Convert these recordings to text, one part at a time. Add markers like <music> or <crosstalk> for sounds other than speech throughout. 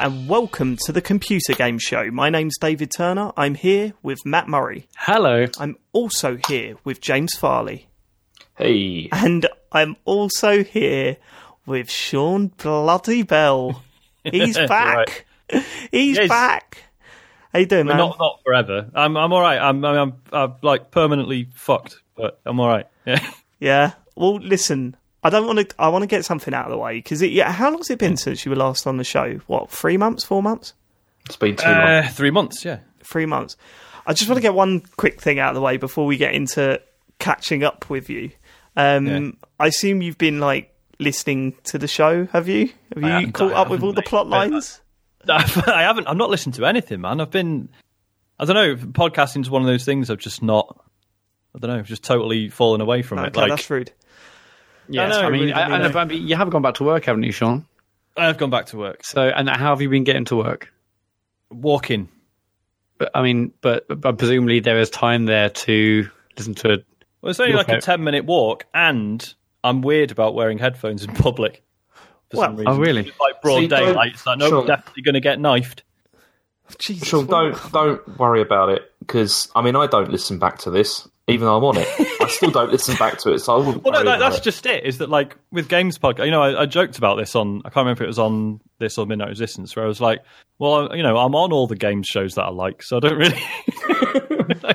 Hello and welcome to the Computer Game Show. My name's David Turner. I'm here with Matt Murray. Hello. I'm also here with James Farley. Hey. And I'm also here with Sean Bloody Bell. <laughs> He's back. He's Yes. back. How you doing, man? Not not forever. I'm I'm all right. I'm I'm, I'm, I'm like permanently fucked, but I'm all right. Yeah. <laughs> Yeah. Well, listen. I don't want to. I want to get something out of the way because yeah. How long's it been since you were last on the show? What? Three months? Four months? It's been too long. Uh, three months. Yeah. Three months. I just want to get one quick thing out of the way before we get into catching up with you. Um, Yeah. I assume you've been like listening to the show. Have you? Have I you caught up with haven't, all the plot lines? <laughs> I haven't. I'm not listening to anything, man. I've been. I don't know. Podcasting's one of those things I've just not. I don't know. Just totally fallen away from it. Like that's rude. Yes, I I mean, really I, don't know. I mean, you have gone back to work, haven't you, Sean? I've gone back to work. So, and how have you been getting to work? Walking. But, I mean, but, but presumably there is time there to listen to. A, well, it's only Your like a ten minute walk, and I'm weird about wearing headphones in <laughs> public. For Well- some reason. Oh, really? It's like broad See, daylight. It's like no, Sean- definitely going to get knifed. Jesus. Sean, don't don't worry about it because I mean I don't listen back to this even though I'm on it. I still don't listen back to it, so I wouldn't. Well, no, worry that, that's it. just it. Is that like with games podcast? You know, I, I joked about this on. I can't remember if it was on this or Midnight Resistance, where I was like, "Well, you know, I'm on all the game shows that I like, so I don't really." <laughs>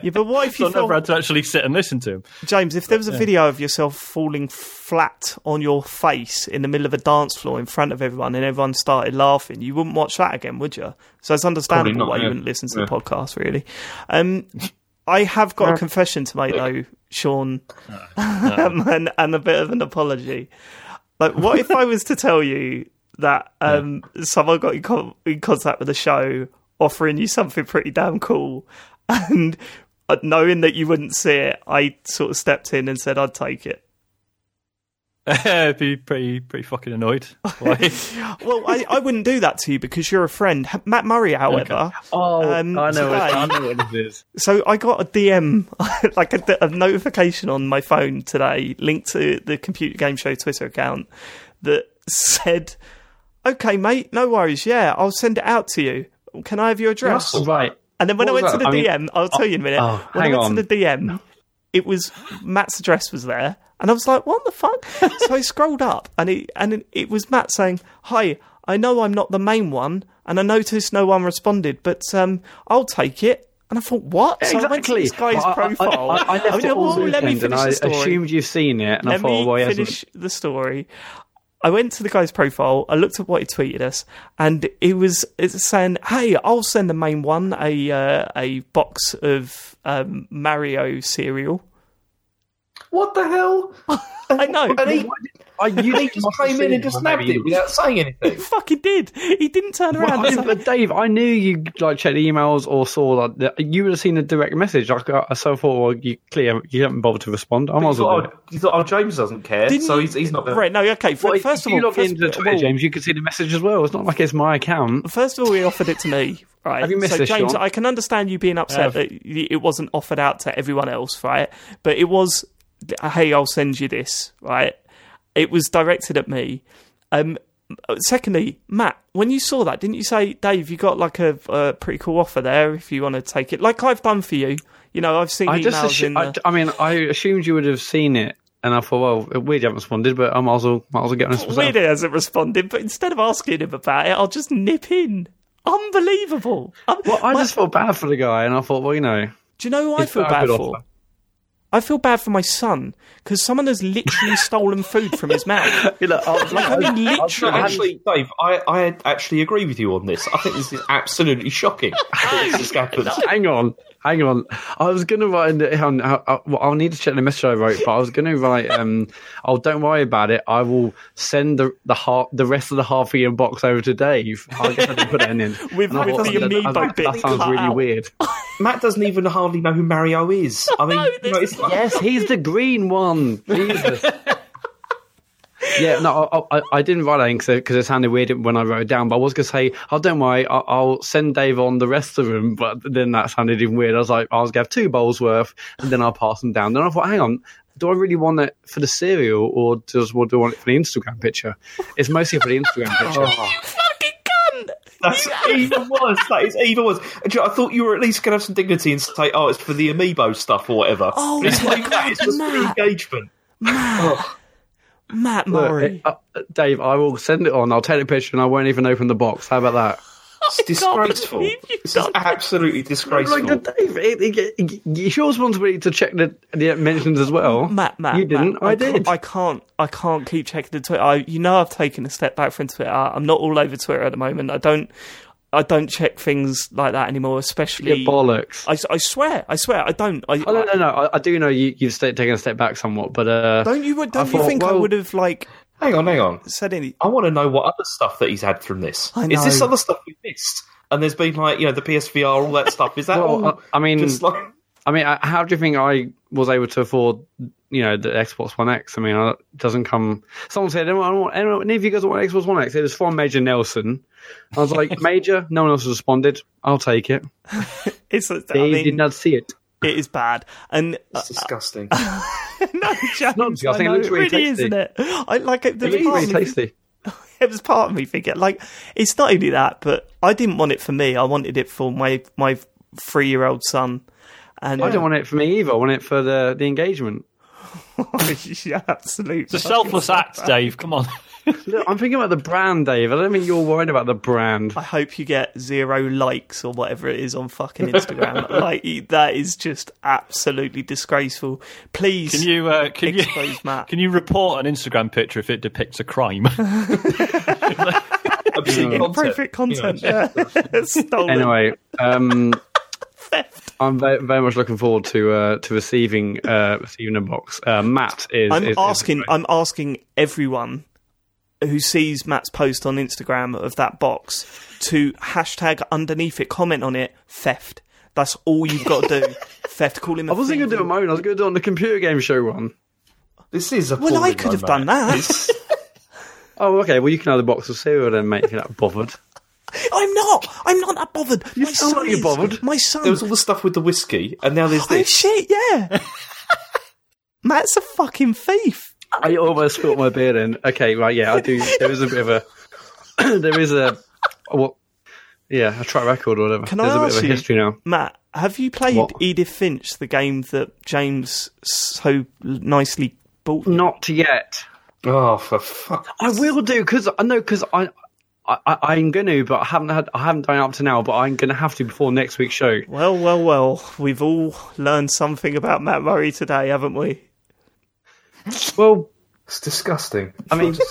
Yeah, but what if <laughs> so you I never had to actually sit and listen to him, James? If there was a video of yourself falling flat on your face in the middle of a dance floor in front of everyone, and everyone started laughing, you wouldn't watch that again, would you? So it's understandable not, why you wouldn't listen to Yeah. the podcast, really. Um, I have got a confession to make, though, Sean, <laughs> um, and, and a bit of an apology. Like, what if I was to tell you that um, someone got in, con- in contact with the show offering you something pretty damn cool, <laughs> and uh, knowing that you wouldn't see it, I sort of stepped in and said I'd take it. I'd <laughs> be pretty, pretty fucking annoyed. <laughs> Well, I, I wouldn't do that to you because you're a friend. Matt Murray, however, Oh, Um, I know. What, today- I know what this is. <laughs> so I got a DM, like a, a notification on my phone today, linked to the Computer Game Show Twitter account, that said, "Okay, mate, no worries. Yeah, I'll send it out to you. Can I have your address?" Russell. Right. And then when What I went was to the that? I mean- DM, I'll tell you in a minute. oh, when hang I went on. to the DM, it was Matt's address was there, and I was like, "What the fuck?" <laughs> so I scrolled up, and it and it, was Matt saying, "Hi, I know I'm not the main one, and I noticed no one responded, but um, I'll take it." And I thought, "What?" So I went to exactly. this guy's I, I- profile. I, I, left mean, it all well, let me finish I the story. assumed you've seen it, and I thought, me well, he hasn't. finish the story. I went to the guy's profile. I looked at what he tweeted us, and it was it's saying, "Hey, I'll send the main one a uh, a box of um, Mario cereal." What the hell? <laughs> I know. And he, I, you he just came in and just snapped it without saying <laughs> He anything. fucking did. He didn't turn around. Well, I- but Dave, I knew you like checked emails or saw like you would have seen a direct message. Like, I so I thought, well, you clear, you haven't bothered to respond. I might He as well. do thought, it. oh, he thought, James doesn't care, Didn't so he's, he's not going right? No, okay. f- Well, first if of you all, log first, into Twitter, well, James, you can see the message as well. It's not like it's my account. First of all, he offered it to me, right? Have you missed so, this, James, Sean? I can understand you being upset have. that it wasn't offered out to everyone else, right? But it was, hey, I'll send you this, right? It was directed at me. Um, secondly, Matt, when you saw that, didn't you say, Dave, you got like a, a pretty cool offer there if you want to take it, like I've done for you? You know, I've seen I just, assu- in I, the. I mean, I assumed you would have seen it, and I thought, well, weird you haven't responded, but I might as well, might as well get on this myself. Weird he hasn't responded, but instead of asking him about it, I'll just nip in. Unbelievable. Um, Well, I my- just felt bad for the guy, and I thought, well, you know, Do you know who I feel bad for? offer. I feel bad for my son because someone has literally stolen food from his mouth. <laughs> you know, I, Like, I mean, No, literally. actually, Dave, I, I actually agree with you on this. I think this is absolutely shocking this just <laughs> happened. hang on, hang on. I was going to write in the, hang on, I, I, well, I'll need to check the message I wrote, but I was going to write, um, <laughs> oh, don't worry about it. I will send the the half, the rest of the half of your box over to Dave. I guess I can put that in. <laughs> With- with the that- amiibo bit that sounds really out. weird. <laughs> Matt doesn't even hardly know who Mario is. I mean, you know, it's like, yes, he's the green one. Jesus. Yeah, no, I, I, I didn't write that because it sounded weird when I wrote it down. But I was going to say, oh, don't worry, I'll, I'll send Dave on the rest of them. But then that sounded even weird. I was like, I was going to have two bowls worth, and then I'll pass them down. Then I thought, hang on, do I really want it for the cereal, or does what do I want it for the Instagram picture? It's mostly for the Instagram <laughs> oh. picture. fucking cunt! That's even worse. That is even worse. And, you know, I thought you were at least going to have some dignity and say, "Oh, it's for the amiibo stuff or whatever." Oh, it's my like that. It's just for the Matt. engagement. Oh, Matt Look, Murray. uh, Dave, I will send it on. I'll take a picture and I won't even open the box. How about that? <laughs> it's disgraceful. It's you've This is done that. absolutely <laughs> disgraceful. Like, Dave, it, it, it, it's your responsibility to check the, the mentions as well. Matt, Matt, you didn't. Matt, I, can't- did. I can't. I can't keep checking the Twitter. I, you know, I've taken a step back from Twitter. I'm not all over Twitter at the moment. I don't. I don't check things like that anymore. Especially, Yeah, bollocks. I, I swear, I swear, I don't. I, Oh, no, no, no. I, I do know you, you've sta taken a step back somewhat, but uh, Don't you? Don't you thought, think I would have like Hang on, hang on. said any? I want to know what other stuff that he's had from this. I Is this other stuff we missed? And there's been like you know the PSVR, all that stuff. Is that all? <laughs> well, I, I mean, like I mean, uh, how do you think I was able to afford, you know, the Xbox One X? I mean, uh, it doesn't come. Someone said, anyone, anyone, any of you guys want Xbox One X? It was from Major Nelson. I was like, <laughs> Major? No one else has responded. I'll take it. It's. I Dave mean, did not see it. it is bad. And uh, it's disgusting. <laughs> no, James, not disgusting, I it know, looks really really tasty. isn't it? I like it. It <laughs> There's was really tasty. it was part of me thinking like it's not only that, but I didn't want it for me. I wanted it for my my three year old son. And I don't want it for me either. I want it for the, the engagement. yeah, absolutely. It's a selfless act, Dave. Come on. Look, I'm thinking about the brand, Dave. I don't think you're worried about the brand. I hope you get zero likes or whatever it is on fucking Instagram. <laughs> like that is just absolutely disgraceful. Please, Can you uh, can you <laughs> Matt? can you report an Instagram picture if it depicts a crime? <laughs> Obscene Inappropriate content. Yeah. Anyway, um, Theft. I'm very, very much looking forward to uh, to receiving uh, receiving a box. Uh, Matt is. I'm is- is- asking. I'm asking everyone who sees Matt's post on Instagram of that box to hashtag underneath it, comment on it, theft. That's all you've got to do. <laughs> theft. Call him. I I wasn't going to do it on my own. I was going to do it on the computer game show one. This is a. Well, I could have done that. <laughs> Oh, okay. Well, you can have the box of cereal then, mate. If you're not bothered. I'm not. I'm not that bothered. You my sound son like you're is. bothered. My son. There was all the stuff with the whiskey, and now there's oh this. shit! Yeah. <laughs> Matt's a fucking thief. I almost spilt my beer then. Okay, right. Yeah, I do. There is a bit of a. <clears throat> there is a. What? Yeah, a track record or whatever. Can There's a bit ask of a you- history now. Matt, have you played What? Edith Finch, the game that James so nicely bought? Not yet. Oh, for fuck! I will do because I know because I. I, I, I'm going to, but I haven't had, I haven't done it up to now. But I'm going to have to before next week's show. Well, well, well. We've all learned something about Matt Murray today, haven't we? Well, It's disgusting. I mean, <laughs>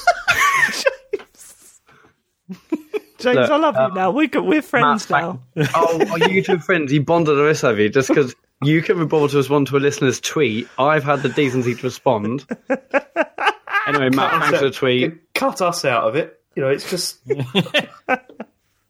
James, Look, I love you um, now. We're, we're friends Matt, now. oh, are you two friends? You bonded us, have you? Just because you can be bothered to respond to a listener's tweet, I've had the decency to respond. <laughs> Anyway, Matt, thanks for the tweet. Cut us out of it. You know, it's just. <laughs>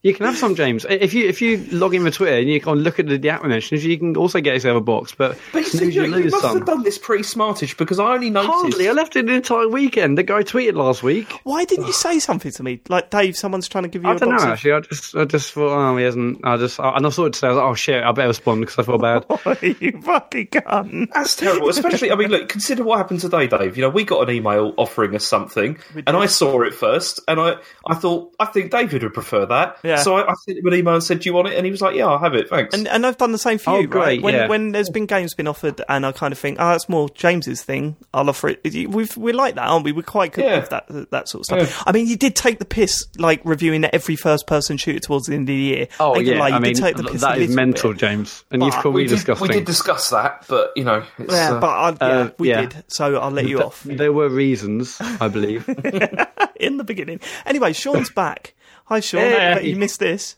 You can have some, James. If you if you log in with Twitter and you can look at the, the app mentions, you can also get yourself a box. But, But you, snooze, you, you you must some. have done this pretty smartish because I only noticed. Hardly. I left it the entire weekend. The guy tweeted last week. Why didn't you say something to me? Like, Dave, someone's trying to give you I a don't know. of- Actually, I just I just thought, oh, he hasn't. I just I, and I saw it today. I was like, oh shit, I better respond because I feel bad. <laughs> you fucking gun. That's terrible. Especially, I mean, look, consider what happened today, Dave. You know, we got an email offering us something, and I saw it first, and I, I thought, I think David would prefer that. Yeah. So I, I sent him an email and said, "Do you want it?" And he was like, "Yeah, I'll have it. Thanks." And, and I've done the same for Oh, you, right? great, When yeah. when there's been games been offered, and I kind of think, oh, that's more James's thing. I'll offer it. We've, we're like that, aren't we? We're quite good Yeah. with that that sort of stuff. I mean, you did take the piss, like reviewing every first person shooter towards the end of the year. Oh ain't gonna yeah, lie, you I mean did take the piss that a mental, bit. James. And you've But called we me did, disgusting. we did discuss that, but you know, it's, Yeah, uh, but I, yeah, uh, we yeah. did. So I'll let you Th- off There were reasons, I believe. <laughs> in the beginning. Anyway, Sean's back. Hi, Sean. Hey. I you missed this.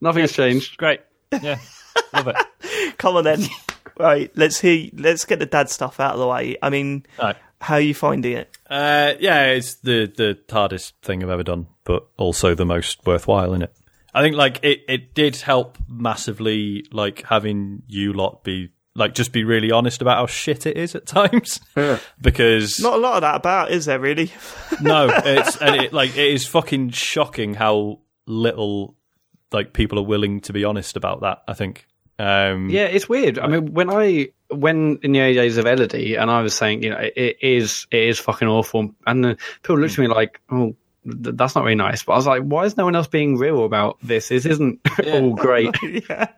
Nothing has changed. Great. Yeah. Love it. <laughs> Come on then. <laughs> right, let's hear. Let's get the dad stuff out of the way. I mean, Right. how are you finding it? Uh, yeah, it's the the hardest thing I've ever done, but also the most worthwhile in it. I think like it, it did help massively, like having you lot be like just be really honest about how shit it is at times, <laughs> because Not a lot of that about, is there? Really? no, <laughs> it's and it like it is fucking shocking how little like people are willing to be honest about that. I think. Um, Yeah, it's weird. I mean, when I when in the early days of Elodie, and I was saying, you know, it, it is it is fucking awful, and people looked at me like, oh, that's not really nice. But I was like, why is no one else being real about this? This isn't <laughs> all great. yeah.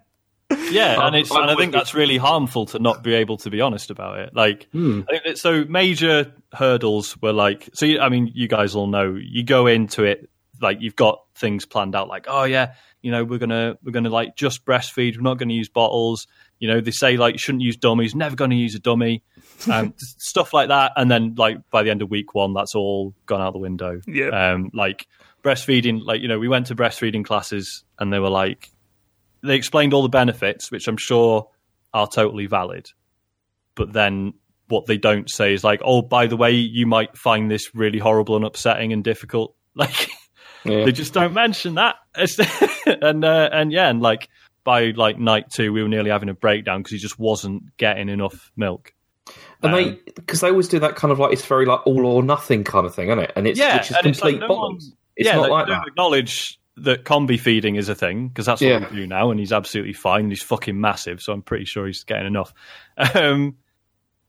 Yeah, and it's and I think that's really harmful to not be able to be honest about it. Like, Hmm. I think that, so major hurdles were like, so you, I mean, you guys all know you go into it like you've got things planned out, like, oh yeah, you know, we're gonna we're gonna like just breastfeed, we're not going to use bottles. You know, they say like you shouldn't use dummies, never going to use a dummy, <laughs> um, stuff like that. And then like by the end of week one, that's all gone out the window. Yeah. Um, like breastfeeding, like you know, we went to breastfeeding classes, and they were like, they explained all the benefits, which I'm sure are totally valid. But then what they don't say is like, oh, by the way, you might find this really horrible and upsetting and difficult. <laughs> Like Yeah. they just don't mention that. <laughs> And uh, and yeah, and like by like night two, we were nearly having a breakdown because he just wasn't getting enough milk. And Um, they, because they always do that kind of like it's very like all or nothing kind of thing, isn't it? And it's Yeah, which is and it's complete like no one- It's yeah, not like, like they don't that. acknowledge that combi feeding is a thing because that's what Yeah. we do now, and he's absolutely fine. He's fucking massive, so I'm pretty sure he's getting enough. <laughs> Um,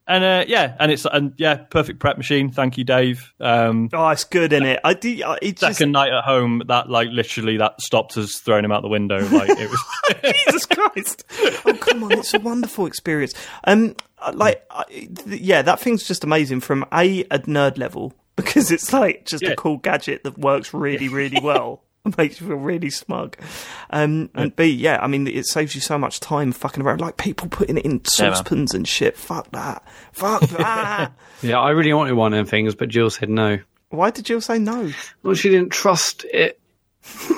and uh, yeah, and it's and yeah, perfect prep machine. Thank you, Dave. Um, Oh, it's good in it. I do. I- It just second night at home, that like literally that stopped us throwing him out the window. Like it was. <laughs> <laughs> Jesus Christ! Oh, come on, it's a wonderful experience. Um, like, I, yeah, that thing's just amazing from a a nerd level because it's like just Yeah. a cool gadget that works really, really well. It <laughs> makes you feel really smug. Um, and B, yeah, I mean, it saves you so much time fucking around. Like people putting it in Yeah, saucepans and shit. Fuck that. Fuck <laughs> that. Yeah, I really wanted one of them things, but Jill said no. Why did Jill say no? Well, she didn't trust it. <laughs>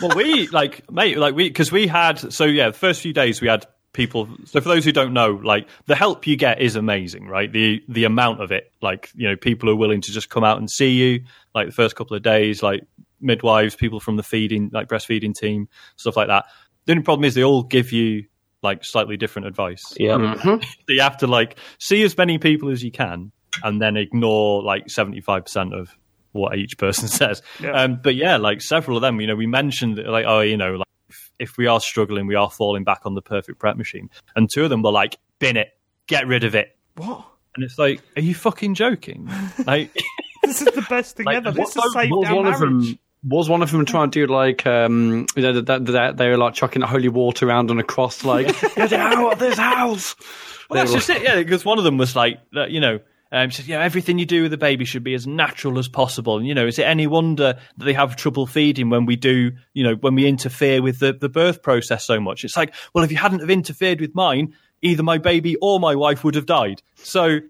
well, we like mate, like we because we had so yeah, the first few days we had people. So for those who don't know, like the help you get is amazing, right? The the amount of it, like you know, people are willing to just come out and see you. Like the first couple of days, like midwives, people from the feeding, like breastfeeding team, stuff like that. The only problem is they all give you like slightly different advice. Yeah, Mm-hmm. So you have to like see as many people as you can and then ignore like 75% of what each person <laughs> says. Yeah. Um, but yeah, like several of them, you know, we mentioned like, oh, you know, like if, if we are struggling, we are falling back on the perfect prep machine. And two of them were like, bin it, get rid of it. What? And it's like, are you fucking joking? <laughs> Like, This is the best thing Like, ever. what- This has saved our marriage. them was one of them trying to do like um you know that, that they were like chucking holy water around on a cross like get out of this house Well, that's just it, yeah. Because one of them was like, that, you know, um, she said, know, everything you do with a baby should be as natural as possible. And, you know, is it any wonder that they have trouble feeding when we do, you know, when we interfere with the, the birth process so much? It's like, well, if you hadn't have interfered with mine, either my baby or my wife would have died. So,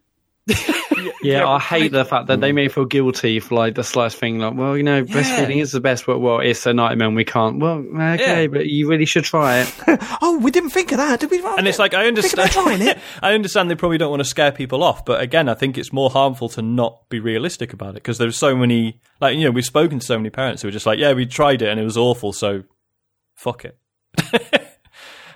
<laughs> yeah i hate the fact that they mm. may feel guilty for like the slightest thing like well you know breastfeeding is the best but well it's a nightmare and we can't well okay Yeah. but you really should try it <laughs> Oh, we didn't think of that, did we? and it's like, I understand, trying it. I understand they probably don't want to scare people off, but again, I think it's more harmful to not be realistic about it because there's so many, like, you know, we've spoken to so many parents who are just like, yeah, we tried it and it was awful, so fuck it. <laughs>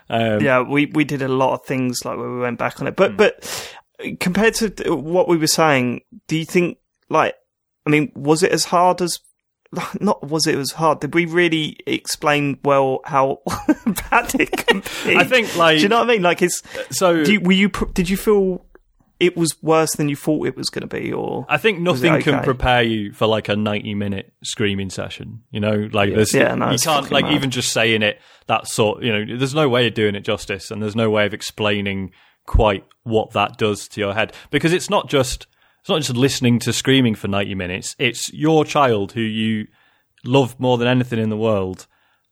um, yeah, we we did a lot of things like when we went back on it. But mm. but compared to what we were saying, do you think like I mean, was it as hard as <laughs> not was it as hard? Did we really explain well how <laughs> bad it <laughs> can be? I think, like- do you know what I mean? Like, it's uh, So do you, were you did you feel it was worse than you thought it was going to be, or I think nothing can prepare you for like a 90 minute screaming session. You know, like there's, Yeah, no, you can't like mad. even just saying it that sort, you know, there's no way of doing it justice and there's no way of explaining quite what that does to your head because it's not just, it's not just listening to screaming for 90 minutes. It's your child who you love more than anything in the world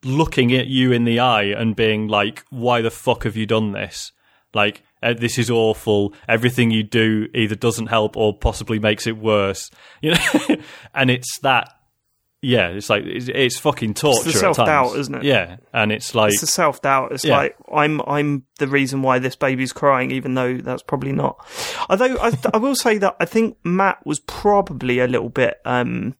looking at you in the eye and being like, why the fuck have you done this? Like, uh, this is awful. Everything you do either doesn't help or possibly makes it worse. <laughs> You know, and it's that. Yeah, it's like it's, it's fucking torture. at self-doubt, isn't it? Yeah, and it's like it's the self doubt. It's Yeah. like I'm I'm the reason why this baby's crying, even though that's probably not. Although I, I will say that I think Matt was probably a little bit um,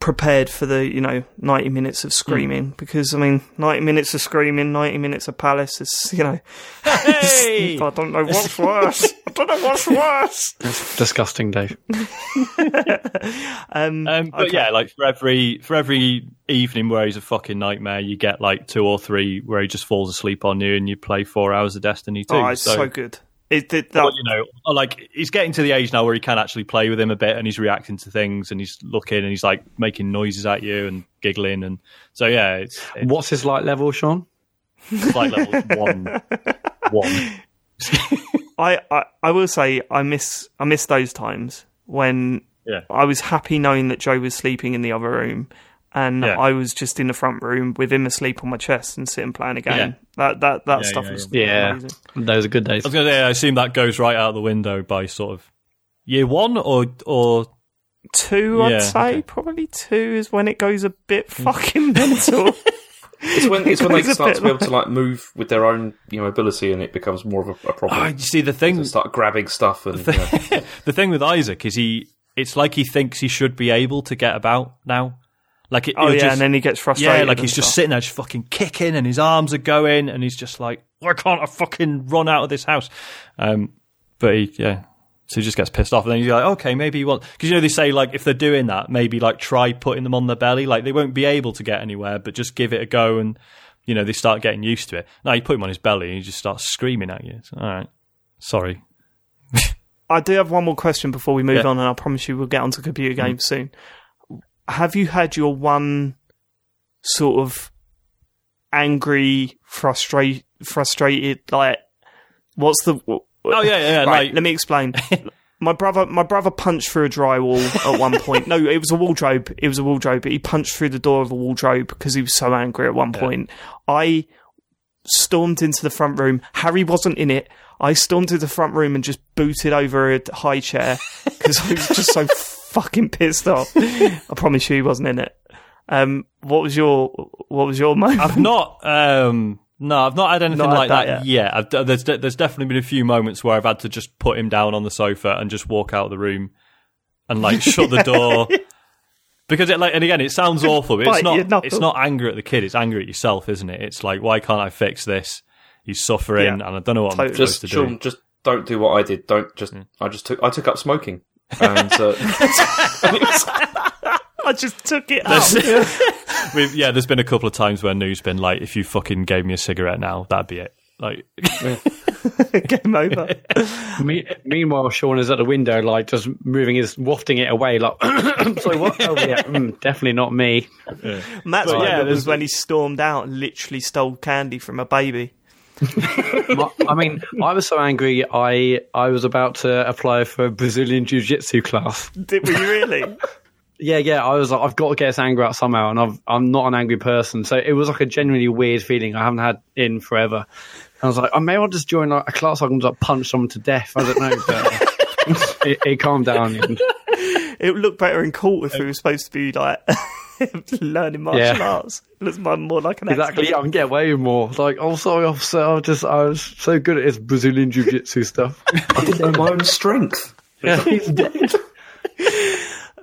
prepared for the you know ninety minutes of screaming because I mean ninety minutes of screaming, ninety minutes of Palace is you know Hey! <laughs> I don't know what's worse. I don't know what's worse. disgusting dave <laughs> Um, Um, but okay. yeah, like for every for every evening where he's a fucking nightmare, you get like two or three where he just falls asleep on you, and you play four hours of Destiny too. oh, it's so, good. It, it, that, Or, you know, like he's getting to the age now where he can actually play with him a bit, and he's reacting to things, and he's looking, and he's like making noises at you and giggling, and so yeah, it's, it's What's his light level, Sean? Light level one, <laughs> one. I, I I will say I miss I miss those times when Yeah. I was happy knowing that Joe was sleeping in the other room, and Yeah. I was just in the front room with him asleep on my chest and sitting playing a game. Yeah. That that that Yeah, stuff yeah, was Yeah, amazing. those are good days. I was gonna say, I assume that goes right out the window by sort of year one, or or Two, I'd say okay. probably two is when it goes a bit hmm. fucking mental. <laughs> It's when it's when they start to be able to like move with their own you know ability, and it becomes more of a, a problem. oh, you see the thing. They start grabbing stuff and you <laughs> know, the thing with Isaac is he. It's like he thinks he should be able to get about now. Like it, oh yeah, just, and then he gets frustrated. yeah, like he's just stuff. sitting there, just fucking kicking, and his arms are going, and he's just like, "Why can't I fucking run out of this house?" Um, but he, yeah, so he just gets pissed off, and then he's like, "Okay, maybe you want," because you know they say like if they're doing that, maybe like try putting them on their belly, like they won't be able to get anywhere, but just give it a go, and you know they start getting used to it. Now you put him on his belly, and he just starts screaming at you. So, all right, sorry. <laughs> I do have one more question before we move Yeah. on, and I promise you we'll get onto computer games soon. Have you had your one sort of angry, frustrate, frustrated, like, what's the? Oh yeah, yeah, yeah right, like let me explain. <laughs> my brother, my brother punched through a drywall at one point. No, it was a wardrobe. It was a wardrobe. But he punched through the door of a wardrobe because he was so angry at one point. I stormed into the front room. Harry wasn't in it. I stormed into the front room and just booted over a high chair because I was just so <laughs> fucking pissed off. <laughs> I promise you, he wasn't in it. Um, what was your what was your moment? I've not. Um, no, I've not had anything Not had like that that, yet. I've, d- there's de- there's definitely been a few moments where I've had to just put him down on the sofa and just walk out of the room and like <laughs> shut the door because it like and again it sounds awful. But it's not. It's not anger at the kid. It's anger at yourself, isn't it? It's like why can't I fix this? He's suffering, Yeah. and I don't know what I'm supposed just to do. Sean, just don't do what I did. Don't just. I just took. I took up smoking, and <laughs> uh, I just took it out. <laughs> <laughs> We've, yeah, there's been a couple of times where Noo's been like, "If you fucking gave me a cigarette now, that'd be it." Like, Game over. Me- meanwhile, Sean is at the window, like just moving his, wafting it away, like, <coughs> sorry, what? Oh, yeah, mm, definitely not me. Matt's But, yeah, moment was when he stormed out and literally stole candy from a baby. I mean, I was so angry, I I was about to apply for a Brazilian Jiu Jitsu class. Did we really? <laughs> Yeah, yeah, I was like, I've got to get this anger out somehow, and I've, I'm not an angry person. So it was like a genuinely weird feeling I haven't had in forever. I was like, I may I'll just join like, a class I can just like, punch someone to death. I don't know. But <laughs> it, it calmed down. And, it would look better in court if we were supposed to be like <laughs> learning martial Yeah. arts. It looks more more like an exactly, yeah, I can get away with more. Like, oh, sorry, officer, I was just, I was so good at this Brazilian Jiu Jitsu stuff. <laughs> I didn't know my own strength. yeah, <laughs> he's dead.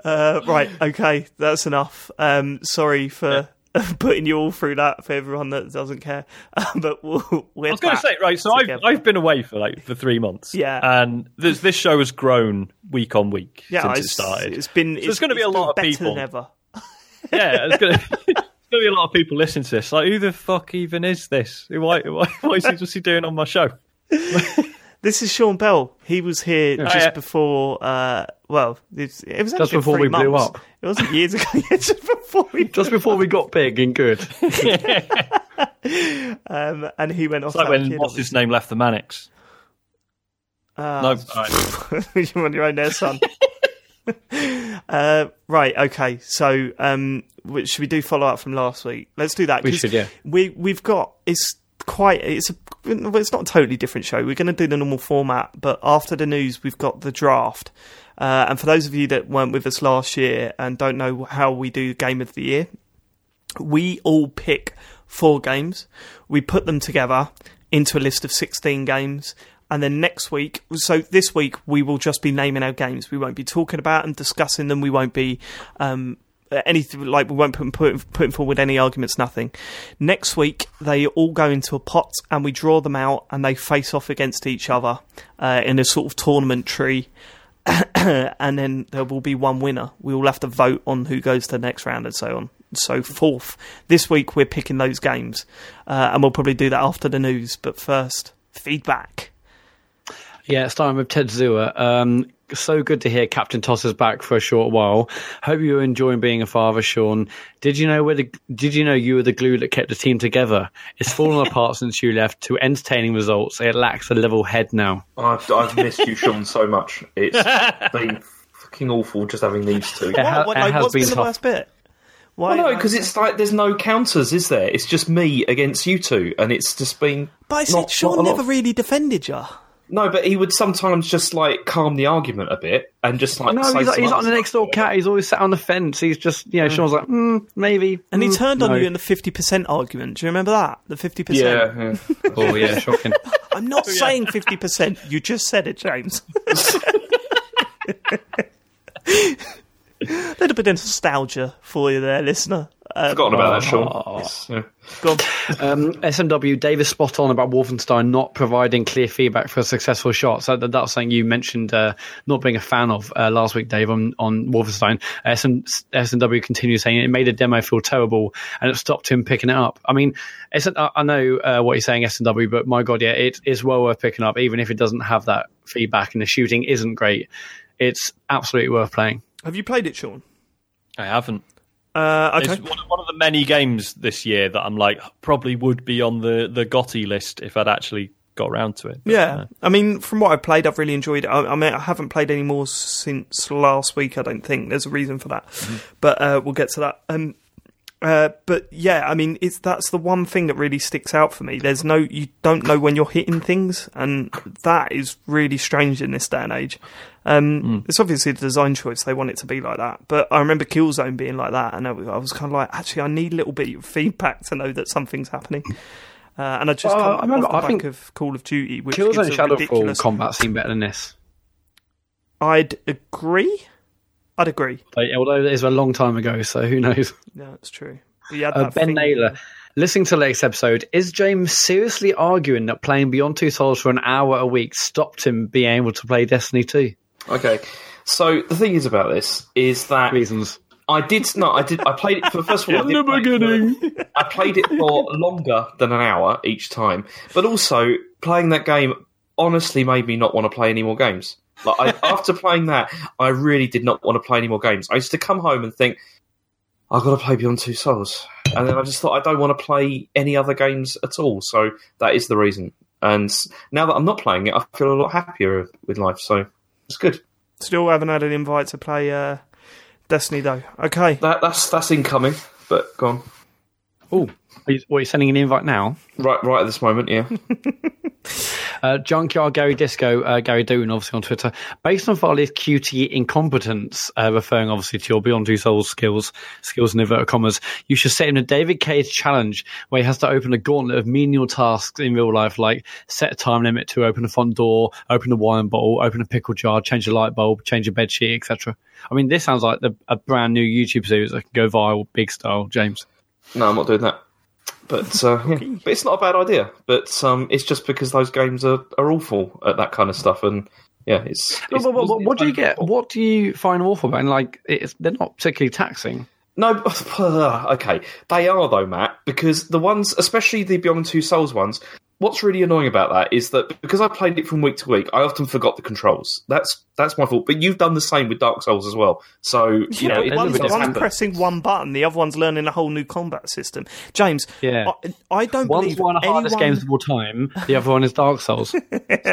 Uh, right, okay, that's enough. Um, sorry for <laughs> putting you all through that for everyone that doesn't care. <laughs> but we'll, we're I was going to say, right, so I've. I've been away for like for three months. Yeah. And this, this show has grown week on week yeah, since it started. it's been. there's gonna be a lot of people. than ever. <laughs> yeah, there's going to be a lot of people listening to this. Like, who the fuck even is this? Why, why, why is he just he doing on my show? This is Sean Bell. He was here just yeah. before. Uh, well, it's, it was Just before three we blew months. up. It wasn't years ago. <laughs> just before we. Just before we got big and good. <laughs> Um, and he went off. It's like when what's his name left the Manics. Uh, No, <laughs> you're on your own there, son. uh, right. Okay. So, um, should we do follow up from last week? Let's do that. We should, yeah. We we've got it's quite it's a it's not a totally different show. We're going to do the normal format, but after the news, we've got the draft. Uh, and for those of you that weren't with us last year and don't know how we do Game of the Year, we all pick four games. We put them together into a list of 16 games. And then next week, so this week, we will just be naming our games. We won't be talking about and discussing them. We won't be um, anything like we won't put, put, putting forward any arguments, nothing. Next week, they all go into a pot and we draw them out and they face off against each other uh, in a sort of tournament tree. <coughs> and then there will be one winner. We will have to vote on who goes to the next round and so on and so forth. This week we're picking those games, uh, and we'll probably do that after the news. But first, feedback. Yeah, starting with Tetsuya. Um, so good to hear Captain Toss is back for a short while. Hope you're enjoying being a father, Sean. Did you know where the, Did you know you were the glue that kept the team together? It's fallen <laughs> apart since you left. To entertaining results, it lacks a level head now. I've, I've missed you, Sean, so much. It's <laughs> been fucking awful just having these two. ha- What, what, it like, has what's been been the tough. worst bit? Why? Well, no, because it's like there's no counters, is there? It's just me against you two, and it's just been. but I said not- Sean not never really defended you. No, but he would sometimes just like calm the argument a bit and just like. No, say he's like, some he's like the next door cat. He's always sat on the fence. He's just, you know, Sean's like, mm, maybe. And he mm, turned on no. you in the 50% argument. Do you remember that? The 50%? Yeah, yeah. Oh, yeah, shocking. <laughs> I'm not <laughs> saying 50%. You just said it, James. <laughs> A little bit of nostalgia for you there, listener. Forgotten about that, Sean. It's, yeah. go on. Um, SMW, Davis spot on about Wolfenstein not providing clear feedback for successful shots. That, that's something you mentioned uh, not being a fan of uh, last week, Dave, on, on Wolfenstein. SM, SMW continues saying it made a demo feel terrible and it stopped him picking it up. I mean, it's, I I know uh, what you're saying, SMW, but my God, yeah, it is well worth picking up, even if it doesn't have that feedback and the shooting isn't great. It's absolutely worth playing. Have you played it, Sean? I haven't. Uh, okay. It's one of, one of the many games this year that I'm like probably would be on the the GOTY list if I'd actually got around to it. But, Yeah, uh, I mean, from what I've played, I've really enjoyed it. I, I mean, I haven't played any more since last week. I don't think there's a reason for that, but uh, we'll get to that. Um, uh, but yeah, I mean, it's that's the one thing that really sticks out for me. There's no, you don't know when you're hitting things, and that is really strange in this day and age. Um, It's obviously a design choice; they want it to be like that. But I remember Killzone being like that, and I was, kind of like, actually, I need a little bit of feedback to know that something's happening. Uh, and I just Well, I remember- I think of Call of Duty, which Killzone Shadow Fall ridiculous combat seemed better than this. I'd agree. I'd agree. Although it was a long time ago, so who knows? Yeah, that's true. Uh, ben Naylor. Listening to the latest episode, is James seriously arguing that playing Beyond Two Souls for an hour a week stopped him being able to play Destiny 2? Okay. So the thing is about this is that Reasons. I did no, I did. I played it for first of all. I <laughs> did play for- I played it for longer than an hour each time, but also playing that game honestly made me not want to play any more games. Like I, <laughs> after playing that, I really did not want to play any more games. I used to come home and think, I've got to play Beyond Two Souls, and then I just thought I don't want to play any other games at all. So that is the reason. And now that I'm not playing it, I feel a lot happier with life. So it's good. Still haven't had an invite to play uh, Destiny though. Okay. That that's that's incoming, but go on. Oh, are you, what, are you sending an invite now? Right, right at this moment, yeah. <laughs> Uh, Junkyard Gary Disco, uh, Gary Dooton, obviously on Twitter. Based on Farley's QT incompetence, uh, referring obviously to your Beyond Two Souls skills, skills in inverted commas, you should set him a David Cage challenge where he has to open a gauntlet of menial tasks in real life, like set a time limit to open a front door, open a wine bottle, open a pickle jar, change a light bulb, change a bed sheet, etc. I mean, this sounds like the, a brand new YouTube series that can go viral, big style, James. No, I'm not doing that. But uh, yeah. but it's not a bad idea. But um, it's just because those games are, are awful at that kind of stuff, and yeah, it's. it's What, what- what- what do you get? What do you find awful about? And like, it's, they're not particularly taxing. No, <laughs> okay, they are though, Matt, because the ones, especially the Beyond Two Souls ones, what's really annoying about that is that because I played it from week to week, I often forgot the controls. That's that's my fault. But you've done the same with Dark Souls as well, so you Yeah, know but it one's, does one's happen. pressing one button, the other one's learning a whole new combat system. James, Yeah. I, I don't One's believe one of the hardest anyone- games of all time. The other one is Dark Souls. <laughs>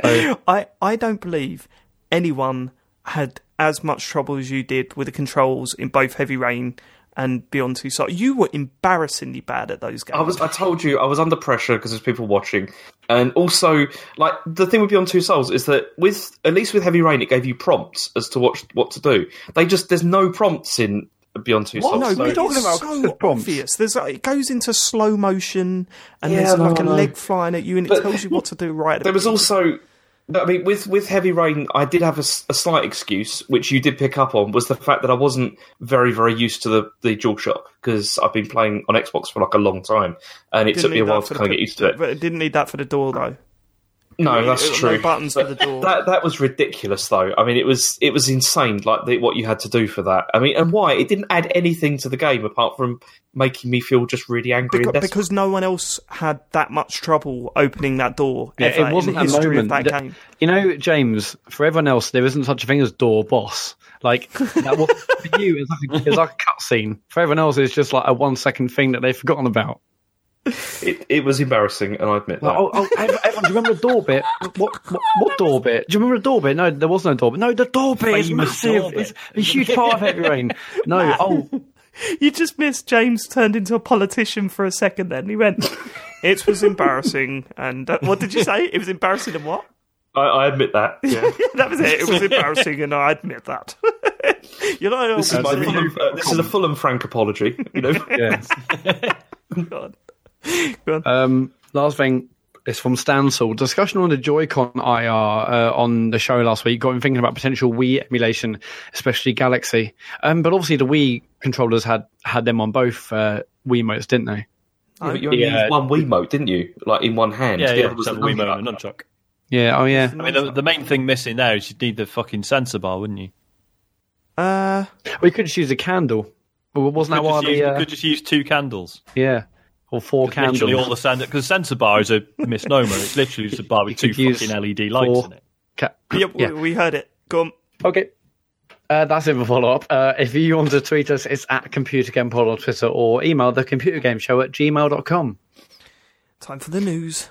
So, I, I don't believe anyone had as much trouble as you did with the controls in both Heavy Rain and Beyond Two Souls. You were embarrassingly bad at those games. I was. I told you I was under pressure because there's people watching, and also like the thing with Beyond Two Souls is that with at least with Heavy Rain, it gave you prompts as to what what to do. They just there's no prompts in Beyond Two What? Souls. No, so- but talking about so prompts? obvious. There's like, it goes into slow motion, and Yeah, there's no, like a no. leg flying at you, and it But- tells you what to do right. There was beginning. Also, I mean, with with Heavy Rain, I did have a slight excuse, which you did pick up on, was the fact that I wasn't very very used to the the DualShock because I've been playing on Xbox for like a long time, and it Didn't took me a while to kind of get used to it. But it didn't need that for the door though. No, that's No true. buttons for the door. That that was ridiculous, though. I mean, it was it was insane. Like the, what you had to do for that. I mean, and why it didn't add anything to the game apart from making me feel just really angry Because, and because no one else had that much trouble opening that door Yeah, ever it wasn't in the a moment. of that that- game. You know, James, for everyone else, there isn't such a thing as door boss. Like <laughs> that was for you, it's like, it's like a cutscene. For everyone else, it's just like a one second thing that they've forgotten about. It, it was embarrassing, and I admit that. Oh, oh, everyone, everyone, do you remember the door bit? What, what, what door bit? Do you remember the door bit? No, there was no door bit. No, the door bit is massive. bit. It's a huge part of Heavy Rain. No, <laughs> oh, You just missed James turned into a politician for a second. Then he went. It was embarrassing, and uh, what did you say? It was embarrassing, and what? I, I admit that. Yeah. <laughs> that was it. It was embarrassing, and I admit that. <laughs> you know, This is, my Fulham, uh, this is a Fulham Frank apology. You know, yeah. God. <laughs> Go on. Um, last thing is from Stansel. Discussion on the Joy-Con IR uh, on the show last week got him thinking about potential Wii emulation, especially Galaxy. Um, but obviously the Wii controllers had had them on both uh, Wiimotes, didn't they? Yeah, but you only Yeah. used one Wiimote, didn't you? Like in one hand. Yeah, The yeah. other was Except the the Wiimote nunchuck. and nunchuck. Yeah. Oh, yeah. I mean, the, the main thing missing there is you'd need the fucking sensor bar, wouldn't you? Uh, We could just use a candle. Well, wasn't that why just, use, the uh, could just use two candles. yeah, or four candles? Literally all the sensor because sensor bar is a misnomer. It's literally just a bar with two could use fucking LED lights four- in it. Ca- yeah, yeah. We, we heard it. Go on. Okay. Uh, that's it for follow up. Uh, if you want to tweet us, it's at Computer Game Pod on Twitter or email the computer game show at gmail.com. Time for the news.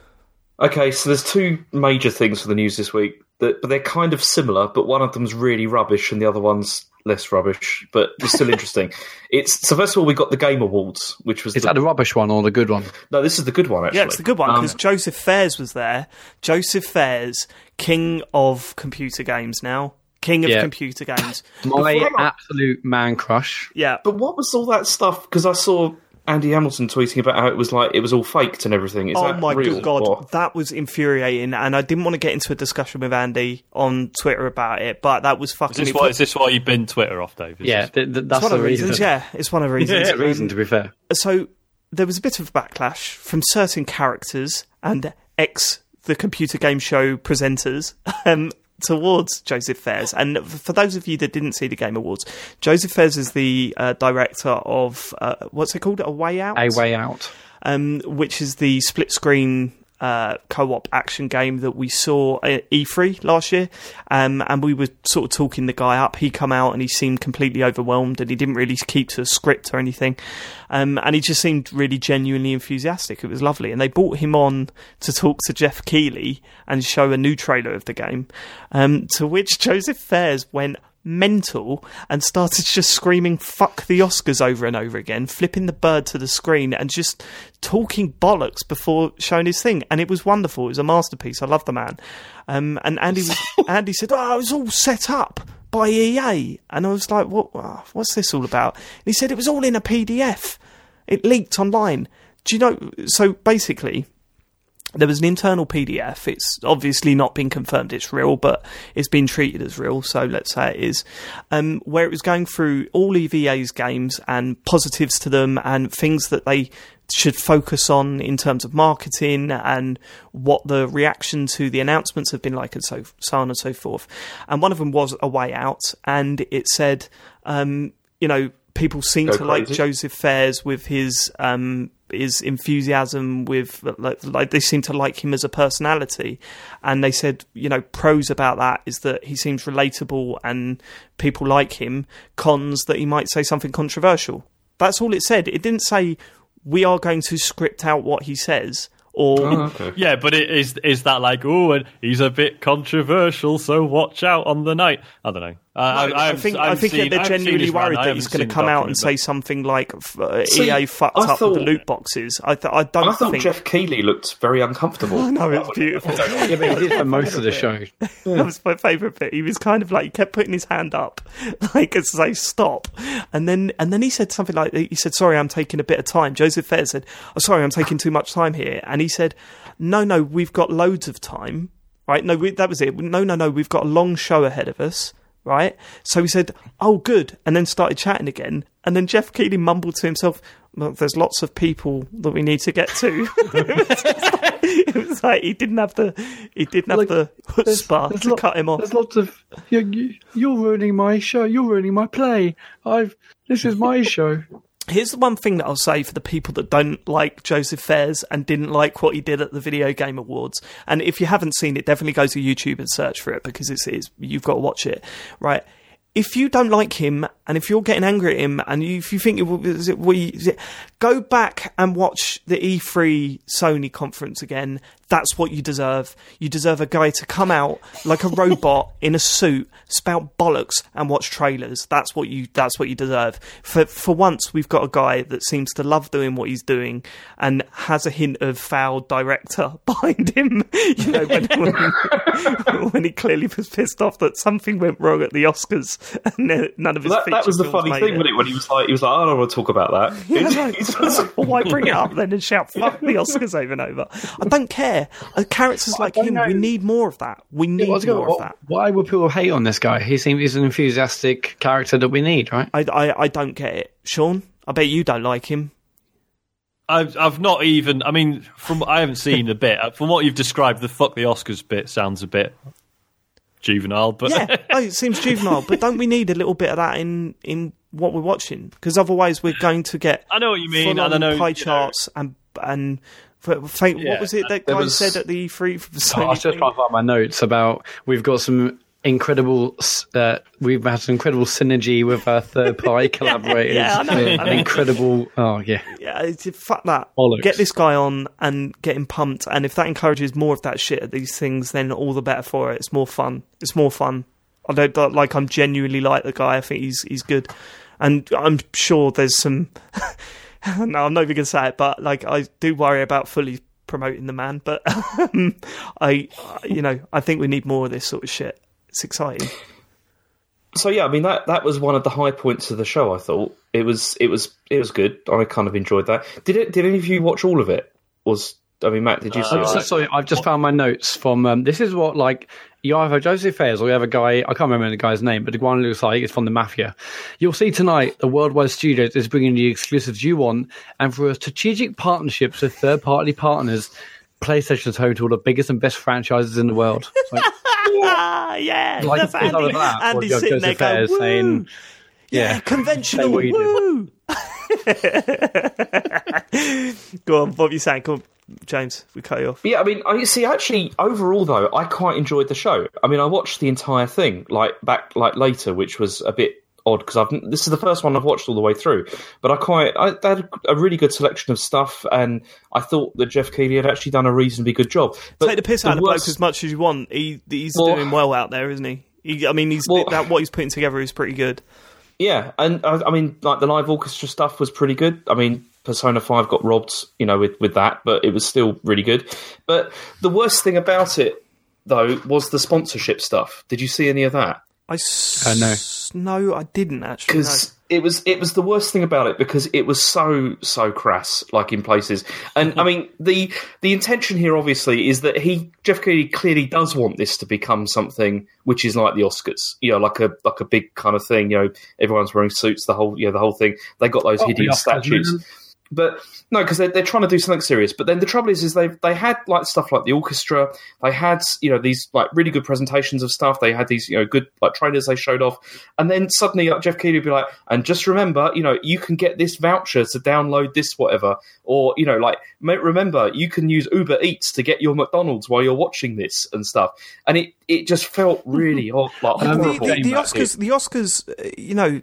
Okay, so there's two major things for the news this week, that, but they're kind of similar. But one of them's really rubbish, and the other one's less rubbish, but it's still <laughs> interesting. It's so first of all, we got the Game Awards, which was Is the, that the rubbish one or the good one? no, this is the good one actually. Yeah, it's the good one Um, because Joseph Fares was there. Joseph Fares, king of computer games now. King of Yeah. computer games. <laughs> My Before absolute man crush. Yeah. But what was all that stuff? Because I saw Andy Hamilton tweeting about how it was like it was all faked and everything. Is Oh that my real, good god, or- that was infuriating, and I didn't want to get into a discussion with Andy on Twitter about it, but that was Is fucking. this why? Is this why you've been Twitter off, Dave? Is Yeah, this- th- th- that's it's one the of the reason. reasons. Yeah, it's one of the <laughs> reasons. Yeah, reason to be fair. so there was a bit of backlash from certain characters and ex the computer game show presenters <laughs> um, towards Joseph Fares. And for those of you that didn't see the Game Awards, Joseph Fares is the uh, director of uh, what's it called? A Way Out. A way out. um, which is the split screen uh, co-op action game that we saw at E3 last year, um, and we were sort of talking the guy up. He come out and he seemed completely overwhelmed, and he didn't really keep to a script or anything, um, and he just seemed really genuinely enthusiastic. It was lovely, and they brought him on to talk to Geoff Keighley and show a new trailer of the game, um, to which <laughs> Joseph Fares went mental and started <laughs> just screaming fuck the Oscars over and over again, flipping the bird to the screen and just talking bollocks before showing his thing. And it was wonderful. It was a masterpiece. I love the man. Um, and Andy was, <laughs> Andy said, "Oh, it was all set up by EA." And I was like, "What? uh, What's this all about?" And he said, "It was all in a PDF. It leaked online." Do you know? So basically, there was an internal PDF. It's obviously not been confirmed it's real, but it's been treated as real, so let's say it is. Um, where it was going through all EA's games and positives to them and things that they should focus on in terms of marketing and what the reaction to the announcements have been like and so, so on and so forth. And one of them was A Way Out, and it said, um, you know, people seem Go to like. Joseph Fares with his um, his enthusiasm, with like, like they seem to like him as a personality, and they said you know pros about that is that he seems relatable and people like him. Cons that he might say something controversial. That's all it said. It didn't say we are going to script out what he says or Oh, <laughs> okay. Yeah, but it is is that like oh, and he's a bit controversial, so watch out on the night. I don't know. Uh, I, I, think I I haven't think seen- they're I haven't seen genuinely worried that haven't he's going to come out and say something like f- uh, See, EA fucked I up thought- the loot boxes. I, th- I don't I thought think. Geoff Keighley looked very uncomfortable. <laughs> no, it's <laughs> beautiful. <laughs> Yeah, but he did for most of the show. That was my favourite bit. He was kind of like he kept putting his hand up, like to say stop, and then and then he said something like he said, "Sorry, I'm taking a bit of time." Joseph Fares said, "Oh, sorry, I'm taking too much time here," and he said, "No, no, we've got loads of time, right? No, we, that was it. No, no, no, we've got a long show ahead of us." Right, so he said, "Oh, good," and then started chatting again. And then Geoff Keighley mumbled to himself, "Well, there's lots of people that we need to get to." <laughs> it was like he didn't have the he didn't have Like, the chutzpah to lot- cut him off. There's lots of you, you, you're ruining my show. You're ruining my play. I've this is my show. Here's the one thing that I'll say for the people that don't like Joseph Fares and didn't like what he did at the Video Game Awards. And if you haven't seen it, definitely go to YouTube and search for it because it's, it's you've got to watch it, right? If you don't like him and if you're getting angry at him and if you think it we go back and watch the E3 Sony conference again. That's what you deserve. You deserve a guy to come out like a robot <laughs> in a suit, spout bollocks, and watch trailers. That's what you. That's what you deserve. For for once, we've got a guy that seems to love doing what he's doing and has a hint of foul director <laughs> behind him. You know, when, <laughs> when, when he clearly was pissed off that something went wrong at the Oscars and none of his. That, that was the funny thing, wasn't it? When he was like, he was like, oh, I don't want to talk about that. Yeah, no, well, why bring it up then and shout "fuck the Oscars" over and over? I don't care. Uh, characters like don't him, we need more of that. We need What's going- more of what- that. why would people hate on this guy? He seems he's an enthusiastic character that we need, right? I, I, I don't get it, Sean. I bet you don't like him. I've I've not even. I mean, from I haven't seen a bit. Uh, From what you've described, the fuck the Oscars bit sounds a bit juvenile. But Yeah, <laughs> oh, it seems juvenile, but don't we need a little bit of that in in what we're watching? Because otherwise, we're going to get I know what you mean, full-on and I know pie you know, charts and and. For, for, Yeah, what was it that guy was- said at the E3 <laughs> Oh, I was just trying to find my notes about we've got some incredible. Uh, we've had some incredible synergy with our third party <laughs> collaborators. yeah, I know, I know. An incredible. Oh yeah. Yeah, it's, fuck that. Bollocks. Get this guy on and get him pumped. And if that encourages more of that shit at these things, then all the better for it. It's more fun. It's more fun. I don't don't- like. I'm genuinely like the guy. I think he's he's good, and I'm sure there's some. <laughs> <laughs> no, I'm not even gonna say it, but like I do worry about fully promoting the man. But <laughs> um, I, you know, I think we need more of this sort of shit. It's exciting. so yeah, I mean that that was one of the high points of the show. I thought it was it was it was good. I kind of enjoyed that. Did it? Did any of you watch all of it? Was I mean, Matt, did you see? I'm so sorry. I've just found my notes from. Um, this is what like you either have Joseph Fares or you have a guy. I can't remember the guy's name, but the one looks like it's from the Mafia. You'll see tonight. The Worldwide Studios is bringing the exclusives you want, and through a strategic partnerships with third-party partners, PlayStation has home to all the biggest and best franchises in the world. <laughs> Like, ah, yeah. like that's Andy, that, Andy's sitting there Joseph going, Fares "Woo." saying, yeah, Yeah. conventional. Woo. <laughs> Go on, what were you saying? Come on, James, we cut you off. Yeah, I mean, I see. Actually, overall though, I quite enjoyed the show. I mean, I watched the entire thing like back like later, which was a bit odd because I've this is the first one I've watched all the way through. But I quite I they had a really good selection of stuff, and I thought that Geoff Keighley had actually done a reasonably good job. But Take the piss out of the bloke as much as you want. He, he's Well- doing well out there, isn't he? he I mean, he's Well- that what he's putting together is pretty good. Yeah, and I, I mean, like the live orchestra stuff was pretty good. I mean, Persona Five got robbed, you know, with with that, but it was still really good. But the worst thing about it, though, was the sponsorship stuff. Did you see any of that? I s- Uh, no. no, I didn't actually. because it was it was the worst thing about it because it was so so crass like in places and i mean the the intention here obviously is that he Geoff Keighley clearly does want this to become something which is like the oscars you know like a like a big kind of thing you know everyone's wearing suits the whole you know the whole thing they got those Oh, hideous yeah, statues man. But no, because they're, they're trying to do something serious. But then the trouble is, is they they had like stuff like the orchestra. They had you know these like really good presentations of stuff. They had these you know good like trailers they showed off, and then suddenly like, Geoff Keighley would be like, and just remember, you know, you can get this voucher to download this whatever, or you know, like remember you can use Uber Eats to get your McDonald's while you're watching this and stuff. And it it just felt really <laughs> hor- like the, horrible. the, the Oscars, the Oscars, uh, you know,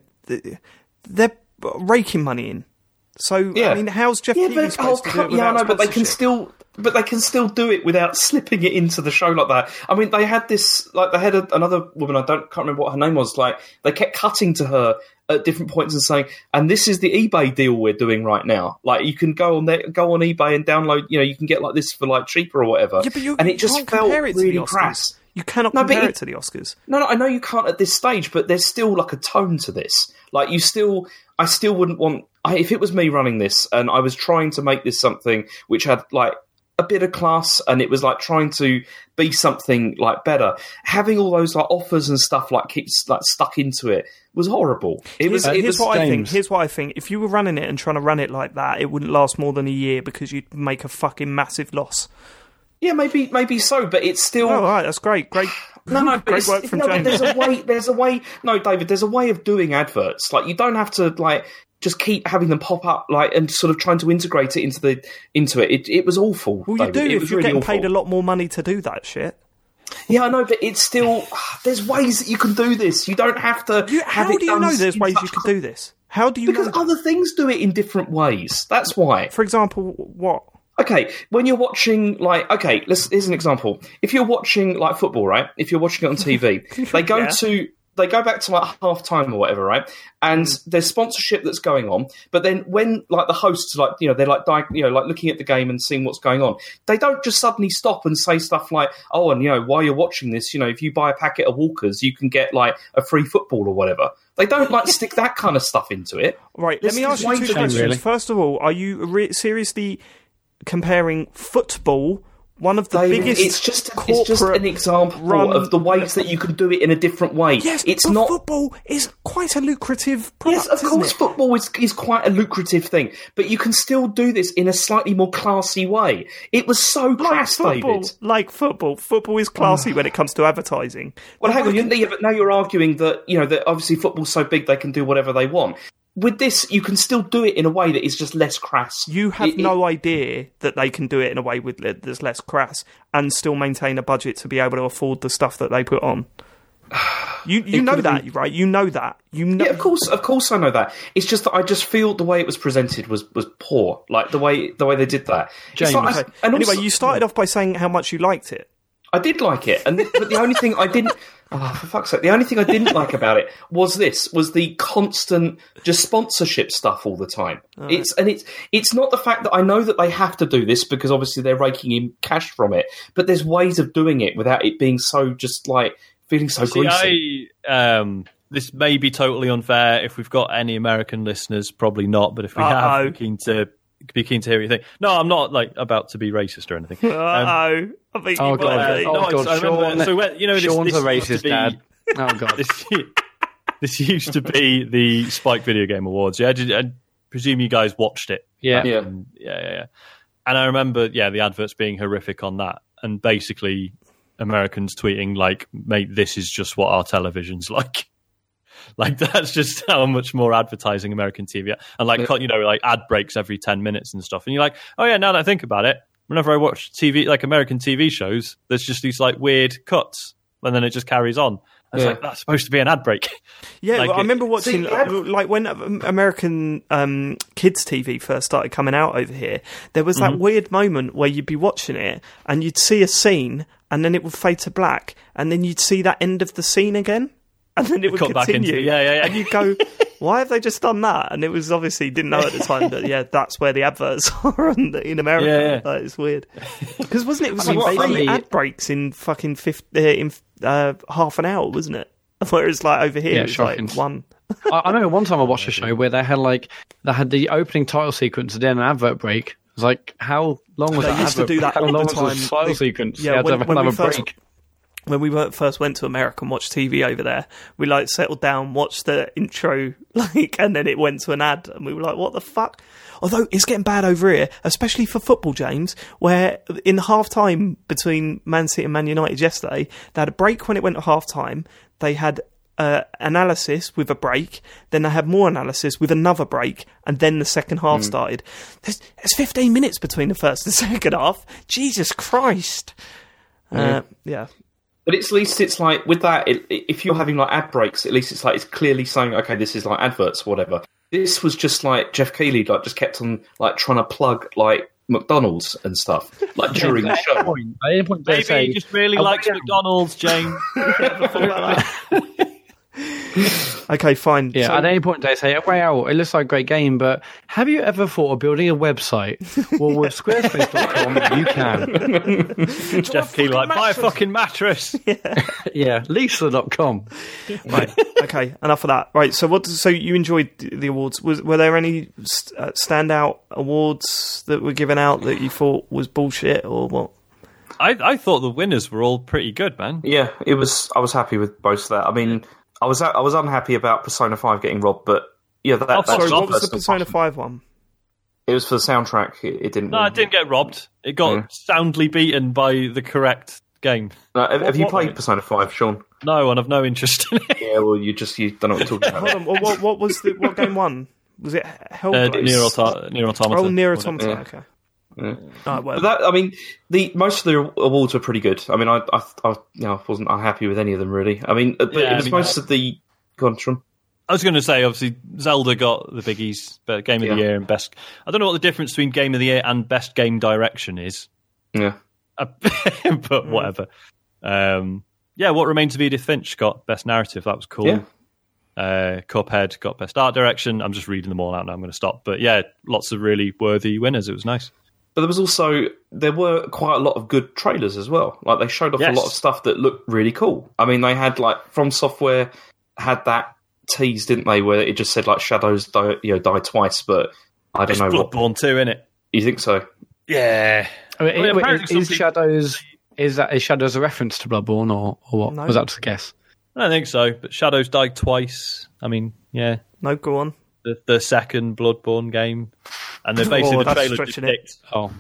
they're raking money in. So Yeah. I mean, how's Geoff Yeah, Keighley but, oh, to do it come- yeah, I know, but they can still, but they can still do it without slipping it into the show like that. I mean, they had this, like, they had a, another woman. I don't can't remember what her name was. Like, they kept cutting to her at different points and saying, "And this is the eBay deal we're doing right now. Like, you can go on there, go on eBay and download. You know, you can get like this for like cheaper or whatever." Yeah, but you, and you it just can't felt compare it to really the Oscars. crass. You cannot No, compare it- it to the Oscars. No, no, I know you can't at this stage, but there's still like a tone to this. Like you still, I still wouldn't want. I, if it was me running this and I was trying to make this something which had like a bit of class and it was like trying to be something like better, having all those like offers and stuff like keeps like stuck into it was horrible. It was. Here's, it here's was. what I think. Here's what I think. If you were running it and trying to run it like that, it wouldn't last more than a year because you'd make a fucking massive loss. Yeah, maybe maybe so, but it's still. Oh, all right, that's great. Great. <sighs> No, no, great work from no, James. There's a way. There's a way. No, David. There's a way of doing adverts. Like you don't have to like just keep having them pop up like and sort of trying to integrate it into the into it. It, it was awful. Well, you David. do It if you're really getting awful. paid a lot more money to do that shit. Yeah, I know, but it's still. <sighs> There's ways that you can do this. You don't have to. You, have how it do you know there's ways you could do this? How do you Because other things do it in different ways. That's why. For example, what? Okay, when you're watching, like, okay, let's, here's an example. If you're watching, like, football, right? If you're watching it on <laughs> TV, they go Yeah. to, they go back to, like, half time or whatever, right? And mm. there's sponsorship that's going on. But then when, like, the hosts, like, you know, they're, like, di- you know, like, looking at the game and seeing what's going on, they don't just suddenly stop and say stuff like, oh, and, you know, while you're watching this, you know, if you buy a packet of Walkers, you can get, like, a free football or whatever. They don't, like, stick that kind of stuff into it. Right, This let me ask you two questions. really. First of all, are you re- seriously comparing football, one of the David, biggest it's just it's just an example run- of the ways that you can do it in a different way. Yes, it's not. football is quite a lucrative product, Yes, of course, it? football is, is quite a lucrative thing, but you can still do this in a slightly more classy way. It was so Like football, David. like football. Football is classy <sighs> when it comes to advertising. Well, hang on, you, yeah, but now you're arguing that you know that obviously football's so big they can do whatever they want. With this, you can still do it in a way that is just less crass. You have It- it- no idea that they can do it in a way with that's less crass and still maintain a budget to be able to afford the stuff that they put on. <sighs> You you know that, been- right? You know that. You know. Yeah, of course, of course, I know that. It's just that I just feel the way it was presented was was poor. Like the way the way they did that. James. like- Okay. and Anyway, also- you started off by saying how much you liked it. I did like it, and but the only thing I didn't. Oh, for fuck's sake! The only thing I didn't like about it was this: was the constant just sponsorship stuff all the time. It's and it's it's not the fact that I know that they have to do this because obviously they're raking in cash from it, but there's ways of doing it without it being so just like feeling so See, greasy. I, um, this may be totally unfair. If we've got any American listeners, probably not. But if we Uh-oh. have, keen to be keen to hear what you think. No, I'm not like about to be racist or anything. <laughs> Uh Um, oh, I think Oh god! uh, oh no, god! I remember- Sean, so when- you know, this- Sean's this a used to racist be- dad. <laughs> Oh god! this, this used to be the Spike Video Game Awards. Yeah, Did- I presume you guys watched it. Yeah. Yeah. Yeah, yeah, yeah. And I remember, yeah, the adverts being horrific on that, and basically Americans tweeting like, "Mate, this is just what our television's <laughs> like." <laughs> Like that's just how much more advertising American TV and like you know like ad breaks every ten minutes and stuff. And you're like, oh yeah, now that I think about it, whenever I watch TV like American TV shows, there's just these like weird cuts, and then it just carries on. It's Yeah. like that's supposed to be an ad break. <laughs> Yeah, Like well, I remember watching See, yeah. like when um, American um, kids TV first started coming out over here. There was Mm-hmm. that weird moment where you'd be watching it and you'd see a scene, and then it would fade to black, and then you'd see that end of the scene again, <laughs> and then it would Cut back into- continue. yeah, yeah, yeah. And you go, "Why have they just done that?" And it was obviously didn't know at the time that yeah, that's where the adverts <laughs> are in, the, in America. Yeah, yeah. Like, it's weird because wasn't it? It was I mean, like three ad breaks in fucking fifth, uh, in uh, half an hour, wasn't it? <laughs> Whereas like over here, Yeah, it was shocking. like one. I, I remember one time I watched a show where they had like they had the opening title sequence and then an advert break. It was like, how long was They that? used to advert do that break? How all long the was the time. title They- sequence? yeah, you had when- to have when we another first- break. When we first went to America and watched TV over there, we like settled down, watched the intro, <laughs> like, and then it went to an ad, and we were like, "What the fuck?" Although it's getting bad over here, especially for football, James, where in the half time between Man City and Man United yesterday, they had a break when it went to half time. They had uh, analysis with a break, then they had more analysis with another break, and then the second half started. There's, there's 15 minutes between the first and <laughs> second half. Jesus Christ. Uh, yeah. But it's, at least it's like with that. It, if you're having like ad breaks, at least it's like it's clearly saying, okay, this is like adverts, or whatever. This was just like Geoff Keighley, like just kept on like trying to plug like McDonald's and stuff, like during the show. Point. At any point, they Maybe say, he just really "Oh, likes. McDonald's, James. <laughs> <laughs> Okay, fine. Yeah, So- at any point they say, oh, wow, it looks like a great game, but have you ever thought of building a website? well, with <laughs> squarespace.com, you can. <laughs> Geoff Keighley, like, buy a fucking mattress. <laughs> Yeah, yeah leesa.com. right. Okay, enough of that. Right. So, what? So, you enjoyed the the awards? Was were there any st- uh, standout awards that were given out that you thought was bullshit or what? I, I thought the winners were all pretty good, man. Yeah, it was. I was happy with both of that. I mean, I was I was unhappy about Persona Five getting robbed, but yeah, that, Oh, that's sorry, Sorry, what was the Persona preference. Five one? It was for the soundtrack. It, it didn't. No, it didn't get robbed. It got Mm. soundly beaten by the correct game. No, have, have you what- played Persona Five, Sean? No, and I've no interest in it. Yeah, well, you just you don't know what you're talking Hold on. What, what, what was the what game one? Was it Uh, Hellblade? Nier, Auto- Nier Automata. oh, Nier wasn't it? Automata. Alright, well, that, I mean, the most of the awards were pretty good. I mean, I, I, I you know, wasn't unhappy with any of them really. I mean, but Yeah, it was I mean, most of the. I was going to say, obviously, Zelda got the biggies, but Game of the Year and Best. I don't know what the difference between Game of the Year and Best Game Direction is, Yeah. Uh, <laughs> but whatever. Um, yeah, what remains of Edith Finch got Best Narrative. That was cool. Yeah. Uh, Cuphead got Best Art Direction. I'm just reading them all out now. I'm going to stop. But yeah, lots of really worthy winners. It was nice. But there was also there were quite a lot of good trailers as well. Like they showed off Yes. a lot of stuff that looked really cool. I mean, they had like From Software had that tease, didn't they? Where it just said like shadows die, you know, die twice, but I don't It's know what Bloodborne 2, it? you think so. Yeah. I mean, Well, wait, apparently is, some is people- Shadows is that is Shadows a reference to Bloodborne or, or what? No. Was that just a guess? I don't think so, but Shadows died twice. I mean, yeah. no, go on. The, the second Bloodborne game. And then <laughs> basically Oh, the that's trailer stretching it. Oh,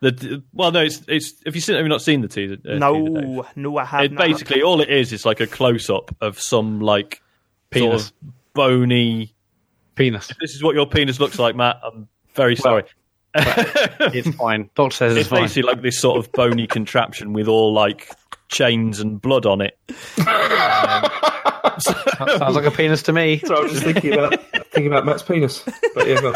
the well no it's it's have you seen have you not seen the teaser, uh, teaser Dave? No, no, I have it not. basically all it is is like a close up of some like Penis. sort of bony penis. this is what your penis looks like matt i'm very sorry it's <laughs> fine. Doctor says it's, it's fine. basically like this sort of bony contraption with all like chains and blood on it That <laughs> sounds like a penis to me. So I was just thinking about thinking about Matt's penis. But yeah,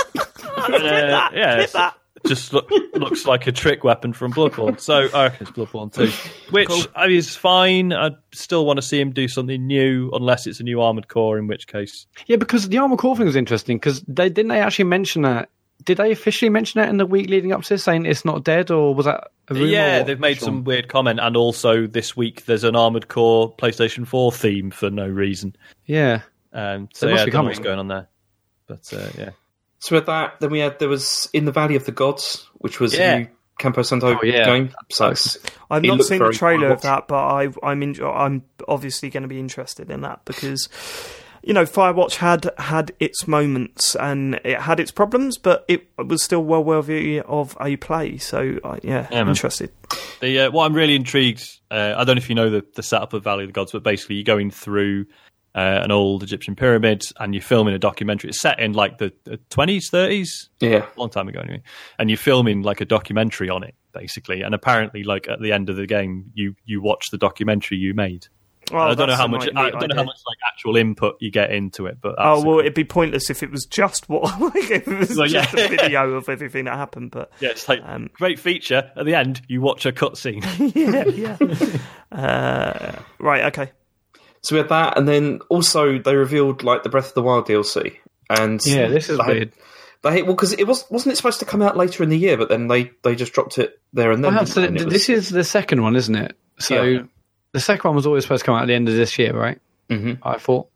no. And, uh, yeah it's- just look, looks like a trick weapon from Bloodborne. So I reckon it's Bloodborne too, which I mean, is fine. I still want to see him do something new, unless it's a new Armored Core, in which case Yeah, because the armored core thing was interesting because they didn't they actually mention that. Did they officially mention that in the week leading up to this, saying it's not dead, or was that a rumor? Yeah, they've made some weird comment, and also this week there's an Armored Core PlayStation 4 theme for no reason. Yeah, Um, so They yeah, must I be don't know what's going on there. But uh, yeah, So with that, then we had there was in the Valley of the Gods, which was Yeah. a new Campo Santo Oh, yeah. game. So I've not looked seen the very trailer of that, but I, I'm in, I'm obviously going to be interested in that because you know Firewatch had had its moments and it had its problems, but it was still well worthy of a play. So I yeah, Yeah, man. interested. the uh, what I'm really intrigued. Uh, I don't know if you know the, the setup of Valley of the Gods, but basically you're going through uh, an old Egyptian pyramid and you're filming a documentary. It's set in like the, the 20s, 30s, yeah, a long time ago anyway, and you're filming like a documentary on it basically. And apparently, like at the end of the game, you you watch the documentary you made. Well, I don't know how much. I don't know how much like actual input you get into it, but Oh well, cool- it'd be pointless if it was just what <laughs> like if it was Well, yeah. just a video of everything that happened. But yeah, it's like um, great feature. At the end, you watch a cutscene. <laughs> yeah, yeah. <laughs> uh, right, okay. So we had that, and then also they revealed like the Breath of the Wild DLC, and yeah, this is they, weird. They well because it was wasn't it supposed to come out later in the year, but then they they just dropped it there and then. Wow, so? And was- this is the second one, isn't it? So Yeah. the second one was always supposed to come out at the end of this year, right? Mhm. I thought.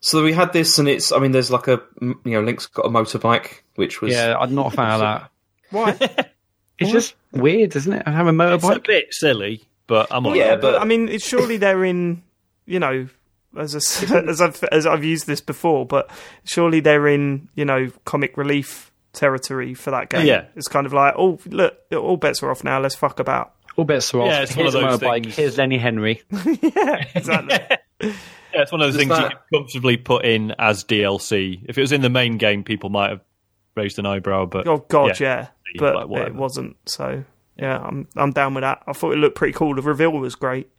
so we had this, and it's I mean, there's like a you know, Link's got a motorbike, which was Yeah, I'm not a fan of that. Why? <laughs> It's just weird, isn't it? I have a it's a motorbike. bit silly, but I'm on. Yeah, but- I mean, it's <laughs> surely they're in, you know, as I, <laughs> as I've as I've used this before, but surely they're in, you know, comic relief territory for that game. Yeah. it's kind of like, oh, look, all bets are off now. Let's fuck about. All bets are off. Yeah, it's one Here's of a those motorbike. things. Here's Lenny Henry. <laughs> yeah, exactly. <laughs> Yeah, it's one of those Does things you that- can comfortably put in as DLC. If it was in the main game, people might have raised an eyebrow, but oh God, yeah, Yeah, but like, it wasn't. So yeah, I'm I'm down with that. I thought it looked pretty cool. The reveal was great.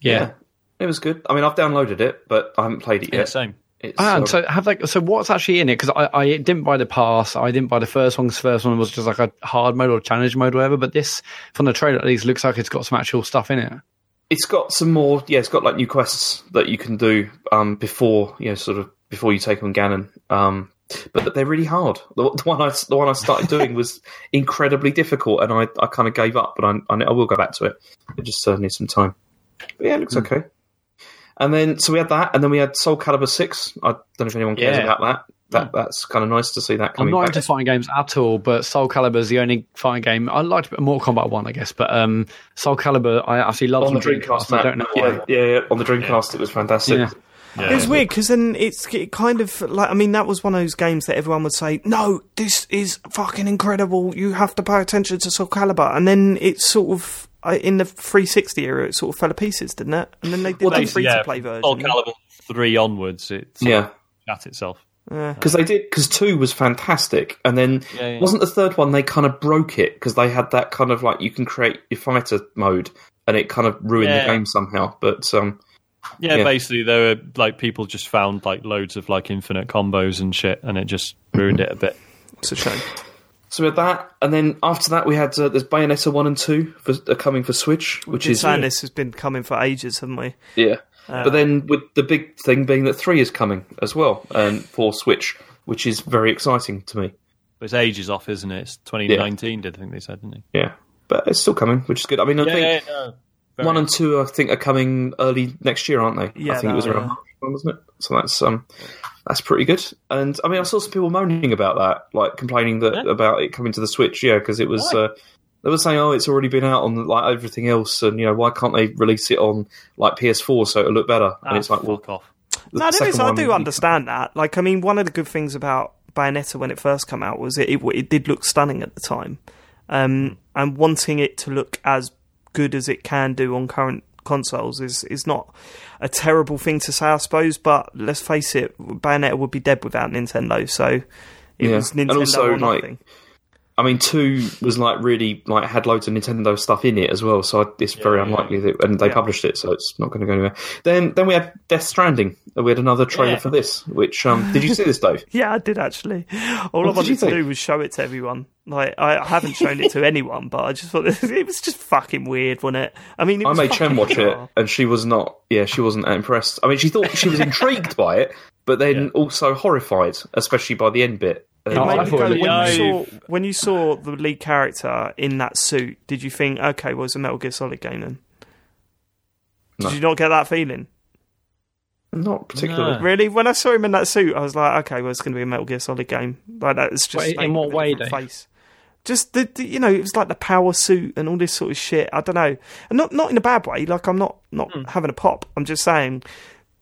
Yeah. It was good. I mean, I've downloaded it, but I haven't played it yeah, yet. same. It's, Ah, um, and so have they? So what's actually in it? Because I, I didn't buy the pass. I didn't buy the first one. 'cause the first one was just like a hard mode or challenge mode, or whatever. But this, from the trailer at least, looks like it's got some actual stuff in it. it's got some more. Yeah, it's got like new quests that you can do um, before you know, sort of before you take on Ganon. Um, but they're really hard. The, <laughs> the one I the one I started doing was <laughs> incredibly difficult, and I, I kind of gave up. But I, I I will go back to it. It just uh, needs some time. But yeah, it looks okay. And then so we had that, and then we had Soul Calibur Six. I don't know if anyone cares Yeah. about that. That that's kind of nice to see that Coming I'm not back. into fighting games at all, but Soul Calibur is the only fighting game I liked. Mortal Kombat One, I guess, but um, Soul Calibur I actually love on the on Dreamcast, I don't know yeah, why. yeah, yeah, on the Dreamcast, it was fantastic. Yeah. Yeah. It was weird because then it's it kind of like I mean that was one of those games that everyone would say no this is fucking incredible you have to pay attention to Soul Calibur and then it sort of in the 360 era it sort of fell to pieces didn't it and then they did Well, the they- free to play version Soul Calibur three onwards, it Yeah. shat itself. Because they did, because two was fantastic, and then Yeah, yeah. wasn't the third one they kind of broke it because they had that kind of like you can create your fighter mode, and it kind of ruined Yeah. the game somehow. But um, Yeah, Yeah. basically, there were like people just found like loads of like infinite combos and shit, and it just ruined it a bit. it's a shame so we had that, and then after that we had uh, there's Bayonetta one and two for, are coming for Switch, which been is saying this has been coming for ages haven't we yeah. but then with the big thing being that three is coming as well, and for Switch, which is very exciting to me. It's ages off, isn't it? It's 2019, did I think they said, didn't they? Yeah, but it's still coming, which is good. I mean, I think. no. One and two, I think, are coming early next year, aren't they? Yeah, I think it was they are, around yeah. March, time, wasn't it? So that's um, that's pretty good. And I mean, I saw some people moaning about that, like complaining that Yeah. about it coming to the Switch. Yeah, because it was Why? uh, they were saying, oh, it's already been out on like everything else, and you know, why can't they release it on like PS4 so it'll look better? Ah, and it's like, well, off. No, there is. I one- do understand that. Like, I mean, one of the good things about Bayonetta when it first came out was it it, it did look stunning at the time, um, and wanting it to look as good as it can do on current consoles is is not a terrible thing to say, I suppose. But let's face it, Bayonetta would be dead without Nintendo. So it Yeah. was And Nintendo also, or like, nothing. I mean, two was like really like had loads of Nintendo stuff in it as well, so I, it's very yeah. unlikely that and they Yeah. published it, so it's not going to go anywhere. Then then we had Death Stranding. We had another trailer Yeah. for this. Which um, did you see this, Dave? <laughs> Yeah, I did actually. All What I wanted to think? do was show it to everyone. Like I, I haven't shown it to anyone, but I just thought <laughs> it was just fucking weird, wasn't it? I mean, it I made Chen watch it, and she was not. Yeah, she wasn't that impressed. I mean, she thought she was <laughs> intrigued by it, but then Yeah. also horrified, especially by the end bit. It Oh, made me thought go, when, you saw, when you saw the lead character in that suit, did you think, okay, well, it's a Metal Gear Solid game then? No. Did you not get that feeling? Not particularly. No. Really? When I saw him in that suit, I was like, okay, well, it's going to be a Metal Gear Solid game. Like that. It's just Wait, in what a way, different Dave? Face. Just the, the, you know, it was like the power suit and all this sort of shit. I don't know, and not not in a bad way. Like I'm not not Hmm. having a pop. I'm just saying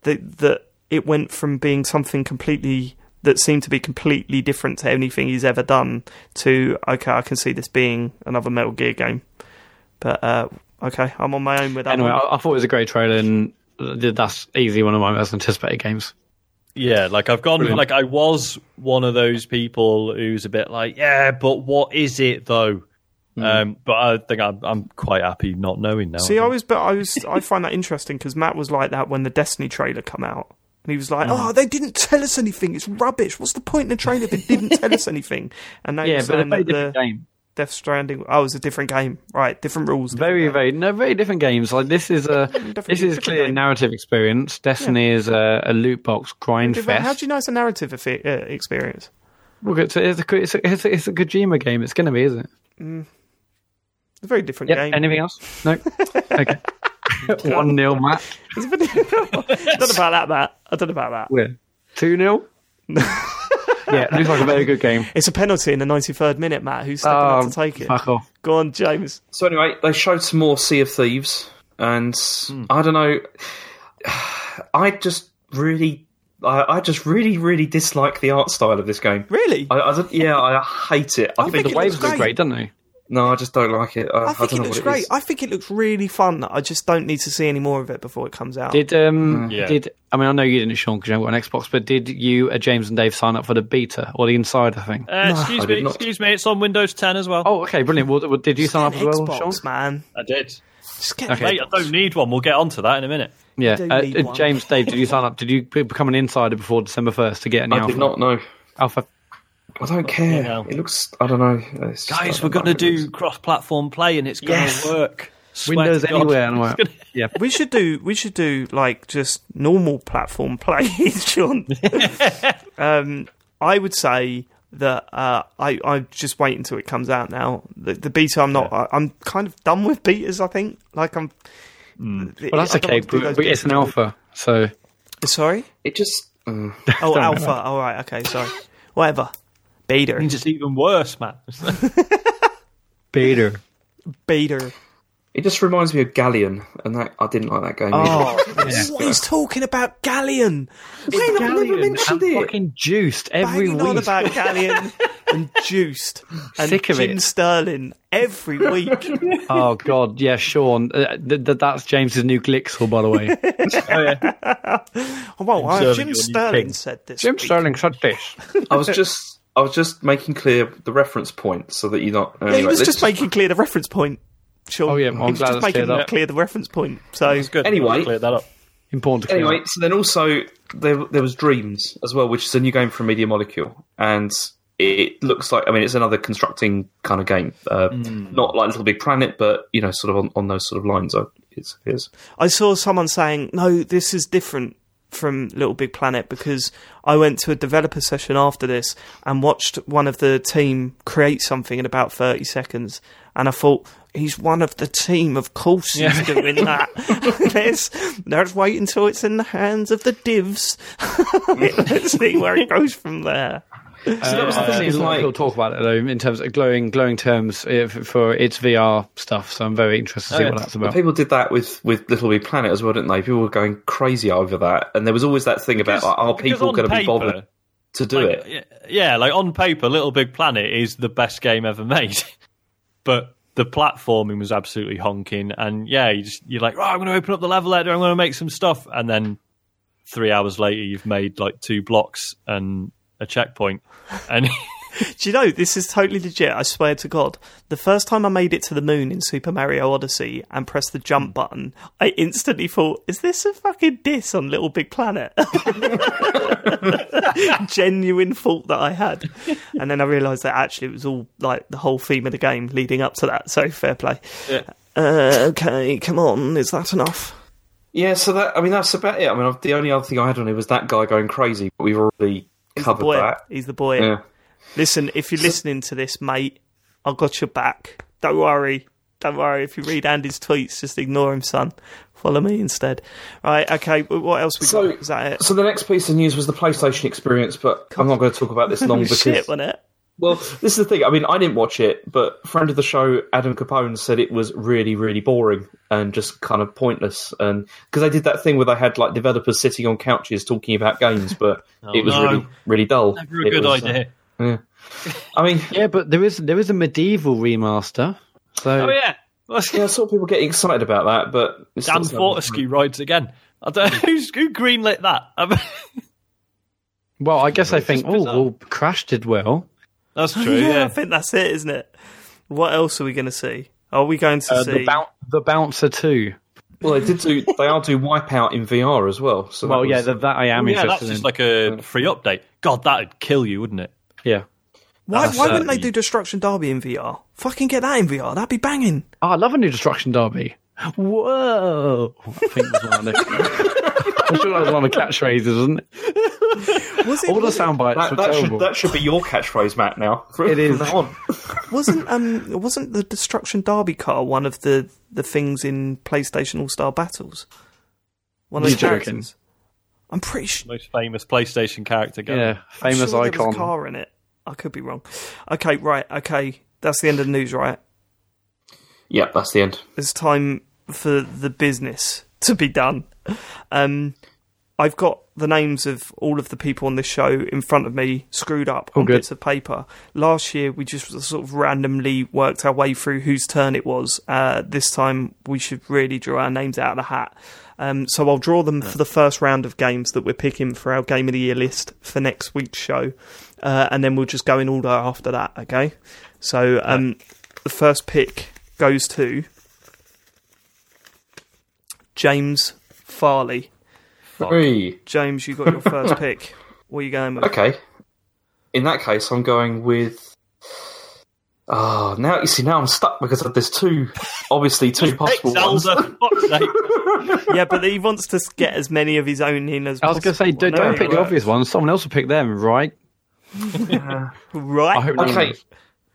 that that it went from being something completely that seemed to be completely different to anything he's ever done to okay, I can see this being another Metal Gear game. But uh, okay, I'm on my own with that. Anyway, one. I, I thought it was a great trailer, and that's easily one of my most anticipated games. Yeah, like I've gone, Brilliant. like I was one of those people who's a bit like, yeah, but what is it though? Um, but I think I'm, I'm quite happy not knowing now. See, I was, but I was, I find that interesting because Matt was like that when the Destiny trailer come out, and he was like, Mm. "Oh, they didn't tell us anything. It's rubbish. What's the point in the trailer if it didn't tell us <laughs> anything?" And now Yeah, but a saying the game. Death Stranding, oh, it's a different game, right? Different rules. different Very, game. very no, very different games. Like this is a this is clear game. narrative experience. Destiny is a, a loot box grind Different- How do you know it's a narrative uh, experience? Look, it's a, it's, a, it's, a, it's, a, it's a Kojima game. It's going to be, isn't it? It's a very different Yep. game. Anything else? No. <laughs> okay. <laughs> One nil, Matt. <laughs> I don't know about that, Matt. I don't know about that. We're two 0 <laughs> Yeah, looks like a very good game. It's a penalty in the 93rd minute, Matt. Who's stepping up Oh, to take it? Fuck off. Go on, James. So anyway, they showed some more Sea of Thieves, and hmm. I don't know. <sighs> I just really, I, I just really, really dislike the art style of this game. Really? I, I don't- yeah, I hate it. I, I think, think The waves look great. great, don't they? No, I just don't like it. I, I think don't it know looks great. is. I think it looks really fun. I just don't need to see any more of it before it comes out. Did um Yeah. did I mean I know you didn't, Sean, because you haven't got an Xbox, but did you, uh, James and Dave, sign up for the beta or the insider thing? Uh, excuse I me, excuse me. It's on Windows 10 as well. Oh, okay, brilliant. Well, well, did you sign up as well, Xbox, Sean? man. I did. Just get Okay. Mate, I don't need one. We'll get onto that in a minute. Yeah, uh, need uh, one. James, Dave, did you sign up? Did you become an insider before December first to get any I alpha? did not know. Alpha. I don't care. know. It looks. I don't know. It's just- Guys, don't we're going to do cross-platform play, and it's going to Yes. work. Swear Windows to anywhere. And I'm <laughs> yeah. We should do. We should do like just normal platform play, <laughs> Sean. <laughs> um, I would say that uh, I I just wait until it comes out now. The, the beta, I'm not. I, I'm kind of done with betas. I think. Like I'm. Well, that's okay. want to do But, but it's an alpha, so Sorry. It just. Uh, Oh, Don't alpha. All right. Okay. Sorry. Whatever. Beta. means it's even worse, man. <laughs> beta. Beta. It just reminds me of Galleon, and that I didn't like that game. Oh, <laughs> yeah. What he's talking about Galleon. Wait, I've never Galleon mentioned and it. fucking juiced every Banging on week. about Galleon <laughs> and Juiced and Sick of Jim it. Sterling every week. Oh god, yeah, Sean. Uh, th- th- that's James's new Glixel, by the way. Oh yeah. Oh, well, uh, Jim Sterling said this. Jim week. Sterling said this. I was just, I was just making clear the reference point so that you're not. Yeah, he was just making clear the reference point. Sure. Oh, yeah, I'm was glad just that's making cleared up. clear the reference point. So It's good. Anyway. clear that up. Important to clear Anyway, up. so then also there there was Dreams as well, which is a new game from Media Molecule, and it looks like I mean it's another constructing kind of game, uh, not like Little Big Planet, but you know sort of on, on those sort of lines. uh, It's, it is. I saw someone saying, no, this is different from Little Big Planet because I went to a developer session after this and watched one of the team create something in about 30 seconds. And I thought, he's one of the team. Of course he's doing that. <laughs> <laughs> let's, let's wait until it's in the hands of the divs. <laughs> let's see where it goes from there. So that was the I've thing. seen Is a lot of people talk about it though, in terms of glowing, glowing terms uh, for its VR stuff. So I'm very interested to see Oh, yeah. what that's But about. people did that with, with Little Big Planet as well, didn't they? People were going crazy over that, and there was always that thing about like, are people going to be bothered to do like, it? yeah, Yeah, like on paper, Little Big Planet is the best game ever made, <laughs> but the platforming was absolutely honking. And yeah, you just you're like, oh, I'm going to open up the level editor, I'm going to make some stuff, and then three hours later, you've made like two blocks and a checkpoint, and <laughs> Do you know this is totally legit? I swear to God. The first time I made it to the moon in Super Mario Odyssey and pressed the jump button, I instantly thought, "Is this a fucking diss on Little Big Planet?" <laughs> Genuine thought that I had, and then I realised that actually it was all like the whole theme of the game leading up to that. So fair play. Yeah. Uh, okay, come on, is that enough? Yeah, so that I mean that's about it. I mean the only other thing I had on it was that guy going crazy, but we've already He's the covered boy. that. He's the boy. Yeah. Listen, if you're listening to this, mate, I've got your back. Don't worry. Don't worry. If you read Andy's tweets, just ignore him, son. Follow me instead. Right, okay, what else we So, got? Is that it? so the next piece of news was the PlayStation experience, but I'm not going to talk about this long <laughs> because Shit, wasn't it? Well, this is the thing. I mean, I didn't watch it, but friend of the show Adam Capone said it was really, really boring and just kind of pointless. And because they did that thing where they had like developers sitting on couches talking about games, but <laughs> it was no. really, really dull. never a It good was, uh, idea. I mean, <laughs> Yeah, but there is there is a MediEvil remaster. So Oh yeah, What's- <laughs> yeah, I saw people getting excited about that, but it's Dan it's not- Fortescue rides again. I don't know who's who greenlit that. Well, I guess I think, oh, well, Crash did well. That's <laughs> true. yeah, I think that's it, isn't it? What else are we going to see? Are we going to Uh, see? the, boun- the Bouncer too. Well, they did do. They are do Wipeout in VR as well. So that Well, yeah, was- that, that I am yeah, that's interested just like a free update. God, that'd kill you, wouldn't it? yeah. why why wouldn't they do Destruction Derby in VR? Fucking get that in VR. That'd be banging. Oh, I love a new Destruction Derby. Whoa! I think <laughs> that's one of the. I'm sure that was one of the catchphrases, wasn't it? Was it? All the was it- sound bites that, were that should terrible. that should be your catchphrase, Matt. Now <laughs> It is. On. <laughs> wasn't um wasn't the Destruction Derby car one of the the things in PlayStation All Star Battles? One of You the joking? characters. I'm pretty sure. Most famous PlayStation character. Going. Yeah, I'm famous sure There was icon. a car in it. I could be wrong. Okay, right. Okay, that's the end of the news. Right. Yeah, that's the end. It's time for the business <laughs> to be done. Um, I've got the names of all of the people on this show in front of me, screwed up on bits of paper. Last year, we just sort of randomly worked our way through whose turn it was. Uh, this time, we should really draw our names out of the hat. Um, so I'll draw them for the first round of games that we're picking for our Game of the Year list for next week's show, uh, and then we'll just go in order after that. Okay. So um, the first pick goes to James Farley. Three. James, you got your first <laughs> pick. What are you going with? Okay. In that case, I'm going with. Oh, now you see. Now I'm stuck because there's two, obviously two <laughs> possible ones. Zelda. for fuck's sake. <laughs> Yeah, but he wants to get as many of his own in as I was going to say, don't, No, don't pick the obvious ones. Someone else will pick them, right? I Right, hope Okay, does.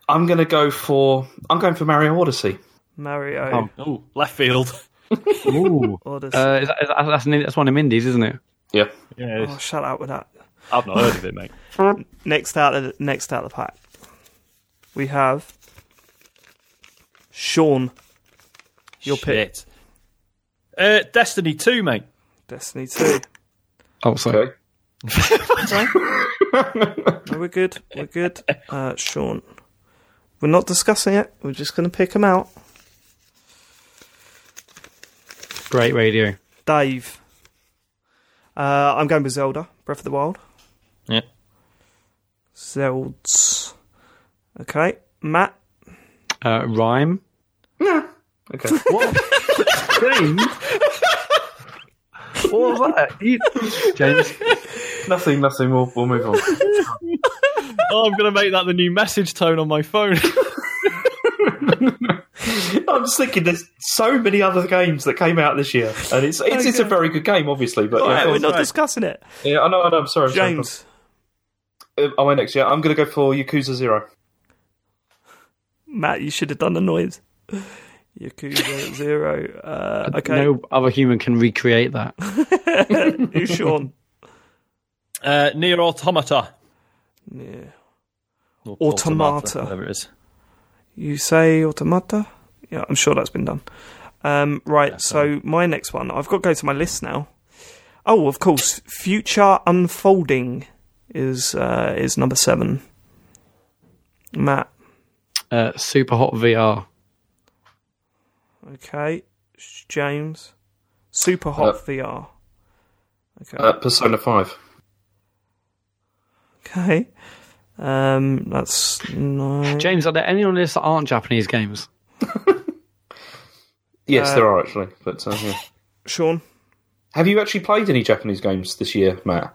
I'm going to go for. I'm going for Mario Odyssey. Mario. Oh, left field. <laughs> Ooh. Uh, is that, is that, that's, that's one of Mindy's, isn't it? Yeah. Yeah, oh, shut up with that. I've not heard of it, mate. <laughs> Next out of the, next out of the pack, we have Sean. Your pick. Shit. Uh, Destiny 2, mate. Destiny 2. Oh, sorry. Okay. No, we're good. We're good. Uh, Sean. We're not discussing it. We're just going to pick them out. Great radio. Dave. Uh, I'm going with Zelda, Breath of the Wild. Yeah. Zelds. Okay. Matt. Uh, rhyme. No. Okay. What? James? what was that? You- James? nothing. Nothing. We'll, we'll move on. <laughs> Oh, I'm going to make that the new message tone on my phone. <laughs> <laughs> I'm just thinking. There's so many other games that came out this year, and it's it's, it's a very good game, obviously. But yeah, Alright, go we're on. not discussing it. yeah, I know. I know. I'm sorry. I'm sorry. James. Uh, I went next. Yeah, I'm going to go for Yakuza Zero. Matt, you should have done the noise. Yakuza <laughs> Zero. Uh, okay. No other human can recreate that. <laughs> Who's Sean? Uh, Nier Automata. Yeah. Or Automata. Whatever it is. You say automata? Yeah, I'm sure that's been done. Um, right, so my next one, I've got to go to my list now. Oh, of course, Future Unfolding is uh, is number seven. Matt, Uh, super hot VR. okay. James, Super Hot Uh, VR. Okay, Uh, Persona Five. okay. Um, that's nine. James, are there any on this that aren't Japanese games? <laughs> Yes, Uh, there are actually. But uh, yeah. <laughs> Sean, have you actually played any Japanese games this year, Matt?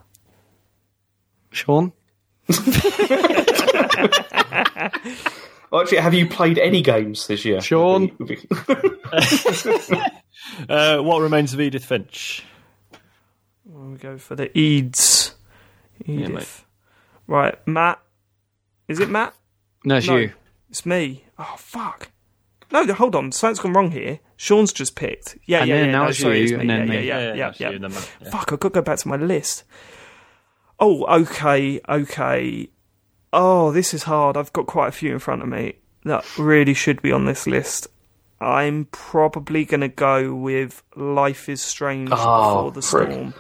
Sean? <laughs> Well, actually, have you played any games this year? Sean? <laughs> Uh, what remains of Edith Finch? we go for the Eads. Edith. mate. right, Matt. Is it Matt? No, it's No. you. It's me. Oh fuck. No, hold on. Something's gone wrong here. Sean's just picked. Yeah, And yeah, then yeah. now no, it's sorry, you, it's me. and then yeah, me. yeah, yeah, yeah, that's yeah. you, then. Yeah. Fuck, I've got to go back to my list. Oh, okay, okay. Oh, this is hard. I've got quite a few in front of me that really should be on this list. I'm probably going to go with Life is Strange Oh, Before the frick. Storm,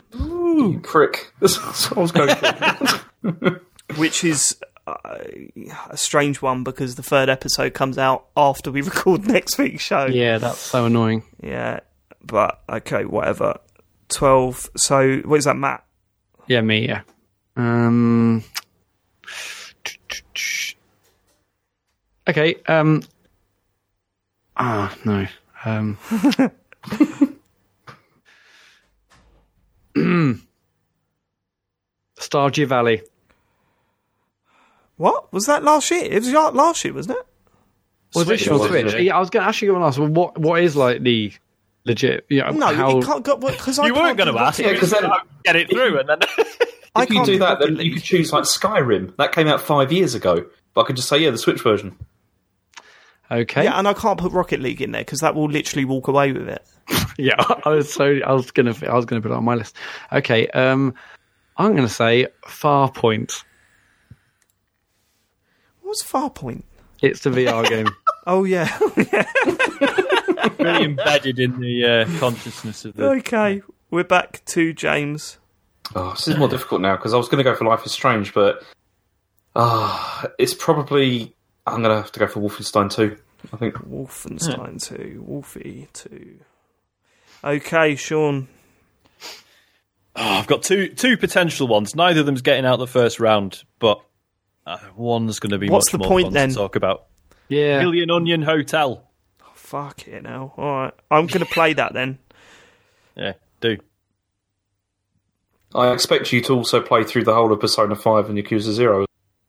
you prick. <laughs> That's what I was going for. <laughs> which is a strange one because the third episode comes out after we <laughs> record next week's show. Yeah, that's so annoying. Yeah, but okay, whatever. 12. So, what is that, Matt? Yeah, me, yeah. Um. Okay, um. Ah, no. Um. <laughs> <clears throat> Stardew Valley. What? Was that last year? It was last year, wasn't it? Was Switch it on was, Switch? yeah. Yeah, I was going to actually going to ask, well, what what is like the legit? Yeah, No, how, you can't go because I You weren't going going to ask. Yeah, 'cause then- get it through, and then <laughs> I if you can't do do that, then you could choose like Skyrim. That came out five years ago. But I could just say, yeah, the Switch version. Okay, Yeah, and I can't put Rocket League in there because that will literally walk away with it. <laughs> yeah. I was so I was gonna I was gonna put it on my list. Okay, um, I'm gonna say Farpoint. What's Farpoint? It's the VR <laughs> game. Oh yeah. really embedded in the uh, consciousness of the. okay, we're back to James. Oh, this is more difficult now because I was going to go for Life is Strange, but ah, it's probably I'm going to have to go for Wolfenstein 2. I think. Wolfenstein two, Wolfie two. Okay, Sean. Oh, I've got two two potential ones. Neither of them's getting out the first round, but uh, one's going to be What's much the more point fun then? to talk about. Yeah, Million Onion Hotel. Fuck it now. All right, I'm going to play that then. <laughs> Yeah, do. I expect you to also play through the whole of Persona 5 and Yakuza 0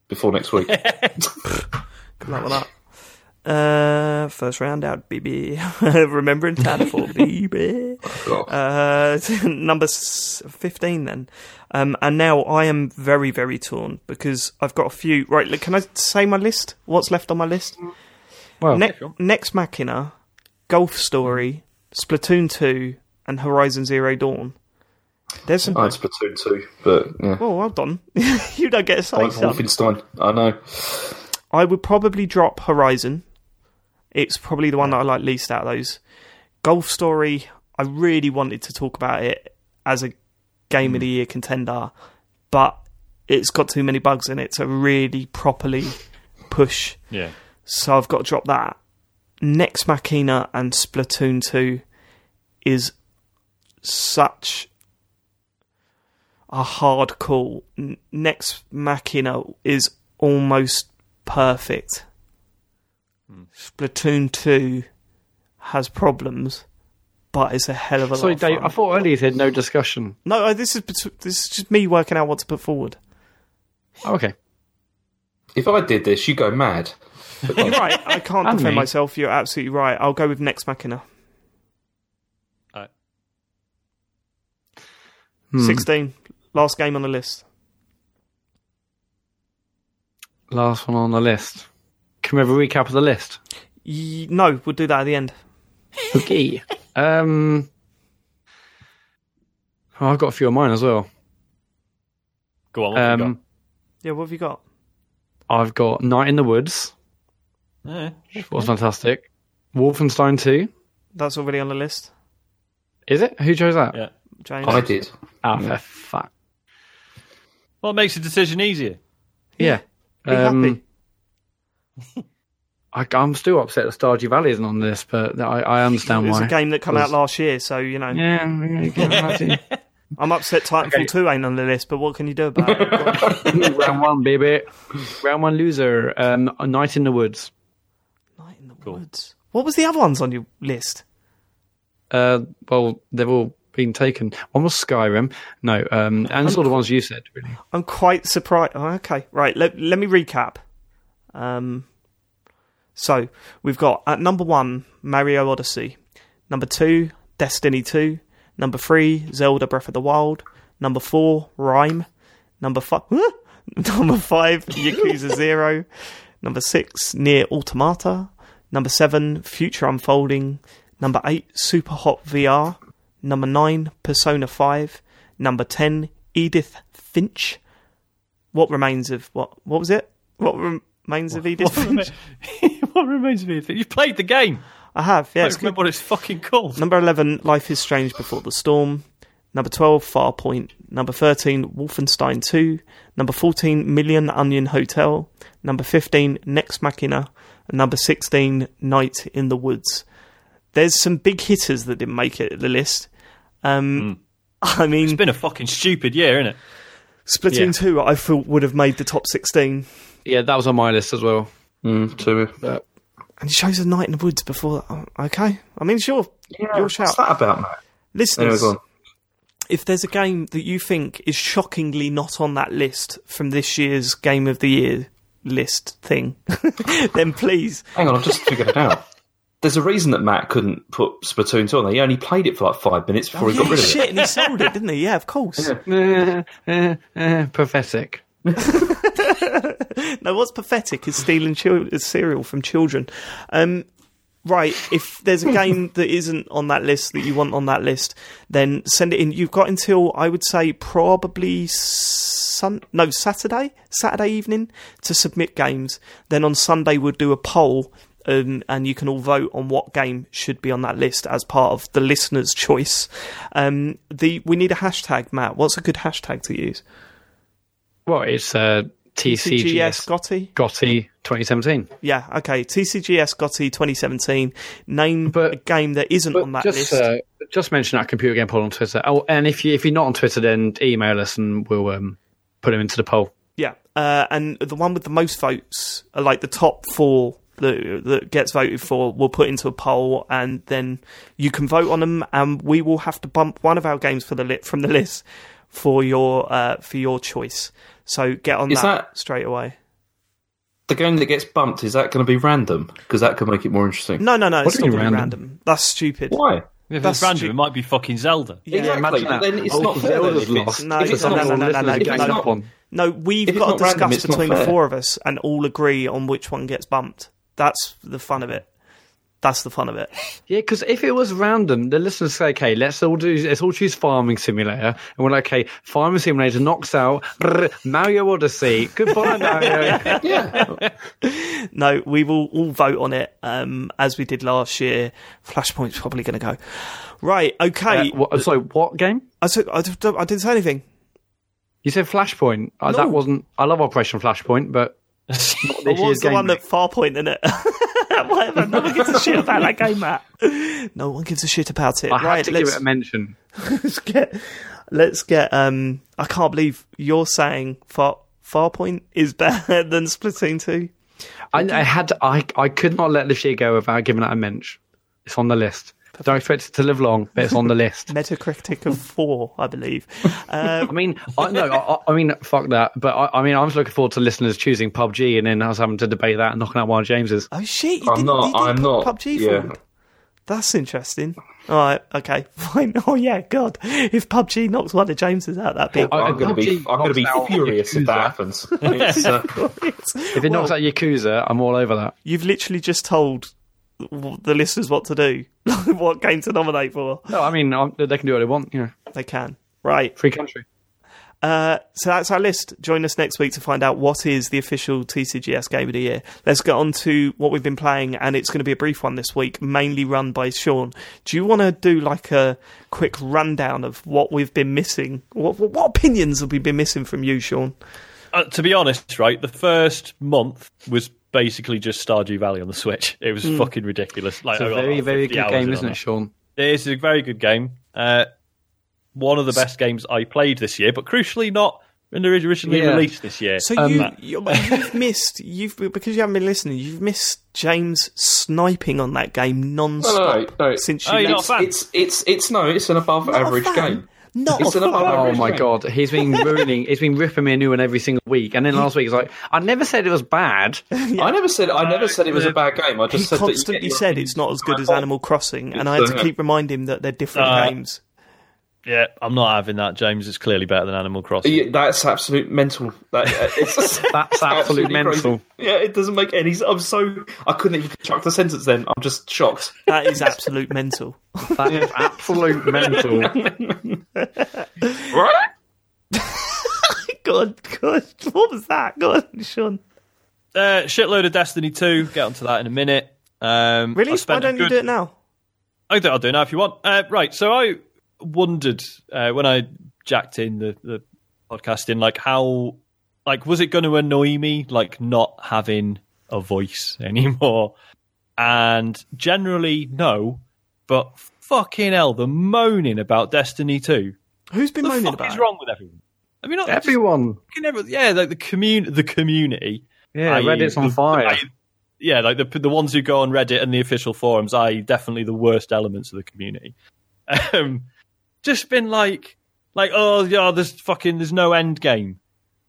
before next week. <laughs> Good luck with that. Uh, first round out, baby. <laughs> Remembering Titanfall, baby. God. Uh, <laughs> number 15 then. Um, and now I am very, very torn because I've got a few. Right, look, can I say my list? What's left on my list? well, Ne- sure. Nex Machina, Golf Story, Splatoon 2, and Horizon Zero Dawn. There's some. I had Splatoon 2, but yeah. Oh, well done. <laughs> you don't get a say, Like son. Wolfenstein. I know. I would probably drop Horizon. It's probably the one that I like least out of those. Golf Story. I really wanted to talk about it as a game of mm. the year contender, but it's got too many bugs in it to really properly push. Yeah. So I've got to drop that. Nex Machina and Splatoon 2 is such a hard call. Nex Machina is almost perfect. Splatoon 2 has problems, but it's a hell of a Sorry, lot of Dave. fun. I thought earlier you said no discussion. No, uh, this is this is just me working out what to put forward. Oh, okay. If I did this, you'd go mad. <laughs> You're right. I can't And defend me. myself. You're absolutely right. I'll go with Nex Machina. Alright. Hmm. 16. Last game on the list. Last one on the list. Can we have a recap of the list? Y- no, we'll do that at the end. Okay. <laughs> um, oh, I've got a few of mine as well. Go on. What have you Um, Yeah, what have you got? I've got Night in the Woods, got? Yeah. which was fantastic. Wolfenstein 2. That's already on the list. Is it? Who chose that? Yeah. James. I did. Ah, for fuck. Well, it makes the decision easier. Yeah. Be Um, happy. I, I'm still upset that Stardew Valley isn't on this, but I, I understand It was why. a game that came out last year, so you know. Yeah, yeah, you can imagine. <laughs> I'm upset Titanfall 2 ain't on the list, but what can you do about it? <laughs> Round one, baby. Round one loser. Um, A Night in the Woods. Night in the Cool. Woods. What was the other ones on your list? Uh, well, they've all been taken. One was Skyrim. No, um, and sort of ones you said, really. I'm quite surprised. Oh, okay, right. Let let me recap. Um, so we've got at number one Mario Odyssey, number two Destiny Two, number three Zelda Breath of the Wild, number four Rime, number five <laughs> number five Yakuza Zero, number six Nier Automata, number seven Future Unfolding, number eight Super Hot VR, number nine Persona Five, number ten Edith Finch. What remains of what? What was it? What <laughs> remains of Edith What, Finch? remains, what reminds me of it? You've played the game. I have. Yeah, I it's don't good. remember what it's fucking called. Number 11, Life is Strange Before the Storm. Number 12, Farpoint. Number 13, Wolfenstein 2. Number 14, Million Onion Hotel. Number 15, Nex Machina. And number 16, Night in the Woods. There's some big hitters that didn't make it the list. Um, I mean, It's been a fucking stupid year, isn't it? Splatoon Yeah. 2, I thought would have made the top 16. Yeah, that was on my list as well. Mm, two. But And it shows a Night in the Woods before. oh, Okay. I mean, sure. Yeah, Your what's that about, Matt? Listeners, Anyway, if there's a game that you think is shockingly not on that list from this year's Game of the Year list thing, <laughs> then please. Hang on, I've just figured it out. There's a reason that Matt couldn't put Splatoon 2 on there. He only played it for like five minutes before he got Yeah, rid of shit, it. and he sold it, didn't he? Yeah, of course. eh, eh, eh, pathetic. <laughs> No, what's pathetic is stealing chil- cereal from children. Um, right, if there's a game <laughs> that isn't on that list that you want on that list, then send it in. You've got until I would say probably sun no Saturday, Saturday evening to submit games. Then on Sunday we'll do a poll. Um, and you can all vote on what game should be on that list as part of the listener's choice. Um, the we need a hashtag, Matt. What's a good hashtag to use? Well, it's uh, TCGS GOTY. GOTY 2017. Yeah, okay. TCGS GOTY 2017. Name But- a game that isn't on that just list. uh, just mention that computer game poll on Twitter. Oh, and if you if you're not on Twitter, then email us and we'll um, put them into the poll. yeah, uh, and the one with the most votes, uh, like the top four that, that gets voted for, we'll put into a poll, and then you can vote on them, and we will have to bump one of our games for the lit from the list for your uh, for your choice. So get on Is that, that- straight away. The game that gets bumped, is that going to be random? Because that could make it more interesting. No, no, no, it's not going to be random? random. That's stupid. Why? If That's it's random, stu- it might be fucking Zelda. Yeah, exactly. imagine that. then it's Oh, not Zelda's if lost. No, if it's no, not no, no, no, no, no, no, no. not- on. No, we've If got to random, discuss it's between the four of us and all agree on which one gets bumped. That's the fun of it. That's the fun of it. <laughs> Yeah, because if it was random, the listeners say, "Okay, let's all do, let's all choose Farming Simulator," and we're like, "Okay, Farming Simulator knocks out brr, Mario Odyssey. Goodbye, <laughs> Mario." Yeah. <laughs> No, we will all vote on it um, as we did last year. Flashpoint's probably going to go. Right, okay. Uh, what, sorry, what game? I, said, I, d- I didn't say anything. You said Flashpoint. Uh, That wasn't. I love Operation Flashpoint, but not What this was the game. one that Farpoint in it? Whatever. No one gives a shit about that game, Matt. No one gives a shit about it. I had right, to give let's, it a mention. <laughs> let's get. Let's get. Um, I can't believe you're saying Far Farpoint is better <laughs> than Splatoon two. I, I had. To, I I could not let this year go without giving it a mention. It's on the list. Don't expect it to live long, but it's on the list. <laughs> Metacritic of four, I believe. I mean, I no, I, I mean, fuck that. But I, I mean, I was looking forward to listeners choosing PUBG, and then I was having to debate that and knocking out one of James's. Oh shit! You I'm didn't, you I'm put not- PUBG yeah. forward. That's interesting. All right, okay, <laughs> fine. Oh yeah, God, if PUBG knocks one of James's out, that'd be. I- I'm going to be, I'm going to be knocks out furious if that happens. It's, uh, <laughs> If it knocks out Yakuza, I'm all over that. You've literally just told the listeners what to do, <laughs> what game to nominate for. No, I mean, they can do what they want. You know, They can. Right. free country. Uh, so that's our list. Join us next week to find out what is the official TCGS game of the year. Let's get on to what we've been playing, and it's going to be a brief one this week, mainly run by Sean. Do you want to do like a quick rundown of what we've been missing? What, what opinions have we been missing from you, Sean? Uh, to be honest, right, the first month was basically just Stardew Valley on the Switch. It was fucking ridiculous. Like It's a very, very good game, isn't on it, Sean? It is a very good game. Uh, one of the best games I played this year, but crucially not when they originally Yeah. released this year. So Um, you, you you've missed you've because you haven't been listening. You've missed James sniping on that game non-stop No, no, no. since you Oh, you're not a fan? it's, it's, it's, no, it's an above not average game. Not It's a an above. Oh my god, he's been ruining. he's been ripping me a new one every single week, and then last week he's like, "I never said it was bad." <laughs> I never said I never said it was a bad game. I He just said constantly get said it's not as good as Animal Crossing, and I had to keep reminding him that they're different Uh, games. Yeah, I'm not having that, James. It's clearly better than Animal Crossing. Yeah, that's absolute mental. That, it's, <laughs> That's absolute absolutely mental. crazy. Yeah, it doesn't make any. I'm so I couldn't even construct a sentence. Then I'm just shocked. That is absolute mental. That is absolute mental. <laughs> Right? <laughs> God, God, what was that? God, Sean. Uh, shitload of Destiny 2. Get onto that in a minute. Um, Really? I Why don't you good- do it now? I think I'll do it now if you want. Uh, right, so I wondered uh, when I jacked in the, the podcasting, like how, like, was it going to annoy me, like, not having a voice <laughs> anymore? And generally, no. But fucking hell, the moaning about Destiny 2. Who's been The moaning fuck about is it? wrong with everyone? I mean, not Everyone, Just, everyone yeah, like the commun- the community. yeah, i.e. Reddit's on the- fire. i.e. yeah, like the the ones who go on Reddit and the official forums, i.e., definitely the worst elements of the community. <laughs> Um, just been like, like, oh yeah, there's fucking, there's no end game.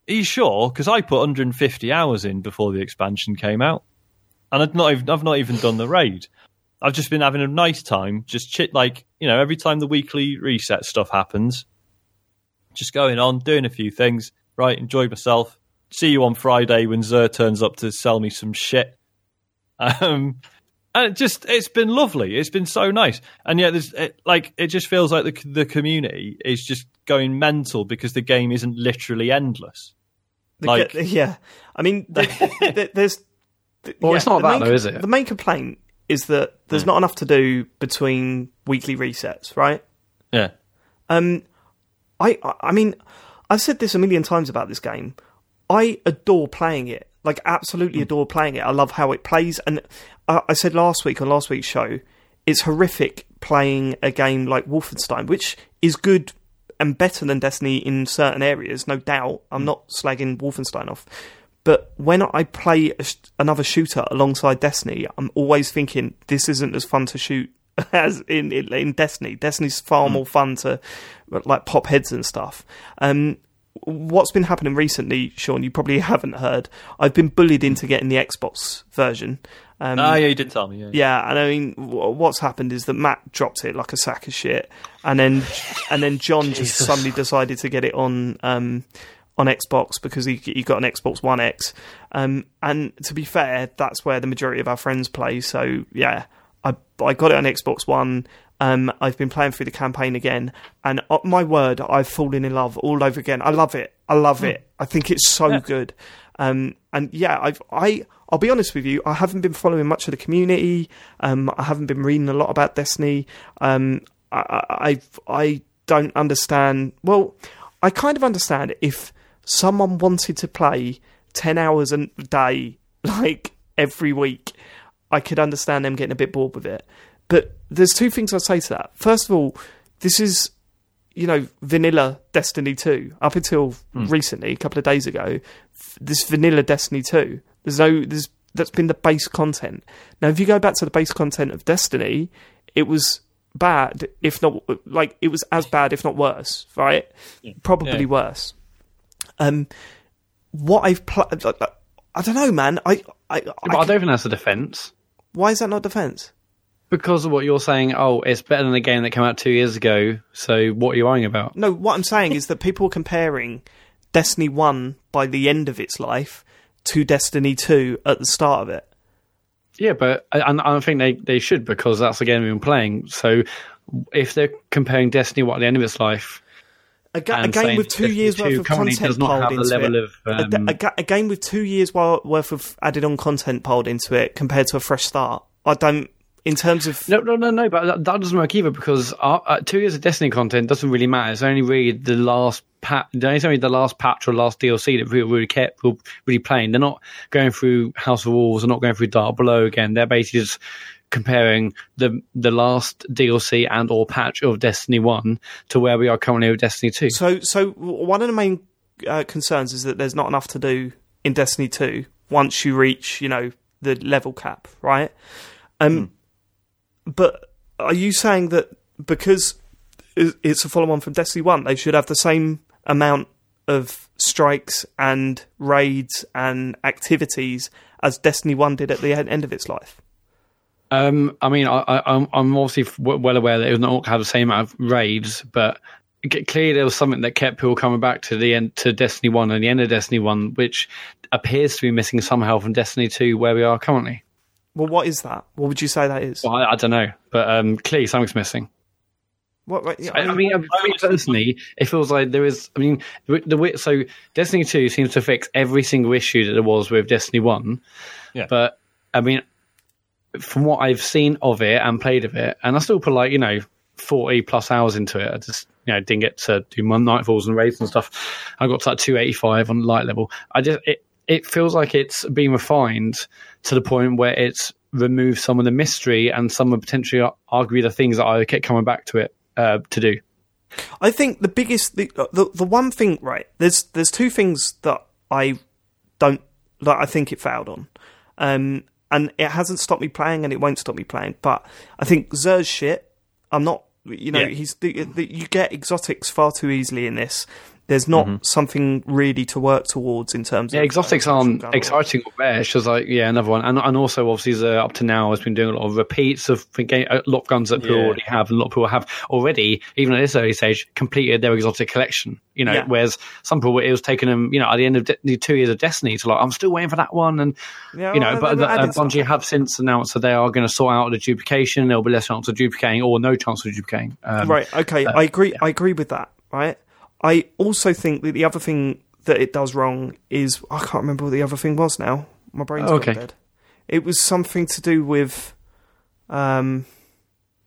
Are you sure? Because I put 150 hours in before the expansion came out, and I've not even, I've not even done the raid. I've just been having a nice time, just chit like you know, every time the weekly reset stuff happens, just going on, doing a few things. Right, enjoyed myself. See you on Friday when Xûr turns up to sell me some shit. <laughs> Um, and it just it's been lovely. It's been so nice, and yet there's it, like it just feels like the the community is just going mental because the game isn't literally endless. The Like- ge- yeah, I mean, <laughs> the, the, there's. the- Well, yeah, it's not that main, though, is it? The main complaint is that Hmm. there's not enough to do between weekly resets, right? Yeah, Um, I, I- I mean, I've said this a million times about this game. I adore playing it. Like, absolutely hmm. adore playing it. I love how it plays. And I, I said last week on last week's show, it's horrific playing a game like Wolfenstein, which is good and better than Destiny in certain areas, no doubt. I'm hmm. not slagging Wolfenstein off. But when I play a sh- another shooter alongside Destiny, I'm always thinking this isn't as fun to shoot <laughs> as in in, in Destiny. Destiny's far hmm. more fun to like pop heads and stuff. Um, what's been happening recently, Sean? You probably <laughs> haven't heard. I've been bullied into getting the Xbox version. Um, ah, yeah, you did tell me. Yeah, yeah, and I mean, w- what's happened is that Matt dropped it like a sack of shit, and then and then John just suddenly decided to get it on um, on Xbox because he he got an Xbox One X. Um, and to be fair, that's where the majority of our friends play. So yeah, I I got it on Xbox One. Um, I've been playing through the campaign again, and uh, my word, I've fallen in love all over again. I love it. I love it. I think it's so Yeah. good. Um, and yeah, I've I I'll be honest with you, I haven't been following much of the community. Um, I haven't been reading a lot about Destiny. Um, I I I don't understand. Well, I kind of understand if someone wanted to play ten hours a day, <laughs> like every week. I could understand them getting a bit bored with it. But there's two things I'd say to that. First of all, this is you know, vanilla Destiny 2 up until recently, a couple of days ago. This vanilla Destiny 2, there's no, there's that's been the base content. Now, if you go back to the base content of Destiny, it was bad, if not like it was as bad, if not worse, right? Probably Yeah. worse. Um, what I've pl- I don't know, man. I, I, I, I don't think that's a defence. why is that not defense? Because of what you're saying, oh, it's better than the game that came out two years ago. So what are you worrying about? No, what I'm saying is that people are comparing Destiny 1 by the end of its life to Destiny 2 at the start of it. Yeah, but I, and I think they, they should because that's the game we've been playing. So if they're comparing Destiny 1 at the end of its life, A, ga- a game with two years worth of content piled into level it. of, A um, a, ga- a game with two years worth of added on content piled into it compared to a fresh start. I don't. In terms of No, no, no, no. But that, that doesn't work either because our, uh, two years of Destiny content doesn't really matter. It's only really the last patch. It's only the last patch or last DLC that people really kept people really playing. They're not going through House of Wolves. They're not going through Dark Below again. They're basically just comparing the the last DLC and or patch of Destiny One to where we are currently with Destiny Two. So, so one of the main uh, concerns is that there's not enough to do in Destiny 2 once you reach, you know, the level cap, right? Um, but are you saying that because it's a follow-on from Destiny 1, they should have the same amount of strikes and raids and activities as Destiny 1 did at the end of its life? Um, I mean, I, I'm obviously well aware that it was not have the same amount of raids, but clearly there was something that kept people coming back to the end to Destiny One and the end of Destiny One, which appears to be missing somehow from Destiny Two, where we are currently. Well, what is that? What would you say that is? Well, I, I don't know, but um, clearly something's missing. What, what, yeah, I, I mean, I mean, personally, it feels like there is. I mean, the, the so Destiny Two seems to fix every single issue that there was with Destiny One. Yeah. But I mean, from what I've seen of it and played of it, and I still put like you know forty plus hours into it. I just you know didn't get to do my nightfalls and raids and stuff. I got to like two eighty five on light level. I just it it feels like it's been refined to the point where it's removed some of the mystery and some of potentially argue the things that I kept coming back to it uh, to do. I think the biggest the, the the one thing right there's there's two things that I don't that I think it failed on, um, and it hasn't stopped me playing and it won't stop me playing. But I think Xûr's shit. I'm not you know Yeah. he's the, the, you get exotics far too easily in this. There's not something really to work towards in terms of. Yeah, of exotics uh, aren't exciting or rare. It's just like yeah, another one, and and also obviously the, up to now has been doing a lot of repeats of a lot of guns that people Yeah. already have, and a lot of people have already, even at this early stage, completed their exotic collection. You know, Yeah. whereas some people it was taking them, you know, at the end of de- two years of Destiny to like, I'm still waiting for that one, and Yeah, you know, well, but the, uh. Bungie have since announced that they are going to sort out the duplication. There'll be less chance of duplicating, or no chance of duplicating. Um, right okay i agree i agree with that right i also think that the other thing that it does wrong is i can't remember what the other thing was now my brain's Okay. gone dead it was something to do with um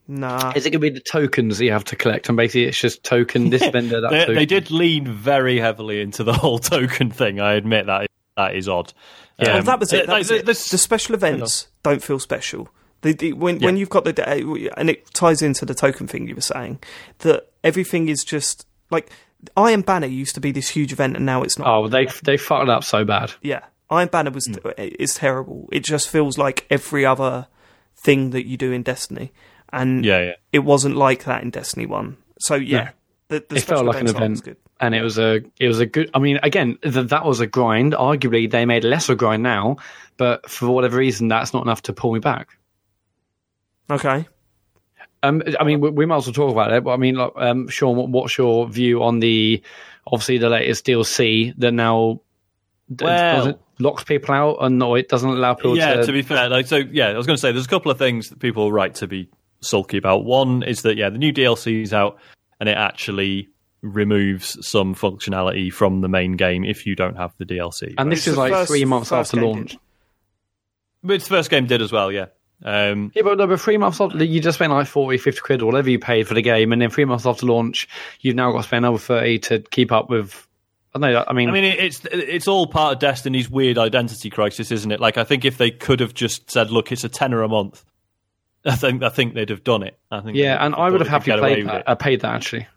nah Is it going to be the tokens that you have to collect? And basically, it's just token this <laughs> vendor that. They, token. they did lean very heavily into the whole token thing. I admit that that is odd. Oh, Um, that was it. That was it. The special events don't feel special. The, the, when when you've got the da- and it ties into the token thing you were saying that everything is just like Iron Banner used to be this huge event and now it's not. Oh, they they fucked up so bad. Yeah, Iron Banner was hmm. is terrible. It just feels like every other thing that you do in Destiny, and Yeah, yeah. it wasn't like that in Destiny One. So yeah, No. the, the It felt like an event, good. and it was a it was a good. I mean, again, th- that was a grind. Arguably, they made less of a grind now, but for whatever reason, that's not enough to pull me back. Okay, Um, I mean, we, we might as well talk about it. But I mean, like, um, Sean, what, what's your view on the obviously the latest DLC that now? Well, it- locks people out and or it doesn't allow people to play? yeah, to. to be fair, like so, yeah, I was going to say there's a couple of things that people are right to be sulky about. One is that yeah, the new DLC is out and it actually removes some functionality from the main game if you don't have the DLC. and this It's is like first- three months after launch. did. But the first game did as well, yeah. Um, Yeah, but, no, but three months after, you just spent like 40, 50 quid or whatever you paid for the game, and then three months after launch, you've now got to spend another 30 to keep up with. I know. I mean, I mean, it's it's all part of Destiny's weird identity crisis, isn't it? Like, I think if they could have just said, "Look, it's a tenner a month," <laughs> I think I think they'd have done it. I think. yeah, and I would have happily get away played with that. I paid that actually.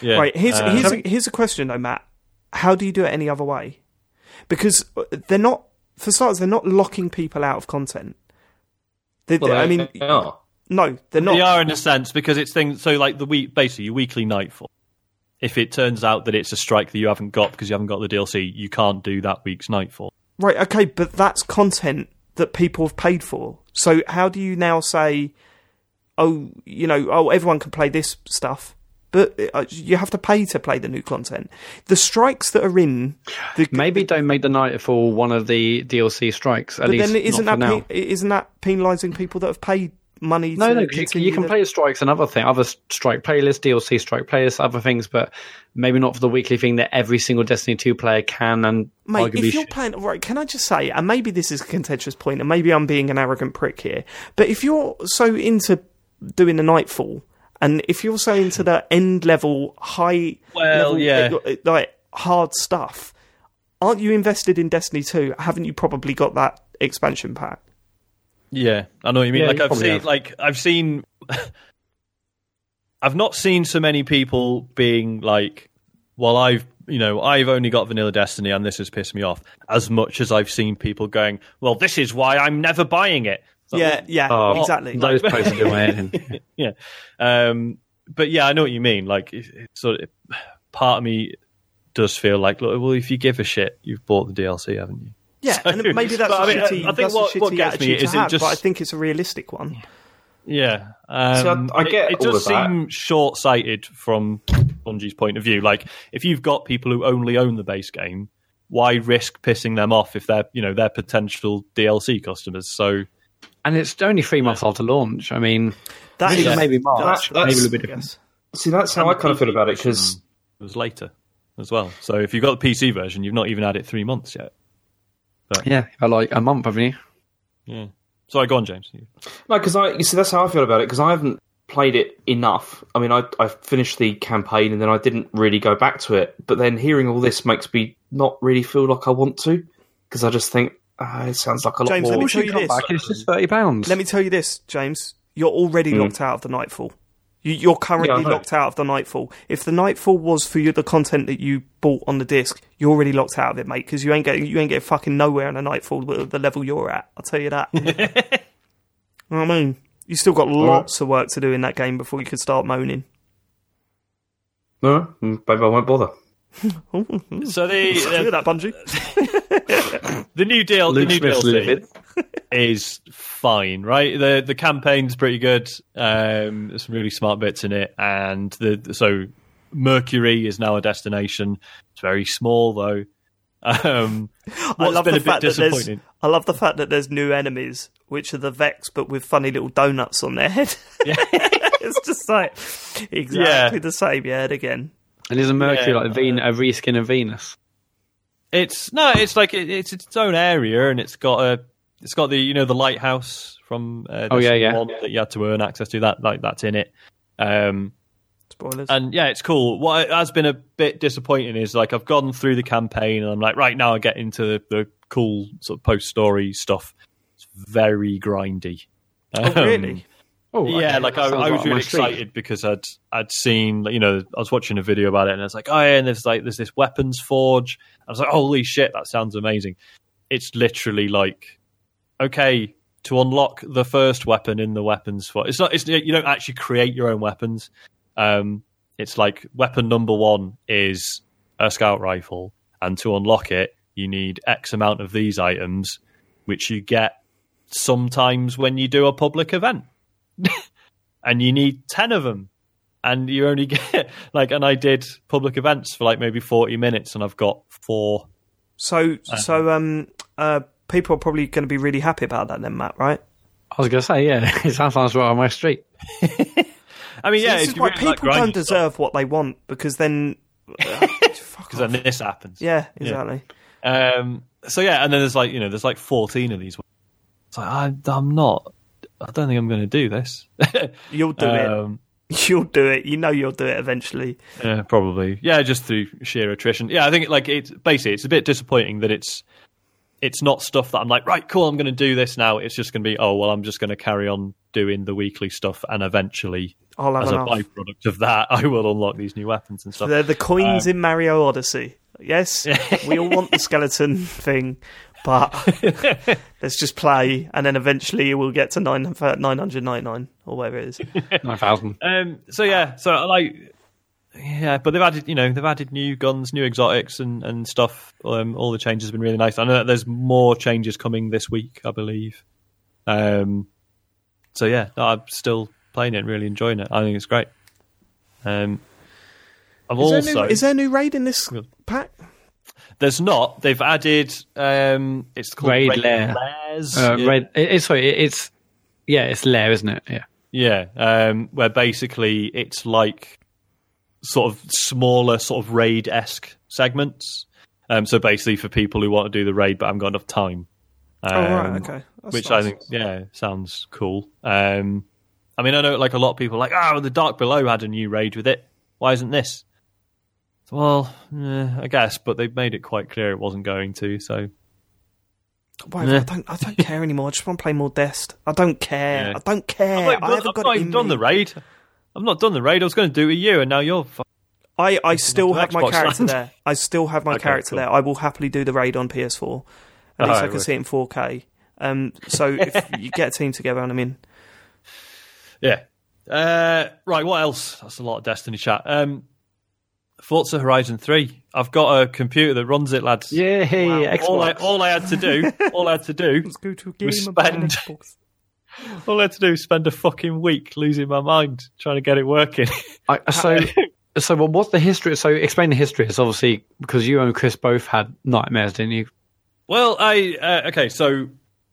Yeah. Right, here's Uh, here's a, here's a question though, Matt. How do you do it any other way? Because they're not, for starters, they're not locking people out of content. They, Well, I they mean, are. no, they're not. They are in a sense because it's things. So, like the week, basically, your weekly nightfall. If it turns out that it's a strike that you haven't got because you haven't got the DLC, you can't do that week's nightfall. Right, okay, but that's content that people have paid for. So how do you now say, oh, you know, oh, everyone can play this stuff, but uh, you have to pay to play the new content? The strikes that are in the <sighs> Maybe don't make the Nightfall one of the DLC strikes. At but least then isn't that pe- isn't that penalising people that have paid money? No, to no, you, can- you can the- play strikes and other thing, other strike playlists, DLC strike playlists, other things, but maybe not for the weekly thing that every single Destiny two player can and Mate, if you're should. playing, right, can I just say, and maybe this is a contentious point, and maybe I'm being an arrogant prick here, but if you're so into doing the Nightfall, and if you're so into the end level, high Well, level, yeah. uh, like hard stuff, aren't you invested in Destiny 2? Haven't you probably got that expansion pack? Yeah, I know what you mean. Yeah, like you I've seen, have. like I've seen, <laughs> I've not seen so many people being like, "Well, I've you know I've only got Vanilla Destiny and this has pissed me off," as much as I've seen people going, "Well, this is why I'm never buying it." It's like, Yeah, yeah, Oh, exactly. Those posts are doing my head in. <laughs> yeah. Um, but yeah, I know what you mean. Like, it, it sort of, part of me does feel like, look, well, if you give a shit, you've bought the DLC, haven't you? yeah, and maybe that's But I a mean, shitty, I think that's what- a what shitty gets me attitude is to it have, just- but I think it's a realistic one. Yeah, um, So I- I get it, it all does of seem short-sighted from Bungie's point of view. Like, if you've got people who only own the base game, why risk pissing them off if they're, you know, they're potential DLC customers? So, And it's only three months after launch. I mean, That Maybe- March, that's- maybe a little bit different. yes. See, that's how I kind of feel about it because it was later as well. So, if you've got the PC version, you've not even had it three months yet. yeah, like a month, haven't you? Yeah. Sorry, go on, James. No, because I you see that's how I feel about it because I haven't played it enough. I mean, I I finished the campaign and then I didn't really go back to it. But then hearing all this makes me not really feel like I want to because I just think ah, it sounds like a lot James, let me tell you this. back. It's just thirty pounds. Let me tell you this, James. You're already locked out of the Nightfall. You, you're currently Yeah, locked out of the Nightfall. If the Nightfall was for you, the content that you bought on the disc, you're already locked out of it, mate. Because you ain't getting you ain't getting fucking nowhere in the Nightfall with the level you're at. I'll tell you that. <laughs> You know what I mean, you still got lots of work to do in that game before you could start moaning. No, mm, maybe I won't bother. So the <laughs> Look uh, at that Bungie. <laughs> the new deal, the new Smith's DLC is fine, right? The the campaign's pretty good. Um, there's some really smart bits in it, and the so Mercury is now a destination. It's very small though. Um, <laughs> I what's love been the a bit fact that there's. I love the fact that there's new enemies, which are the Vex, but with funny little donuts on their head. it's just like exactly Yeah. the same. Yeah, again. And isn't Mercury Yeah. like Ven- a reskin of Venus? It's no, it's like it, it's its own area, and it's got a it's got the you know the lighthouse from uh, Oh, yeah, Destiny yeah. 1 that you had to earn access to. That like that's in it. Um, Spoilers. and yeah, it's cool. What has been a bit disappointing is like I've gone through the campaign and I'm like, right now I get into the, the cool sort of post story stuff. It's very grindy. oh, Um, really? Oh, yeah, okay, like I, I was really excited because I'd I'd seen you know I was watching a video about it and I was like, oh yeah, and there's like there's this weapons forge. I was like, holy shit, that sounds amazing. It's literally like, okay, to unlock the first weapon in the weapons forge, it's not. It's you don't actually create your own weapons. Um, it's like weapon number one is a scout rifle, and to unlock it, you need X amount of these items, which you get sometimes when you do a public event <laughs> and you need 10 of them and you only get <laughs> like and i did public events for like maybe 40 minutes and i've got four So, Uh-huh. so um, uh, people are probably going to be really happy about that, then, Matt. Right? I was going to say, yeah, <laughs> it sounds like right on my street. I mean, yeah, this is why really like people don't grinding deserve what they want because then, uh, because then this happens. yeah, exactly. Um, so yeah, and then there's like you know there's like 14 of these. It's like I, I'm not. I don't think I'm going to do this. <laughs> You'll do it. um, <laughs> You'll do it. You know you'll do it eventually. Yeah, probably. Yeah, just through sheer attrition. Yeah, I think like it's basically it's a bit disappointing that it's it's not stuff that I'm like right, cool. I'm going to do this now. It's just going to be oh well, I'm just going to carry on doing the weekly stuff, and eventually, I'll have as a byproduct of that, <laughs> I will unlock these new weapons and stuff. They're the Um, coins in Mario Odyssey. Yes, we all want the skeleton thing, but <laughs> let's just play, and then eventually we'll get to nine nine hundred ninety nine or whatever it is. <laughs> 9,000. Um, so yeah, so I like yeah, but they've added you know they've added new guns, new exotics, and and stuff. Um, all the changes have been really nice. I know that there's more changes coming this week, I believe. Um, so yeah, no, I'm still playing it, and really enjoying it. I think it's great. Um, I've Is, also there new, is there new raid in this pack? There's not they've added um, it's called Raid Lair. Lairs. Uh, Yeah. red, it's sorry, it's yeah, it's lair, isn't it? Yeah. Yeah, um, where basically it's like sort of smaller, sort of raid esque segments. Um, so basically, for people who want to do the raid but haven't got enough time. Um, oh right, okay. That's which nice. I think, yeah, sounds cool. Um, I mean, I know like a lot of people are like, oh, the Dark Below had a new raid with it. Why isn't this? Well, eh, I guess, but they've made it quite clear it wasn't going to. So I don't. I don't care anymore. I just want to play more Dest. I don't care. Yeah. I don't care. I've not, I done, haven't got not it even in done me. the raid. I've not done the raid. I was going to do it with you, and now you're. fu- I, I still have my Xbox character land. there. I still have my Okay, character cool. there. I will happily do the raid on PS4. At least Alright, I can right. see it in 4K. Um, so if <laughs> you get a team together and I'm in, Yeah. Uh, right. What else? That's a lot of Destiny chat. Um, Forza Horizon Three. I've got a computer that runs it, lads. Yeah, hey, All I, all I had to do, <laughs> all I had to do, let's go to a We game about an spend- <laughs> all I had to do was spend a fucking week losing my mind trying to get it working. I, <laughs> so, so well, what's the history? So, explain the history. It's obviously because you and Chris both had nightmares, didn't you? Well, I uh, okay. So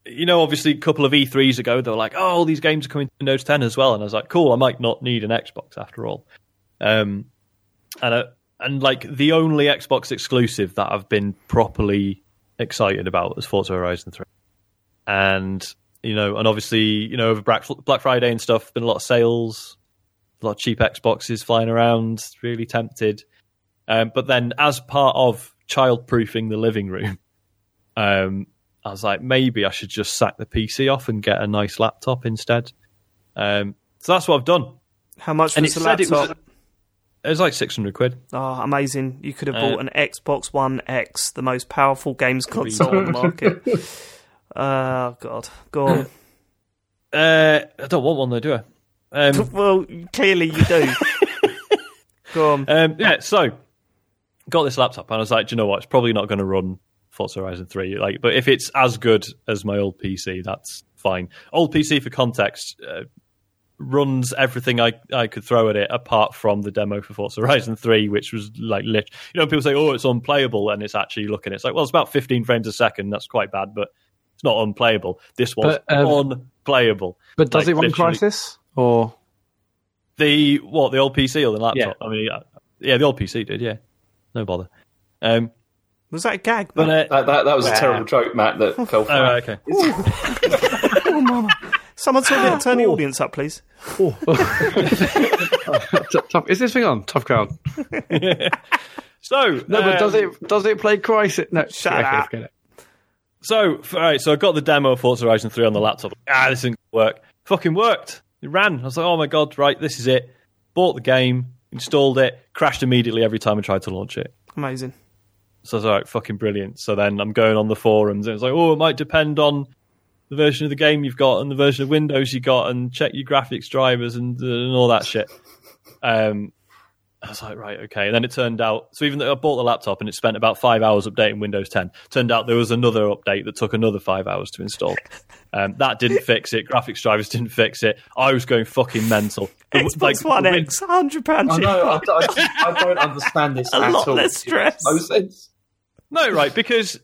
you know, obviously, a couple of E3s ago, they were like, "Oh, all these games are coming to Windows 10 as well," and I was like, "Cool, I might not need an Xbox after all." Um, and uh, and like the only Xbox exclusive that I've been properly excited about was Forza Horizon 3, and you know, and obviously, you know, over Black Black Friday and stuff, been a lot of sales, a lot of cheap Xboxes flying around. Really tempted, um, but then as part of child-proofing the living room. <laughs> Um, I was like, maybe I should just sack the PC off and get a nice laptop instead. Um, so that's what I've done. How much And was it the said it laptop? was it was like six hundred quid. Oh, amazing! You could have Uh, bought an Xbox One X, the most powerful games console on the market. Oh <laughs> God, go on. <clears throat> Uh, I don't want one though, do I? Um, <laughs> well, clearly you do. <laughs> go on. um, yeah, so got this laptop and I was like, do you know what? It's probably not going to run Forza Horizon Three. Like, but if it's as good as my old PC, that's fine. Old PC, for context, uh, runs everything I, I could throw at it apart from the demo for Forza Horizon 3, which was like lit. You know, people say, oh, it's unplayable, and it's actually looking, it's like, well, it's about 15 frames a second. That's quite bad, but it's not unplayable. This was But, um, unplayable. But does Like, it run Crysis or? The, what, the old PC or the laptop? Yeah. I mean, yeah, yeah, the old PC did, yeah. No bother. Um, Was that a gag? but, Matt? uh, That, that, that was a terrible joke, Matt, that fell oh, flat. right, okay. <laughs> oh, mama! Someone turn, the, turn the audience up, please. <laughs> T- tough, is this thing on? Tough crowd. <laughs> So, No, but um, does it does it play Crysis? No, Shut okay, up. forget it. So, f- all right, so I got the demo of Forza Horizon 3 on the laptop. Ah, this didn't work. Fucking worked. It ran. I was like, oh my god, right, this is it. Bought the game, installed it, crashed immediately every time I tried to launch it. Amazing. So I was like, fucking brilliant. So then I'm going on the forums and it's like, oh, it might depend on the version of the game you've got and the version of Windows you got and check your graphics drivers and, uh, and all that shit. Um, I was like, right, okay. And then it turned out, so even though I bought the laptop and it spent about five hours updating Windows 10, turned out there was another update that took another five hours to install. Um, that didn't fix it. Graphics drivers didn't fix it. I was going fucking mental. The- Xbox like, One the Win- X, hundred pound I know, I, I, I don't understand this <laughs> A at lot all. less stress. No sense. No, right, because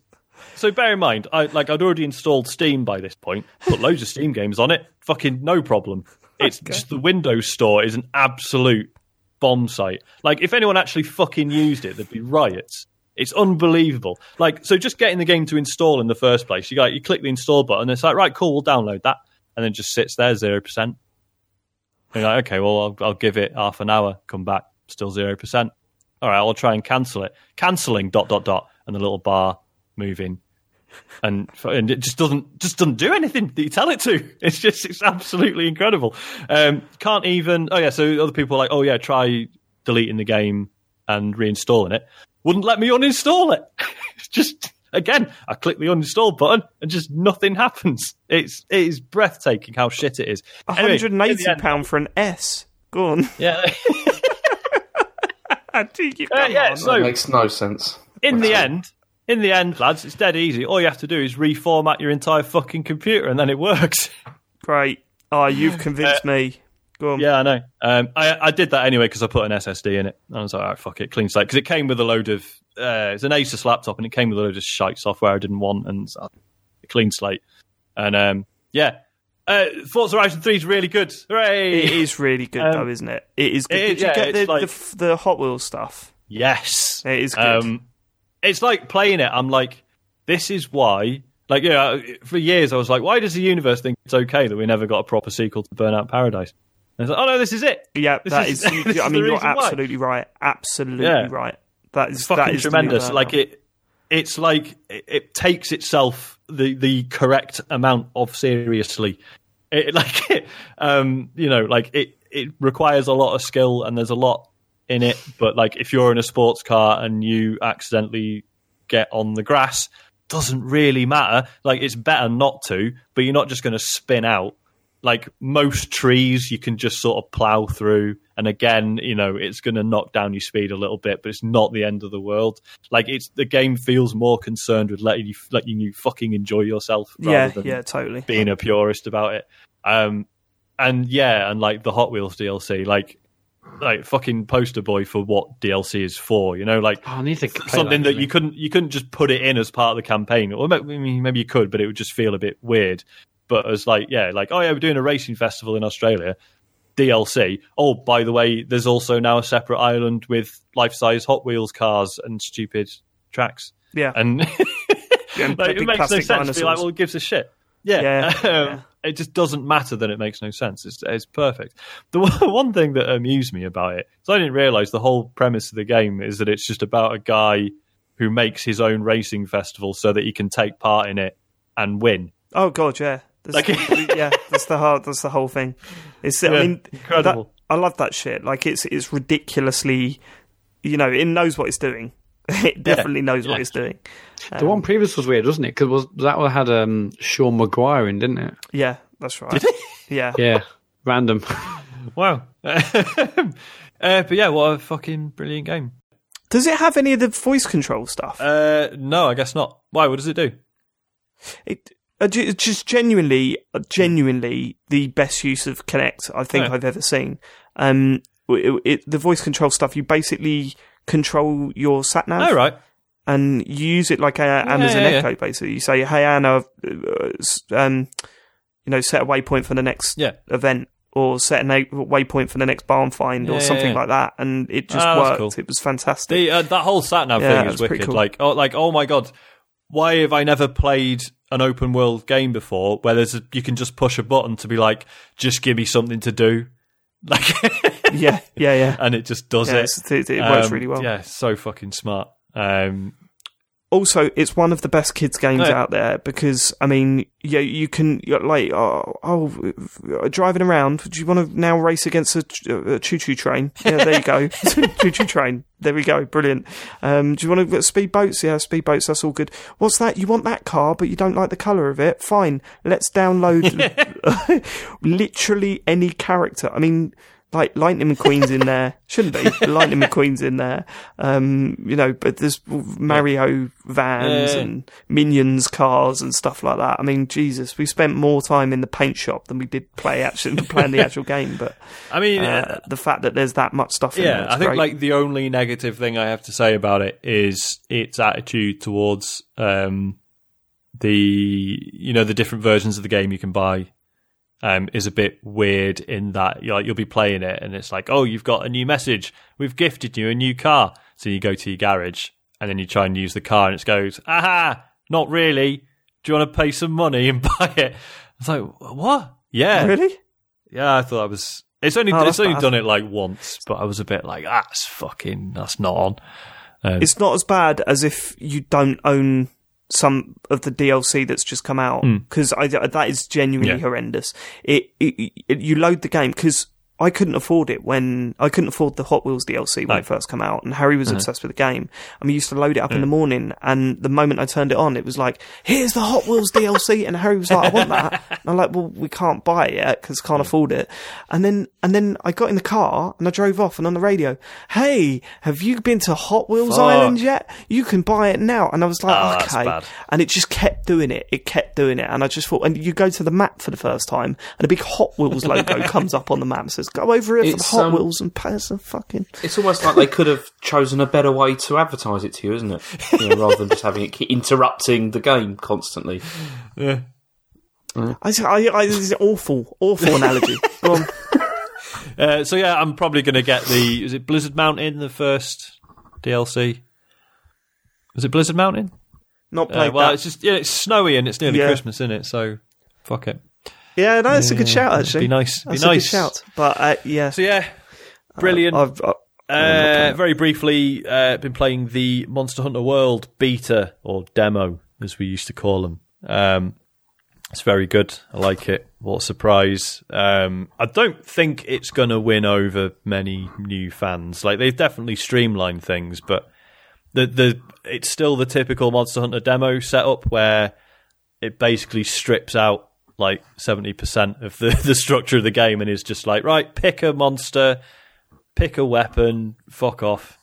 so bear in mind, I like I'd already installed Steam by this point, put loads of Steam games on it, fucking no problem. It's just the Windows Store is an absolute bomb site. Like if anyone actually fucking used it, there'd be riots. It's unbelievable. Like so, just getting the game to install in the first place, you got you click the install button, it's like right, cool, we'll download that, and then just sits there zero percent. You're like, okay, well, I'll, I'll give it half an hour, come back, still zero percent. All right, I'll try and cancel it. Canceling dot dot dot, and the little bar moving, and and it just doesn't just doesn't do anything that you tell it to. It's just it's absolutely incredible. Um, can't even. Oh yeah, so other people are like, oh yeah, try deleting the game and reinstalling it. Wouldn't let me uninstall it. <laughs> just again, I click the uninstall button and just nothing happens. It's it is breathtaking how shit it is. Anyway, hundred and eighty in the end- pound for an S. Go on. Yeah. <laughs> <laughs> Dude, Uh, yeah, on. so- makes no sense. in the end, in the end, lads, it's dead easy. All you have to do is reformat your entire fucking computer, and then it works. <laughs> great. Oh, you've convinced me. Go on. yeah, I know. Um, I I did that anyway because I put an SSD in it. I was like, all right, fuck it, clean slate. Because it came with a load of uh, it's an Asus laptop, and it came with a load of shite software I didn't want, and a clean slate. And um, yeah, uh, Forza Horizon Three is really good. Hooray! It is really good, Um, though, isn't it? It is good. it is, Did you yeah, get the, like- the the Hot Wheels stuff? Yes, It is good. Um, it's like playing it. I'm like, this is why. Like, yeah, for years I was like, why does the universe think it's okay that we never got a proper sequel to Burnout Paradise? And I was like, oh no, this is it. yeah, this that is- is. <laughs> is I mean, you're reason why. absolutely right. Absolutely Yeah. right. That is It's fucking that is tremendous. Like it, it's like it, it takes itself the the correct amount of seriously. It, <laughs> like it, um, you know, like it it requires a lot of skill and there's a lot in it. But like if you're in a sports car and you accidentally get on the grass, doesn't really matter. Like it's better not to, but you're not just going to spin out. Like most trees, you can just sort of plow through, and again, you know, it's going to knock down your speed a little bit, but it's not the end of the world. Like it's the game feels more concerned with letting you letting you fucking enjoy yourself rather yeah, than yeah, totally. being a purist about it. Um, and yeah, and like the Hot Wheels DLC, like like fucking poster boy for what DLC is for. You know, like Oh, I need to something that actually. you couldn't you couldn't just put it in as part of the campaign. Or maybe, maybe you could, but it would just feel a bit weird. But as like yeah, like oh yeah, we're doing a racing festival in Australia. DLC. Oh, by the way, there's also now a separate island with life-size Hot Wheels cars and stupid tracks. Yeah, And <laughs> And like, it makes no sense. to Be like, well, it gives a shit. Yeah, Yeah, <laughs> Um, yeah. It just doesn't matter that it makes no sense. It's, it's perfect. The <laughs> one- thing that amused me about it is I didn't realize the whole premise of the game is that it's just about a guy who makes his own racing festival so that he can take part in it and win. Oh god, yeah. That's, Like- <laughs> yeah, that's the whole that's the whole thing. It's I mean incredible. that- I love that shit. Like it's it's ridiculously, you know, it knows what it's doing. It definitely knows what it's doing. The one previous was weird, wasn't it? Because was that one had um, Sean Maguire in, didn't it? Yeah, that's right. Yeah, Yeah, random. <laughs> Wow. <laughs> uh, but yeah, what a fucking brilliant game. Does it have any of the voice control stuff? Uh, no, I guess not. Why? What does it do? it uh, it's just genuinely, uh, genuinely the best use of Kinect I think Yeah. I've ever seen. Um, it, it, the voice control stuff, you basically control your sat nav. Oh, right. and you use it like a, Amazon yeah, yeah. Echo. Basically, you say, "Hey Anna, uh, um, you know, set a waypoint for the next Yeah. event." Or set a waypoint for the next barn find, or yeah, something yeah. like that, and it just Ah, that's worked. cool. It was fantastic. The, uh, that whole sat nav Yeah, thing is wicked. cool. Like, oh, like, oh my god, why have I never played an open world game before where there's a, you can just push a button to be like, just give me something to do, <laughs> like, <laughs> yeah, yeah, yeah. and it just does yeah it. it, it works Um, really well. Yeah, so fucking smart. Um, also it's one of the best kids games out there because I mean yeah you can you're like oh, oh uh, driving around do you want to now race against a, a choo choo train? <laughs> Yeah there you go. <laughs> Choo choo train. There we go. Brilliant. Um, do you want to speedboats? Yeah speed boats. that's all good. What's that? You want that car but you don't like the color of it? Fine. Let's download literally any character. I mean like Lightning McQueen's in there. <laughs> Shouldn't be. Lightning McQueen's in there. Um, you know, but there's Mario vans Yeah. and Minions cars and stuff like that. I mean, Jesus, we spent more time in the paint shop than we did play actually <laughs> playing the actual game. But I mean, uh, the fact that there's that much stuff in yeah, there, I think great. like the only negative thing I have to say about it is its attitude towards um, the you know the different versions of the game you can buy um, is a bit weird in that you like, you'll be playing it and it's like, oh, you've got a new message. We've gifted you a new car. So you go to your garage and then you try and use the car and it goes, aha, not really. Do you want to pay some money and <laughs> buy it? It's like, what? Yeah. Really? Yeah, I thought I was. It's only Oh, it's only bad. done it like once, but I was a bit like, that's fucking, that's not on. Um, It's not as bad as if you don't own some of the DLC that's just come out because that is genuinely Hmm. Yeah. horrendous. It, it, it you load the game because I couldn't afford it when I couldn't afford the Hot Wheels DLC when No. Uh-huh. it first came out, and Harry was uh-huh. obsessed with the game. And we used to load it up in the mm. morning, and the moment I turned it on, it was like, "Here's the Hot Wheels DLC," <laughs> and Harry was like, "I want that." And I'm like, "Well, we can't buy it yet because can't mm. afford it." And then and then I got in the car and I drove off, and on the radio, "Hey, have you been to Hot Wheels Fuck. Island yet? You can buy it now." And I was like, Oh, "Okay." And it just kept doing it. It kept doing it, and I just thought, and you go to the map for the first time, and a big Hot Wheels logo comes up on the map and says, "Go over here for the Hot um, Wheels and pay some fucking." It's almost like they could have chosen a better way to advertise it to you, isn't it? You know, rather than just having it keep interrupting the game constantly. yeah. I, I, I, this is an awful, awful analogy. <laughs> Go on. Uh, so yeah, I'm probably going to get the. Is it Blizzard Mountain the first DLC? Was it Blizzard Mountain? Not Uh, well, that. it's just yeah, it's snowy and it's nearly Yeah. Christmas, isn't it? So fuck it. Yeah, no, it's a good shout. Actually, be nice- be That's a nice. good shout. But uh, yeah, So yeah, brilliant. I've, I, Uh, very briefly, uh, been playing the Monster Hunter World beta or demo, as we used to call them. Um, it's very good. I like it. What a surprise! Um, I don't think it's going to win over many new fans. Like they've definitely streamlined things, but the the it's still the typical Monster Hunter demo setup where it basically strips out like seventy percent of the <laughs> the structure of the game and is just like right, pick a monster pick a weapon, fuck off.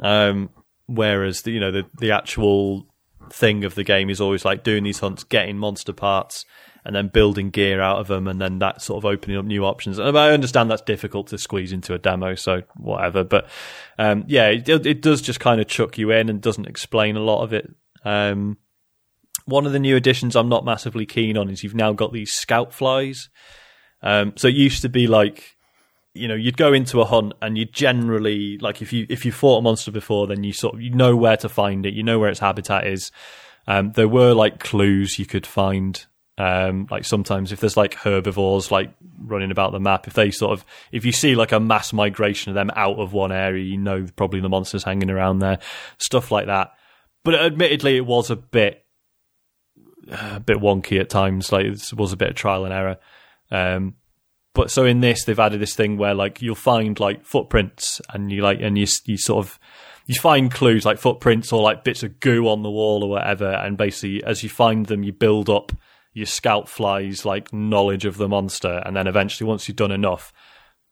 Um, whereas the, you know the the actual thing of the game is always like doing these hunts, getting monster parts, and then building gear out of them, and then that sort of opening up new options. And I understand that's difficult to squeeze into a demo, so whatever. But um, yeah, it, it does just kind of chuck you in and doesn't explain a lot of it. Um, one of the new additions I'm not massively keen on is you've now got these scout flies. Um, so it used to be like you know you'd go into a hunt and you generally like if you if you fought a monster before then you sort of you know where to find it you know where its habitat is um, there were like clues you could find um, like sometimes if there's like herbivores like running about the map if they sort of if you see like a mass migration of them out of one area you know probably the monsters hanging around there stuff like that but admittedly it was a bit a bit wonky at times like it was a bit of trial and error. Um, but so in this they've added this thing where like you'll find like footprints and you like and you you sort of you find clues like footprints or like bits of goo on the wall or whatever. And basically as you find them you build up your scout flies like knowledge of the monster. And then eventually once you've done enough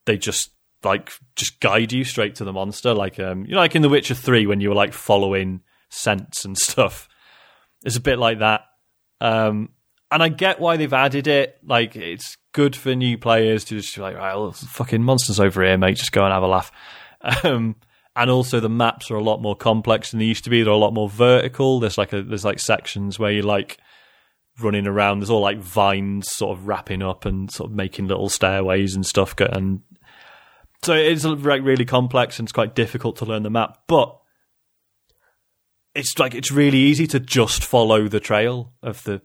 they just like just guide you straight to the monster. Like um you know like in the witcher 3 when you were like following scents and <laughs> stuff. It's a bit like that um and I get why they've added it. Like, it's good for new players to just be like, right, well, fucking monsters over here, mate. Just go and have a laugh. <laughs> Um, and also, the maps are a lot more complex than they used to be. They're a lot more vertical. There's like a there's like sections where you're like running around. There's all like vines sort of wrapping up and sort of making little stairways and stuff. And so it's like really complex and it's quite difficult to learn the map. But it's like it's really easy to just follow the trail of the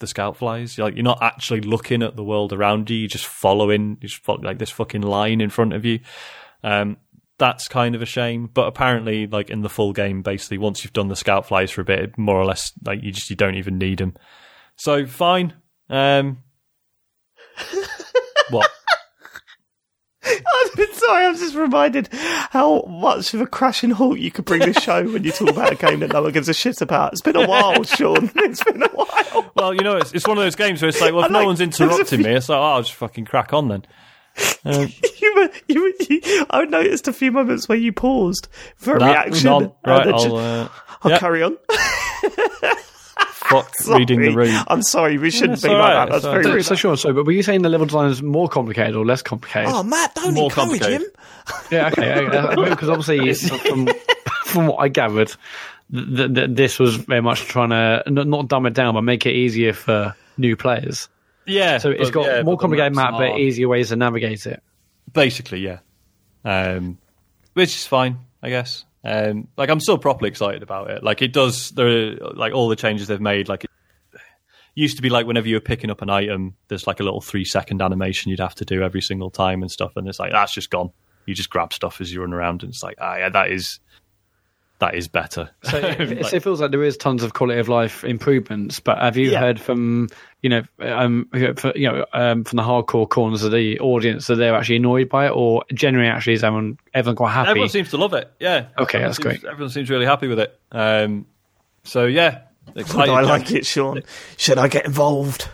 the scout flies. You're like you're not actually looking at the world around you. You're just following, you just follow, like this fucking line in front of you. Um, that's kind of a shame. But apparently, like in the full game, basically once you've done the scout flies for a bit, more or less, like you just you don't even need them. So fine. Um, <laughs> what? <laughs> I've been sorry. I'm just reminded how much of a crashing halt you could bring this show when you talk about a game that no one gives a shit about. It's been a while, <laughs> Sean. It's been a while. Well, you know, it's, it's one of those games where it's like, well, if I no one's interrupting few- me, it's like, oh, I'll just fucking crack on then. Um, <laughs> You, were- you, were- you, I noticed a few moments where you paused for a that- reaction. none. Right, I'll, uh, I'll yeah. carry on. Fuck <laughs> reading the Sorry. room. I'm sorry. We shouldn't it's be all like that. That's it's very right. So, rude. so sure. So, but were you saying the level design is more complicated or less complicated? Oh, Matt, don't More encourage complicated. him. Yeah, okay. Because obviously, from, <laughs> from what I gathered, th- th- this was very much trying to n- not dumb it down, but make it easier for new players. Yeah. So it's but- got yeah, more but the complicated maps map, but easier ways to navigate it. Basically, yeah. Um, which is fine, I guess. Um, like I'm still properly excited about it. Like it does, there like all the changes they've made. Like it used to be like whenever you were picking up an item, there's like a little three second animation you'd have to do every single time and stuff. And it's like that's just gone. You just grab stuff as you run around, and it's like, ah, yeah, that is that is better. So it, <laughs> Like- it feels like there is tons of quality of life improvements. But have you Yeah. heard from you know um for, you know um, from the hardcore corners of the audience that they're actually annoyed by it, or generally actually is everyone everyone quite happy? Everyone seems to love it. Yeah. Okay, Everyone that's seems- great. Everyone seems really happy with it. Um, so yeah, excited. I like it, Sean? Should I get involved?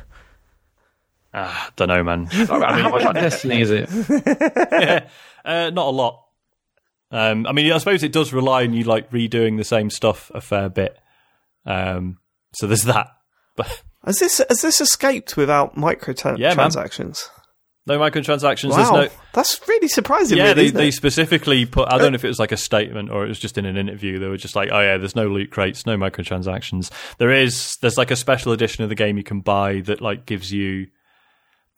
Ah, don't know, man. <laughs> How much like Destiny is it? <laughs> Uh, not a lot. Um, I mean, I suppose it does rely on you like redoing the same stuff a fair bit. Um, so there's that. <laughs> But Has this has this escaped without microtransactions? Yeah, man. no microtransactions. Wow, no. that's really surprising. Yeah, really, they, they specifically put. I don't know if it was like a statement or it was just in an interview. They were just like, "Oh yeah, there's no loot crates, no microtransactions. There is. There's like a special edition of the game you can buy that like gives you.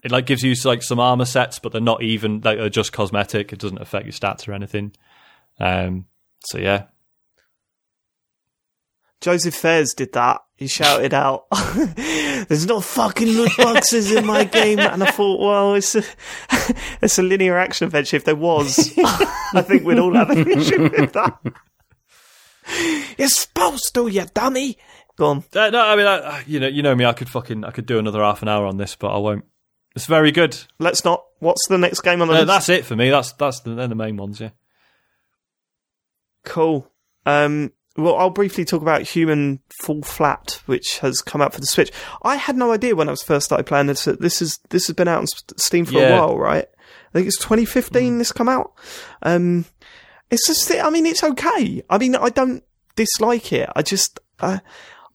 It like gives you like some armor sets, but they're not even. Like, they're just cosmetic. It doesn't affect your stats or anything. Um. So yeah, Joseph Fares did that. He shouted out, <laughs> "There's no fucking loot boxes in my game," and I thought, well, it's a <laughs> it's a linear action adventure. If there was, <laughs> I think we'd all have an issue with that. You're supposed to, you dummy. Go on. Uh, no, I mean, I, you know, you know me. I could fucking, I could do another half an hour on this, but I won't. It's very good. Let's not. What's the next game on the Uh, list? that's it for me. That's that's the, they're the main ones. Yeah. Cool. Um, well, I'll briefly talk about Human Fall Flat, which has come out for the Switch. I had no idea when I was first started playing this. that This is this has been out on Steam for a while, right? I think it's 2015. This come out. Um, it's just. I mean, it's okay. I mean, I don't dislike it. I just. Uh,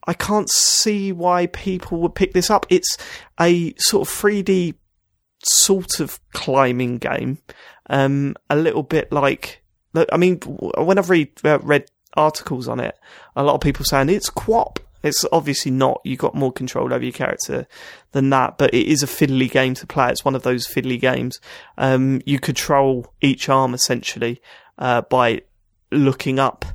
I can't see why people would pick this up. It's a sort of 3D sort of climbing game. Um, a little bit like, I mean, when I've read uh, read articles on it, a lot of people saying it's QWOP. It's obviously not. You've got more control over your character than that, but it is a fiddly game to play. It's one of those fiddly games. Um, you control each arm essentially uh, by looking up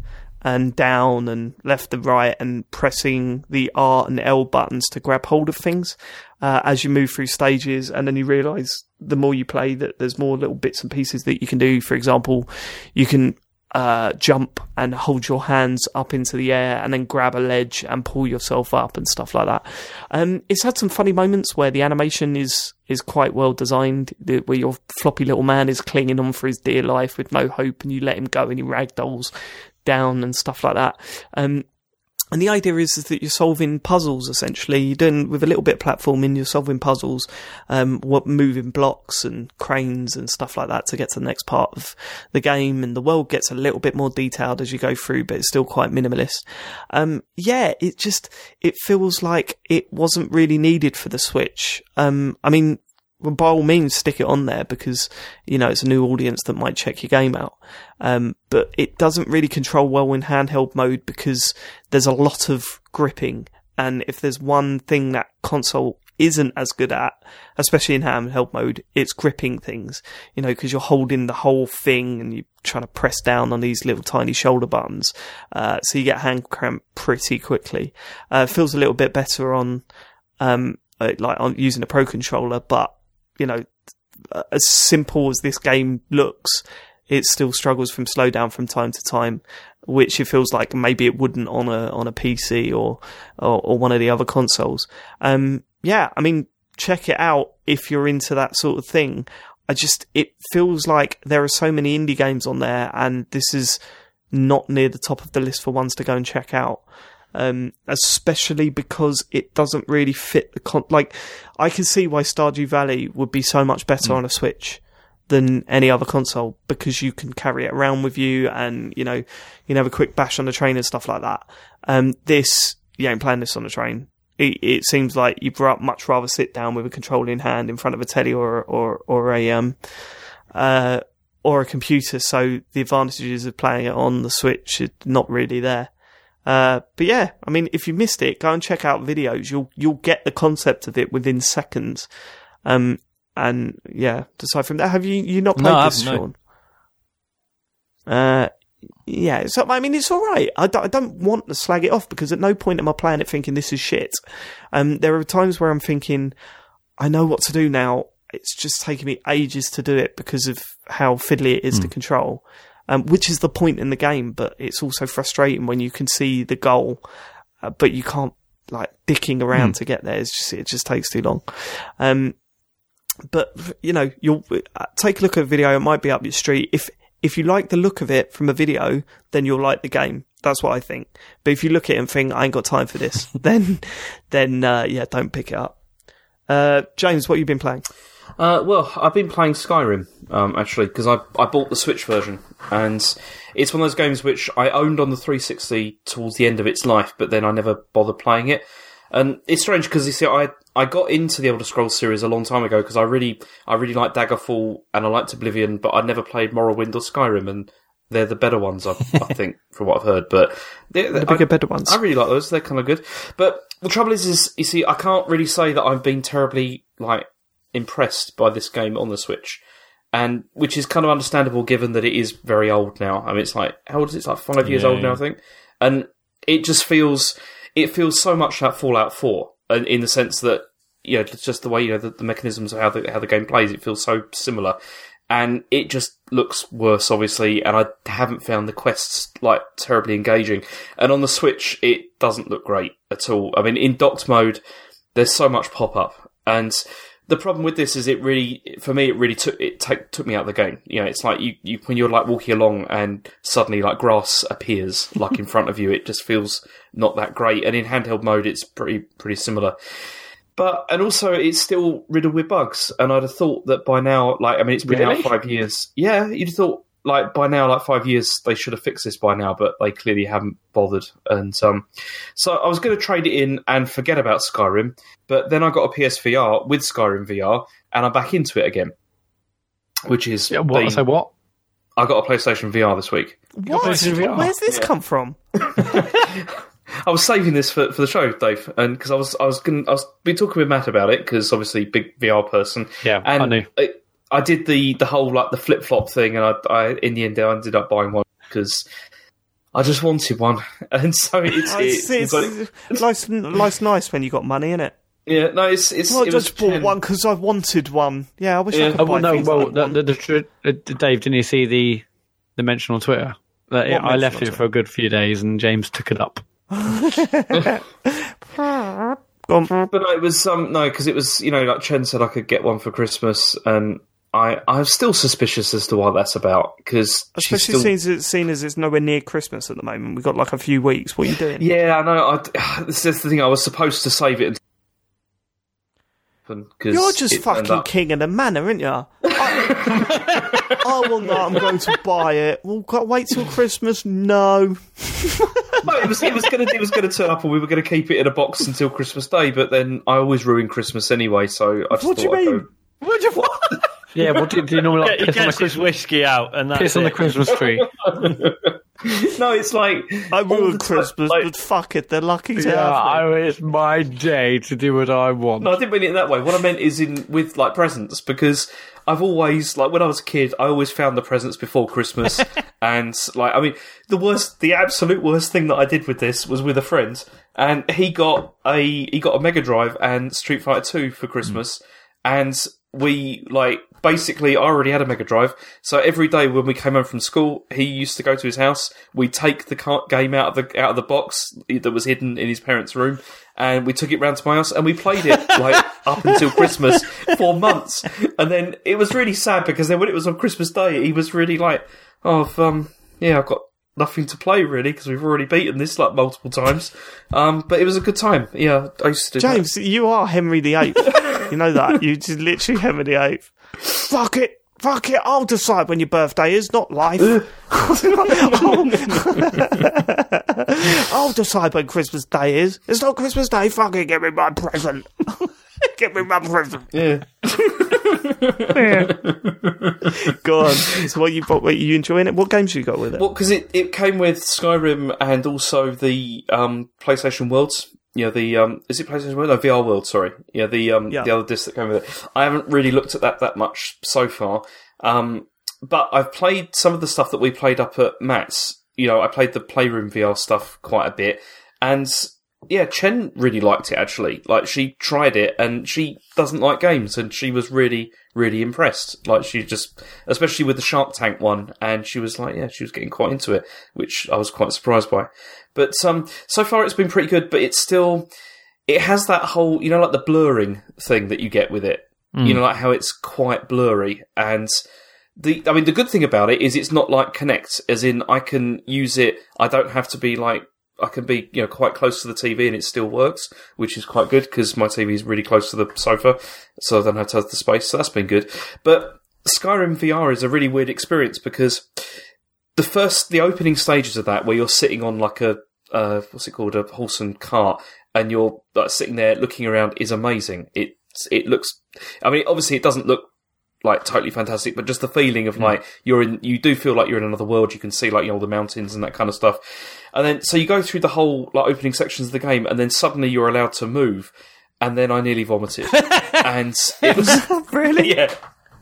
and down and left and right and pressing the R and L buttons to grab hold of things uh, as you move through stages. And then you realize the more you play that there's more little bits and pieces that you can do. For example, you can uh, jump and hold your hands up into the air and then grab a ledge and pull yourself up and stuff like that. Um, it's had some funny moments where the animation is is quite well designed, where your floppy little man is clinging on for his dear life with no hope, and you let him go and he ragdolls down and stuff like that. Um, and the idea is, is that you're solving puzzles essentially. You're doing with a little bit of platforming. You're solving puzzles, um, what moving blocks and cranes and stuff like that to get to the next part of the game. And the world gets a little bit more detailed as you go through, but it's still quite minimalist. Um, yeah, it just it feels like it wasn't really needed for the Switch. Um, I mean, by all means, stick it on there because you know it's a new audience that might check your game out. Um, but it doesn't really control well in handheld mode because there's a lot of gripping, and if there's one thing that console isn't as good at, especially in handheld mode, it's gripping things. You know, because you're holding the whole thing and you're trying to press down on these little tiny shoulder buttons, uh, so you get hand cramp pretty quickly. Uh, feels a little bit better on um, uh, like on using a pro controller, but you know, as simple as this game looks, it still struggles from slowdown from time to time, which it feels like maybe it wouldn't on a on a PC or or, or one of the other consoles. Um, yeah, I mean, check it out if you're into that sort of thing. I just it feels like there are so many indie games on there, and this is not near the top of the list for ones to go and check out um, especially because it doesn't really fit the con. Like, I can see why Stardew Valley would be so much better on a Switch than any other console because you can carry it around with you, and you know you can have a quick bash on the train and stuff like that. Um, this you ain't playing this on the train. It, it seems like you'd much rather sit down with a controller in hand in front of a telly or or or a um uh or a computer. So the advantages of playing it on the Switch are not really there. Uh, but yeah, I mean, if you missed it, go and check out videos. You'll you'll get the concept of it within seconds. Um, and yeah, aside from that, have you you not played No, this, Sean? Uh, yeah. So I mean, it's all right. I don't, I don't want to slag it off because at no point am I playing it thinking this is shit. Um, there are times where I'm thinking, I know what to do now. It's just taking me ages to do it because of how fiddly it is to control. Um, which is the point in the game, but it's also frustrating when you can see the goal, uh, but you can't like dicking around to get there. It's just, it just takes too long. Um, but you know, you'll uh, take a look at a video. It might be up your street. If if you like the look of it from a video, then you'll like the game. That's what I think. But if you look at it and think I ain't got time for this, <laughs> then then uh, yeah, don't pick it up. Uh, James, what have you been playing? Uh, well, I've been playing Skyrim um, actually because I I bought the Switch version, and it's one of those games which I owned on the 360 towards the end of its life, but then I never bothered playing it. And it's strange because you see, I I got into the Elder Scrolls series a long time ago because I really I really liked Daggerfall and I liked Oblivion, but I'd never played Morrowind or Skyrim, and they're the better ones I, I <laughs> think from what I've heard. But they're, The bigger, better ones. I really like those. They're kind of good. But the trouble is, is you see, I can't really say that I've been terribly like impressed by this game on the Switch, and which is kind of understandable given that it is very old now. I mean, it's like how old is it? It's like five years Yeah, old now. I think, and it just feels it feels so much like Fallout Four, in in the sense that you know, just the way you know the, the mechanisms of how the how the game plays. It feels so similar. And it just looks worse, obviously, and I haven't found the quests like terribly engaging. And on the Switch, it doesn't look great at all. I mean, in docked mode, there's so much pop up, and the problem with this is it really, for me, it really took it take, took me out of the game. You know, it's like you, you when you're like walking along and suddenly like grass appears like in front of you. It just feels not that great. And in handheld mode, it's pretty pretty similar. But and also it's still riddled with bugs. And I'd have thought that by now, like I mean, it's been Really? out five years. Yeah, you'd have thought like by now, like five years, they should have fixed this by now, but they clearly haven't bothered. And um, so I was going to trade it in and forget about Skyrim, but then I got a PSVR with Skyrim VR, and I'm back into it again. Which is Yeah, what? been- So what? I got a PlayStation VR this week. What? PlayStation VR? Where's this come from? <laughs> <laughs> I was saving this for, for the show, Dave, and because I was I was going I was been talking with Matt about it because obviously big VR person. Yeah, and I knew. I, I did the the whole like the flip flop thing, and I, I in the end I ended up buying one because I just wanted one, <laughs> and so <laughs> it's, it's, it's, it's it's, life's, life's nice when you got money in it. yeah no it's it's Well, I it was just bought 10. one because I wanted one. Yeah, I wish I Yeah. could Oh, buy well, no, things well, that the, want. the, the, tr- uh, Dave, didn't you see the the mention on Twitter? That What I left it for a good few days, and James took it up. <laughs> But no, it was um no because it was you know like Chen said I could get one for Christmas, and I I'm still suspicious as to what that's about because Especially still, seeing as, it's, seeing as it's nowhere near Christmas at the moment. We've got like a few weeks. What are you doing? Yeah, I know. I, <sighs> this is the thing. I was supposed to save it. Because You're just fucking up- king of the manor, aren't you? I, <laughs> I want that. I'm going to buy it. Well, got to wait till Christmas. No. <laughs> No, it was it was gonna it was gonna turn up, and we were gonna keep it in a box until Christmas Day. But then I always ruin Christmas anyway, so I just What do you I'd mean? go- What do you what? Yeah, what do, do you normally like, He piss, on the gets his Christmas, whiskey out, and that's piss on the it. Christmas tree? <laughs> No, it's like I all the ruined time, Christmas, like- but fuck it. They're lucky to yeah, have me. I, it's my day to do what I want. No, I didn't mean it in that way. What I meant is in with like presents because I've always like when I was a kid, I always found the presents before Christmas, <laughs> and like I mean, the worst, the absolute worst thing that I did with this was with a friend, and he got a he got a Mega Drive and Street Fighter Two for Christmas, mm. and we like basically I already had a Mega Drive, so every day when we came home from school, he used to go to his house. We take the game out of the out of the box that was hidden in his parents' room, and we took it round to my house and we played it <laughs> like up until Christmas for months. And then it was really sad because then when it was on Christmas Day, he was really like, "Oh, um, yeah, I've got." Nothing to play really because we've already beaten this like multiple times, um, but it was a good time. Yeah, I used to do that. James, you are Henry VIII. you know that. You just literally Henry VIII. Fuck it. Fuck it. I'll decide when your birthday is, not life. <laughs> I'll decide when Christmas Day is. It's not Christmas Day. Fucking give me my present. <laughs> give me my present. Yeah. <laughs> Go on. So what you what, what you enjoying it? What games you got with it? Well, because it, it came with Skyrim and also the um, PlayStation Worlds. Yeah, the um, is it PlayStation World? No, VR World. Sorry, yeah, the um, Yeah. the other disc that came with it. I haven't really looked at that that much so far, um, but I've played some of the stuff that we played up at Matt's. You know, I played the Playroom VR stuff quite a bit, and yeah, Chen really liked it actually. Like she tried it, and she doesn't like games, and she was really really impressed. Like she just, especially with the Shark Tank one, and she was like, yeah, she was getting quite into it, which I was quite surprised by. But um, so far it's been pretty good, but it's still it has that whole you know like the blurring thing that you get with it. You know, like how it's quite blurry and. The, I mean, the good thing about it is it's not like Kinect, as in I can use it. I don't have to be like I can be you know quite close to the TV and it still works, which is quite good because my TV is really close to the sofa, so I don't have to have the space. So that's been good. But Skyrim VR is a really weird experience because the first, the opening stages of that, where you're sitting on like a uh, what's it called, a horse and cart, and you're like sitting there looking around, is amazing. It it looks, I mean, obviously it doesn't look like totally fantastic, but just the feeling of like you're in, you do feel like you're in another world. You can see like you know the mountains and that kind of stuff, and then so you go through the whole like opening sections of the game, and then suddenly you're allowed to move, and then I nearly vomited, <laughs> and it was <laughs> really? <laughs> yeah.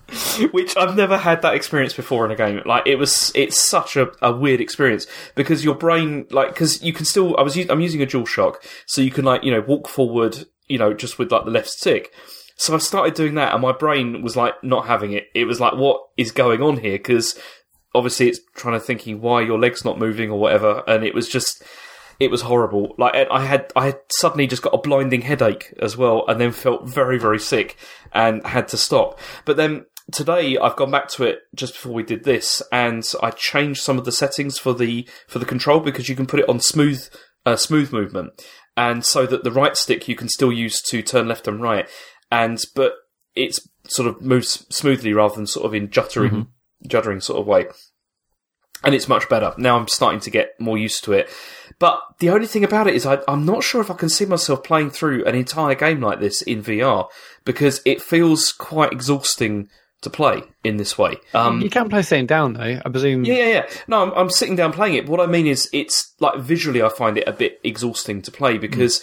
<laughs> Which I've never had that experience before in a game. Like it was, it's such a, a weird experience because your brain, like, because you can still. I was, I'm using a dual shock, so you can like, you know, walk forward, you know, just with like the left stick. So I started doing that, and my brain was like not having it. It was like, what is going on here? Because obviously it's trying to thinking why your leg's not moving or whatever, and it was just. It was horrible. Like I had, I had suddenly just got a blinding headache as well, and then felt very, very sick and had to stop. But then today I've gone back to it just before we did this, and I changed some of the settings for the for the control because you can put it on smooth uh, smooth movement, and so that the right stick you can still use to turn left and right, and but it's sort of moves smoothly rather than sort of in juttering juddering sort of way. And it's much better. Now I'm starting to get more used to it. But the only thing about it is I, I'm not sure if I can see myself playing through an entire game like this in VR because it feels quite exhausting to play in this way. Um, you can play sitting down though. I presume. yeah, yeah, yeah. No, I'm, I'm sitting down playing it. What I mean is, it's like visually, I find it a bit exhausting to play because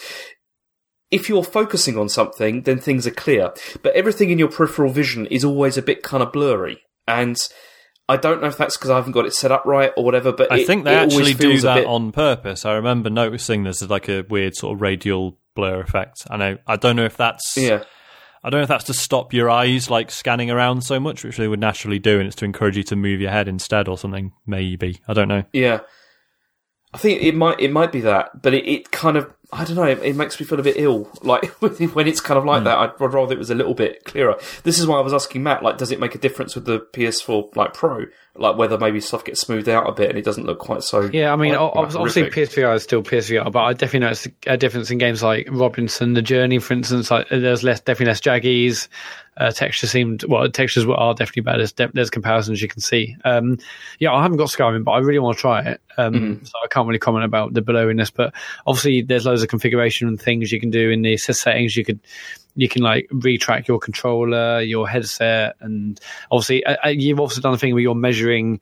if you're focusing on something, then things are clear. But everything in your peripheral vision is always a bit kind of blurry. And I don't know if that's because I haven't got it set up right or whatever. But I it- think they it actually do that bit- on purpose. I remember noticing there's like a weird sort of radial blur effect. I know. I don't know if that's. Yeah. I don't know if that's to stop your eyes like scanning around so much, which they would naturally do, and it's to encourage you to move your head instead or something. Maybe I don't know. Yeah. I think it might it might be that, but it, it kind of I don't know. It, it makes me feel a bit ill, <laughs> like when it's kind of like hmm. that. I'd rather it was a little bit clearer. This is why I was asking Matt, like, does it make a difference with the PS4 like Pro, like whether maybe stuff gets smoothed out a bit and it doesn't look quite so? Yeah, I mean, like, ob- obviously. PSVR is still PSVR, but I definitely noticed a difference in games like Robinson, The Journey, for instance. Like, there's less, definitely less jaggies. Uh, texture seemed well. Textures were- are definitely better. There's, there's comparisons you can see. Um, yeah, I haven't got Skyrim, but I really want to try it. Um, Mm-hmm. So I can't really comment about the blurriness, but obviously there's loads of configuration and things you can do in the settings. You could you can like retrack your controller, your headset, and obviously uh, uh, you've also done a thing where you're measuring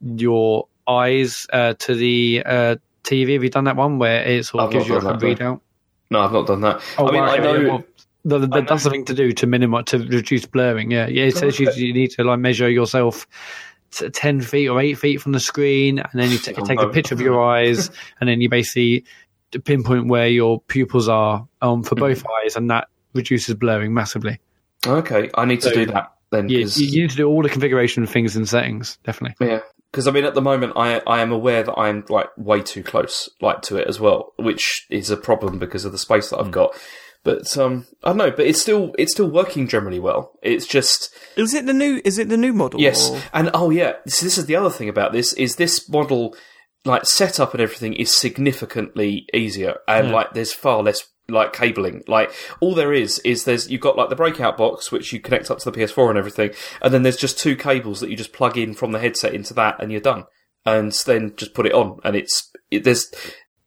your eyes uh, to the uh, TV. Have you done that one where it sort of I've gives you a readout? No, I've not done that. Oh, I mean, wow, I know. well, the, the, I know- that's something to do to minimize to reduce blurring. Yeah, yeah. It says you, you need to like measure yourself t- ten feet or eight feet from the screen, and then you t- Oh, take a picture of your eyes, <laughs> and then you basically pinpoint where your pupils are um, for both Mm-hmm. eyes, and that reduces blurring massively. okay, I need to do that then. Yeah, 'cause- you, you need to do all the configuration things and settings, definitely. Yeah, because I mean, at the moment, I I am aware that I'm like way too close, like to it as well, which is a problem because of the space that I've got. But um, I don't know, but it's still it's still working generally well. It's just Is it the new? Is it the new model? yes, or- and oh yeah, so this is the other thing about this is this model like setup and everything is significantly easier, and like there's far less like cabling. Like all there is is there's you've got like the breakout box which you connect up to the PS4 and everything, and then there's just two cables that you just plug in from the headset into that, and you're done. And then just put it on, and it's it, there's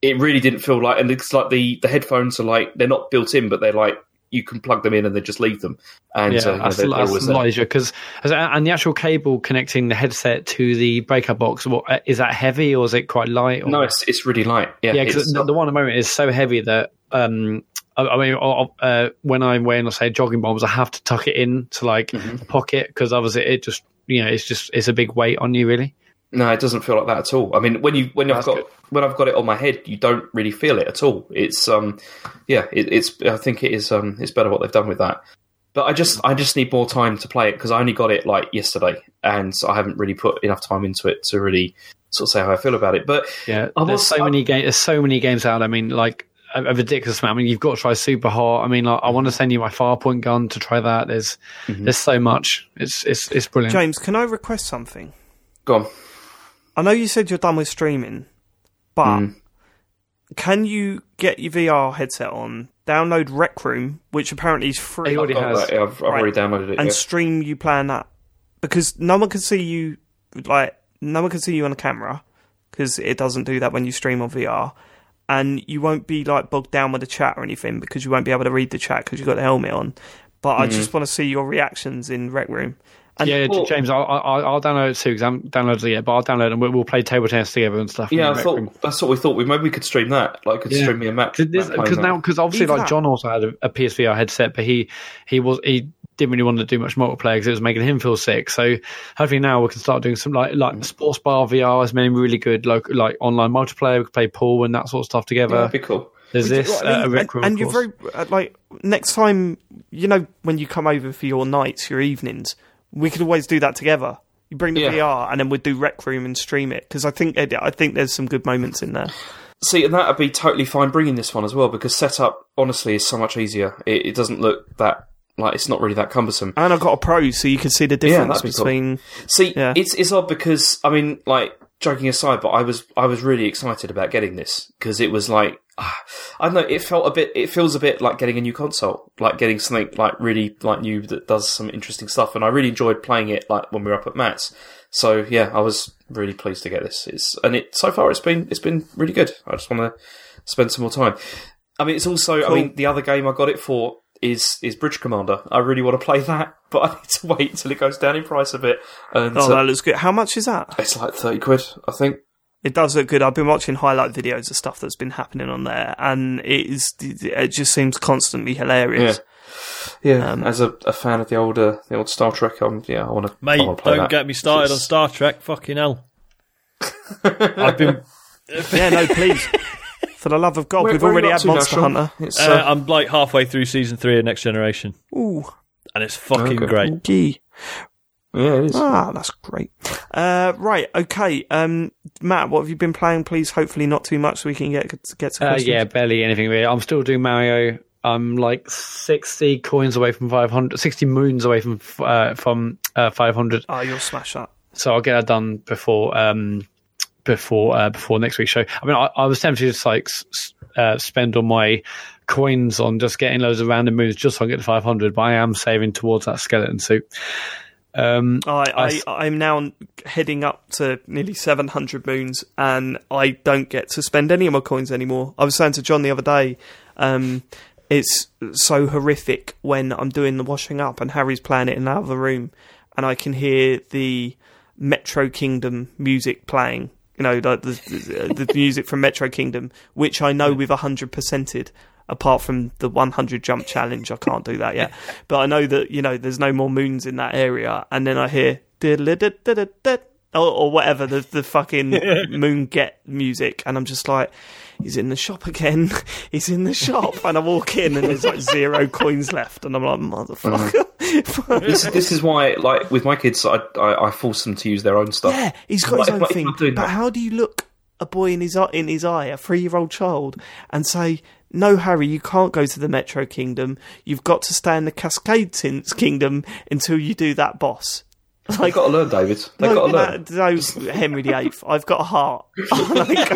it really didn't feel like, and it's like the the headphones are like they're not built in, but they're like you can plug them in and then just leave them. And Yeah, uh, that's, they're- that's always a there. lot easier because and the actual cable connecting the headset to the breaker box, what, uh, is that heavy or is it quite light? Or? No, it's it's really light. Yeah, yeah, because the, the one at the moment is so heavy that um, I, mean, uh, when I'm wearing, let's say, jogging bombs, I have to tuck it in to like Mm-hmm. a pocket because it, it just you know it's just it's a big weight on you really. No, it doesn't feel like that at all. I mean, when you when I've got good. when I've got it on my head, you don't really feel it at all. It's um, yeah, it, it's I think it is um, it's better what they've done with that. But I just I just need more time to play it because I only got it like yesterday, and I haven't really put enough time into it to really sort of say how I feel about it. But Yeah, I there's was- so I- many games. There's so many games out. I mean, like a, a ridiculous amount. I mean, you've got to try Super Hot. I mean, like, I want to send you my Farpoint gun to try that. There's Mm-hmm. there's so much. It's it's it's brilliant. James, can I request something? go on. I know you said you're done with streaming, but Hmm. can you get your VR headset on, download Rec Room, which apparently is free, He already has. that, yeah, I've, I've Right. already downloaded it. and yeah. stream you playing that? Because no one can see you, like no one can see you on the camera, because it doesn't do that when you stream on VR, and you won't be like bogged down with the chat or anything because you won't be able to read the chat because you've got the helmet on. But Mm-hmm. I just want to see your reactions in Rec Room. And Yeah, Well- James, I'll, I'll, I'll download it too because I haven't downloaded it yet. But I'll download it and we'll, we'll play table tennis together and stuff. yeah, in I thought room. that's what we thought. We maybe we could stream that. Like, could Yeah. stream me a match. match because now because obviously Either like that- John also had a, a PSVR headset, but he he was he didn't really want to do much multiplayer because it was making him feel sick. So hopefully now we can start doing some like like Mm. sports bar VR has made really good like like online multiplayer. We could play pool and that sort of stuff yeah, together. that'd be cool. There's this I mean, uh, a rec and, room, and you're very uh, like next time you know when you come over for your nights, your evenings, we could always do that together. You bring the Yeah. VR and then we'd do Rec Room and stream it because I think I think there's some good moments in there. See, and that'd be totally fine bringing this one as well because setup honestly is so much easier. It, it doesn't look that like it's not really that cumbersome. And I've got a Pro, so you can see the difference that'd be cool. between. See, Yeah. it's it's odd because I mean, like joking aside, but I was I was really excited about getting this because it was like ah, I don't know, it felt a bit, it feels a bit like getting a new console, like getting something like really like new that does some interesting stuff, and I really enjoyed playing it like when we were up at Matt's. So yeah, I was really pleased to get this. It's and it so far it's been it's been really good. I just want to spend some more time. I mean, it's also I mean the other game I got it for is is Bridge Commander. I really want to play <laughs> that, but I need to <laughs> wait until it goes down in price a bit. And Oh, uh, that looks good. How much is that? it's like thirty quid, I think. It does look good. I've been watching highlight videos of stuff that's been happening on there, and it is. It just seems constantly hilarious. Yeah, Um, as a, a fan of the older the old Star Trek, um, yeah, I want to. Mate, don't get me started on Star Trek. Fucking hell. <laughs> I've been. <laughs> Yeah, no, please. For the love of God, Where- we've where already had Monster Sean? Hunter. Uh, uh, I'm like halfway through season three of Next Generation, Ooh, and it's fucking Okay. great. gee. yeah, it is. Ah, that's great. Uh, right, okay. Um, Matt, what have you been playing? Please, hopefully not too much, so we can get get to Uh, yeah, barely anything really. I'm still doing Mario. I'm like 60 coins away from 500, 60 moons away from uh, from uh, 500. Oh, you'll smash that. So I'll get that done before um before uh, before next week's show. I mean, I, I was tempted to just like s- uh, spend all my coins on just getting loads of random moons just so I get to 500, but I am saving towards that skeleton suit. Um, I, I, I'm now heading up to nearly 700 moons, and I don't get to spend any of my coins anymore. I was saying to John the other day, um, it's so horrific when I'm doing the washing up and Harry's playing it in the other room, and I can hear the Metro Kingdom music playing. You know, the, the, the music from Metro Kingdom, which I know we've 100%ed. Apart from the 100 jump challenge, I can't do that yet. <laughs> But I know that, you know, there's no more moons in that area. And then I hear, or, or whatever, the, the fucking <laughs> moon get music. And I'm just like, he's in the shop again. <laughs> he's in the shop. And I walk in and there's like zero coins left. And I'm like, motherfucker. Mm. this, this is why, like with my kids, I, I I force them to use their own stuff. Yeah, he's got his own you thing. But that? how do you look a boy in his in his eye, a three-year-old child, and say, "No, Harry, you can't go to the Metro Kingdom. You've got to stay in the Cascade Tints Kingdom until you do that boss." They've got to learn, David. They've No, got to learn. no, no, Henry VIII. I've got a heart. <laughs> Like,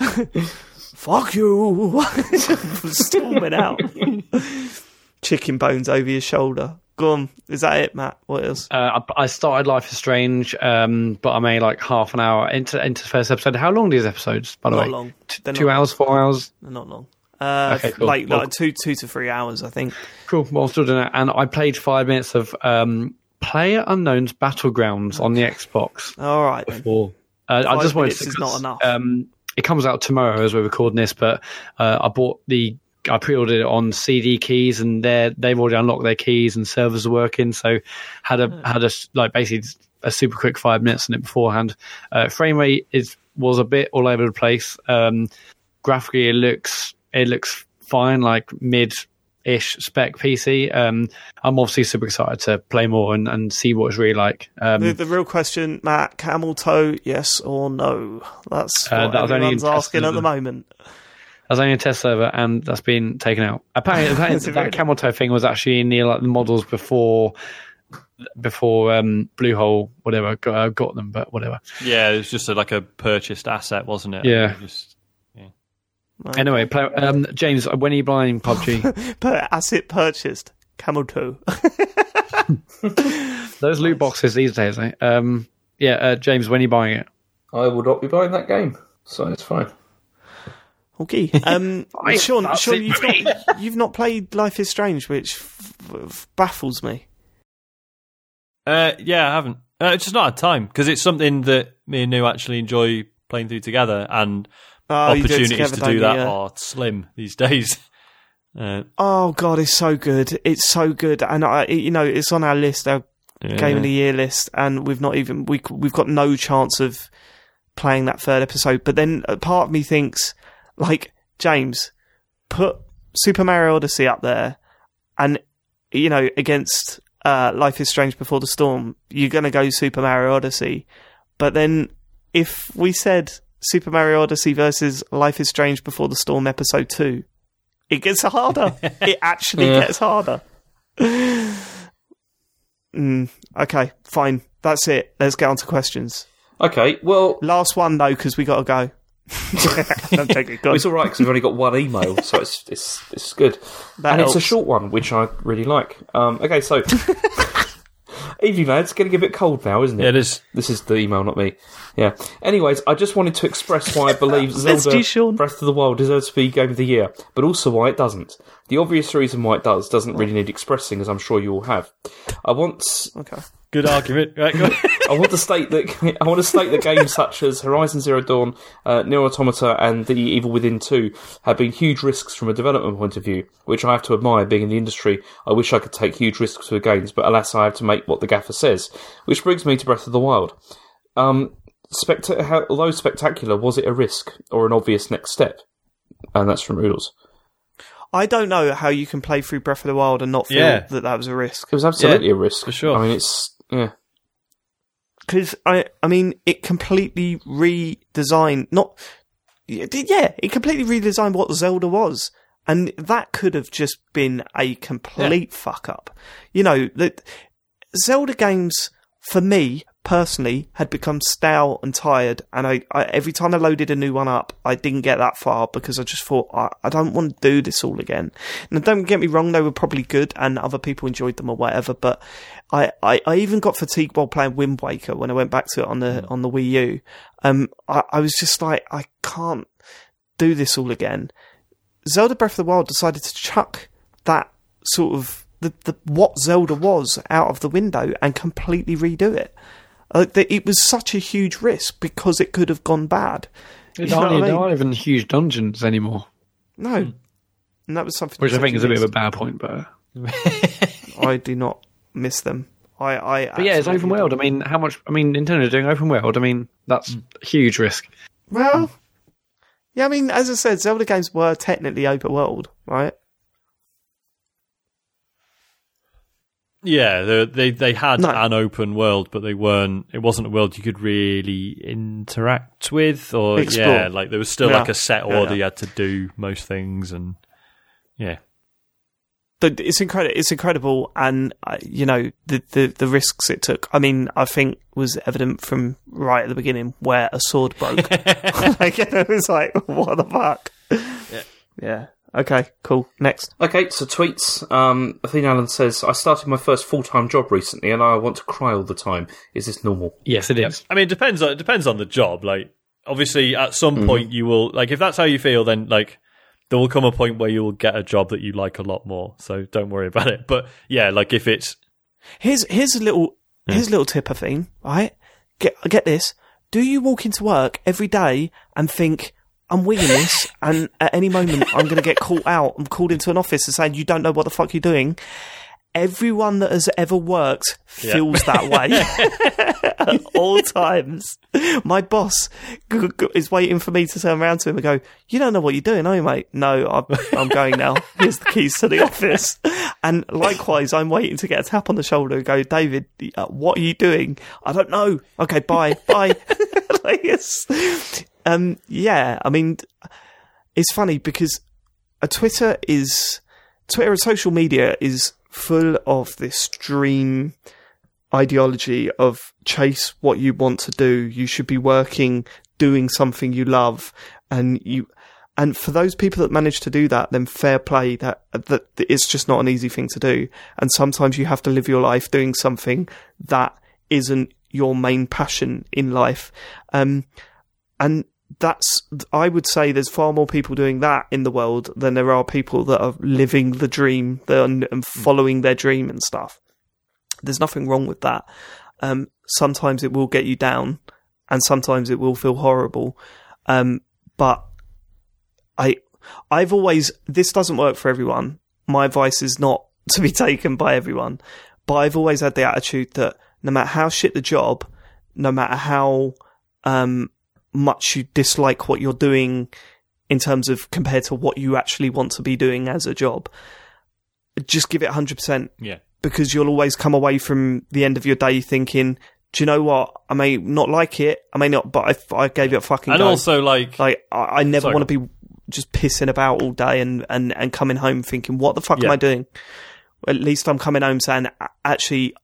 like, Fuck you! <laughs> Storming out. <laughs> Chicken bones over your shoulder. Go on. Is that it, Matt? What else? uh, I I started Life is Strange, um, but I'm only like half an hour into into the first episode. How long are these episodes, by the Not way? long. T- two hours, four hours. They're not long. Uh, Okay, cool. Like, Well- like two two to three hours, I think. Cool. Well, I'm still doing it, and I played five minutes of um, Player Unknown's Battlegrounds on the Xbox. All right. Before. Uh, I just wanted to. is not enough. Um, it comes out tomorrow as we're recording this, but uh, I bought the. I pre-ordered it on CD keys, and they they've already unlocked their keys, and servers are working. So had a had a like basically a super quick five minutes in it beforehand. Uh, frame rate is was a bit all over the place. Um, graphically, it looks it looks fine, like mid ish spec PC. Um, I'm obviously super excited to play more and, and see what it's really like. Um, The, the real question, Matt, camel toe, yes or no? That's Uh, what that was only everyone's asking at the moment. There's only a test server, and that's been taken out. Apparently, <laughs> apparently that really? camel toe thing was actually in the like the models before before um, Bluehole whatever got, uh, got them, but whatever. Yeah, it was just a, like a purchased asset, wasn't it? Yeah. Just, Anyway, play, um, James, when are you buying PUBG? Per <laughs> asset purchased, camel toe. <laughs> Those loot boxes these days, eh? Um, yeah, uh, James, when are you buying it? I will not be buying that game, so it's fine. Okay. <laughs> Um, Fine, Sean, that's Sean it you've for me. not you've not played Life is Strange, which f- f- baffles me. Uh, yeah, I haven't. Uh, it's just not had time because it's something that me and New actually enjoy playing through together, and Oh, you do it opportunities together, to don't do you? that Yeah. are slim these <laughs> days. Uh, Oh god, it's so good. It's so good, and I, you know, it's on our list, our yeah. game of the year list, and we've not even we we've got no chance of playing that third episode. But then a part of me thinks, like James, put Super Mario Odyssey up there, and you know, against uh, Life is Strange Before the Storm, you're gonna go Super Mario Odyssey. But then if we said Super Mario Odyssey versus Life is Strange Before the Storm Episode Two, it gets harder. <laughs> it actually Yeah. gets harder. <sighs> Mm, okay, fine. That's it. Let's get on to questions. Okay, well, Last one though, because we got to go. <laughs> I'm joking. Go on. it's all right because we've only got one email, so it's it's it's good, That and it's a short one, which I really like. Um, okay, so <laughs> evening lads, getting a bit cold now, isn't it? Yeah, it is. This is the email, not me. Yeah. Anyways, I just wanted to express why I believe <laughs> Let's Zelda do Sean. Breath of the Wild deserves to be Game of the Year, but also why it doesn't. The obvious reason why it does doesn't really need expressing, as I'm sure you all have. I want Okay. Good argument. Right, go. <laughs> I want to state that <laughs> I want to state that games such as Horizon Zero Dawn, uh, Nier Automata, and The Evil Within Two have been huge risks from a development point of view, which I have to admire. Being in the industry, I wish I could take huge risks with games, but alas, I have to make what the gaffer says. Which brings me to Breath of the Wild. Um, specta- how, although spectacular, was it a risk or an obvious next step? And that's from Oodles. I don't know how you can play through Breath of the Wild and not feel Yeah. that that was a risk. It was absolutely Yeah, a risk for sure. I mean, it's yeah. Because I, I mean, it completely redesigned. Not, yeah, it completely redesigned what Zelda was, and that could have just been a complete fuck up. You know, that Zelda games for me personally had become stale and tired, and I, I every time I loaded a new one up, I didn't get that far because I just thought I, I don't want to do this all again. And don't get me wrong, they were probably good, and other people enjoyed them or whatever, but I, I, I even got fatigued while playing Wind Waker when I went back to it on the on the Wii U. Um, I, I was just like, I can't do this all again. Zelda Breath of the Wild decided to chuck that sort of the, the what Zelda was out of the window and completely redo it. Uh, that it was such a huge risk because it could have gone bad. You There know aren't, what I there mean? aren't even huge dungeons anymore, No, hmm. and that was something which I think is a bit of a bad point. But. Uh, <laughs> I do not miss them. I, I but yeah, it's open world. I don't. mean, how much? I mean, Nintendo doing open world. I mean, that's hmm. a huge risk. Well, hmm. yeah, I mean, as I said, Zelda games were technically open world, right? Yeah, they they, they had No. an open world, but they weren't. It wasn't a world you could really interact with, or Explore. yeah, like there was still Yeah. like a set Yeah, order yeah. you had to do most things, and yeah, But it's incredible. It's incredible, and uh, you know the, the the risks it took. I mean, I think was evident from right at the beginning where a sword broke. <laughs> <laughs> like it was like, what the fuck? Yeah. Yeah. Okay. Cool. Next. Okay, so tweets. Um, Athena Allen says, I started my first full time job recently and I want to cry all the time. Is this normal? Yes, it is. I mean, it depends. On, it depends on the job. Like, obviously, at some Mm-hmm. point, you will like if that's how you feel. Then, like, there will come a point where you will get a job that you like a lot more. So don't worry about it. But yeah, like if it's Here's here's a little here's a little tip, thing, right? Get get this. Do you walk into work every day and think I'm winging this, and at any moment I'm going to get called out? I'm called into an office and saying you don't know what the fuck you're doing. Everyone that has ever worked feels that <laughs> way at all times. My boss g- g- is waiting for me to turn around to him and go, "You don't know what you're doing, are you, mate?" No, I'm, I'm going now. <laughs> Here's the keys to the office. And likewise, I'm waiting to get a tap on the shoulder and go, "David, uh, what are you doing?" I don't know. Okay, bye, bye. <laughs> like um, yeah. I mean, it's funny because a Twitter is Twitter and social media is full of this dream ideology of chase what you want to do. You should be working, doing something you love, and you. And for those people that manage to do that, then fair play. That that it's just not an easy thing to do. And sometimes you have to live your life doing something that isn't your main passion in life. Um, and that's I would say there's far more people doing that in the world than there are people that are living the dream and following their dream and stuff. There's nothing wrong with that. Um, sometimes it will get you down, and sometimes it will feel horrible. Um, but I, I've always this doesn't work for everyone. My advice is not <laughs> to be taken by everyone, but I've always had the attitude that no matter how shit the job, no matter how um, much you dislike what you're doing in terms of compared to what you actually want to be doing as a job, just give it 100% yeah. because you'll always come away from the end of your day thinking, do you know what? I may not like it. I may not, but I, I gave it a fucking And go. also like like, I, I never want to be just pissing about all day and, and, and coming home thinking, what the fuck am I doing? At least I'm coming home saying, actually,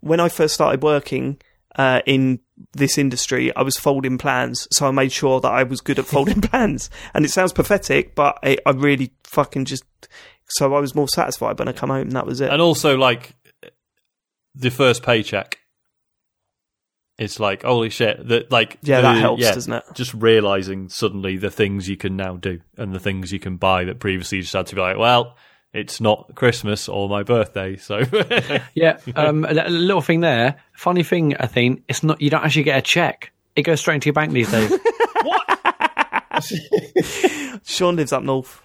when I first started working, uh, in this industry, I was folding plans, so I made sure that I was good at folding <laughs> plans. And it sounds pathetic, but I, I really fucking just, so I was more satisfied when I come home and that was it. and also like the first paycheck. It's like holy shit that like Yeah, the- that helps, yeah, doesn't it? Just realizing suddenly the things you can now do and the things you can buy that previously you just had to be like, well, it's not Christmas or my birthday, so <laughs> Yeah, um, a a little thing there. Funny thing, I think it's not. You don't actually get a check. It goes straight into your bank these days. <laughs> What? <laughs> Sean lives up north.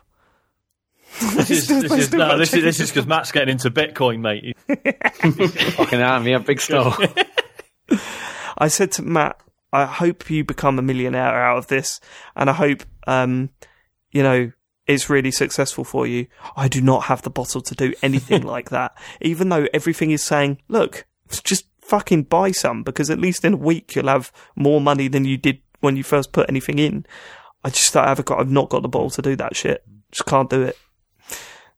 this is this is no, this is this is because Matt's getting into Bitcoin, mate. Fucking hell, me a big store. I said to Matt, I hope you become a millionaire out of this, and I hope, um, you know, it's really successful for you. I do not have the bottle to do <laughs> anything like that, even though everything is saying, look, just fucking buy some because at least in a week you'll have more money than you did when you first put anything in. I just I have got, I've not got the bottle to do that shit. Just can't do it.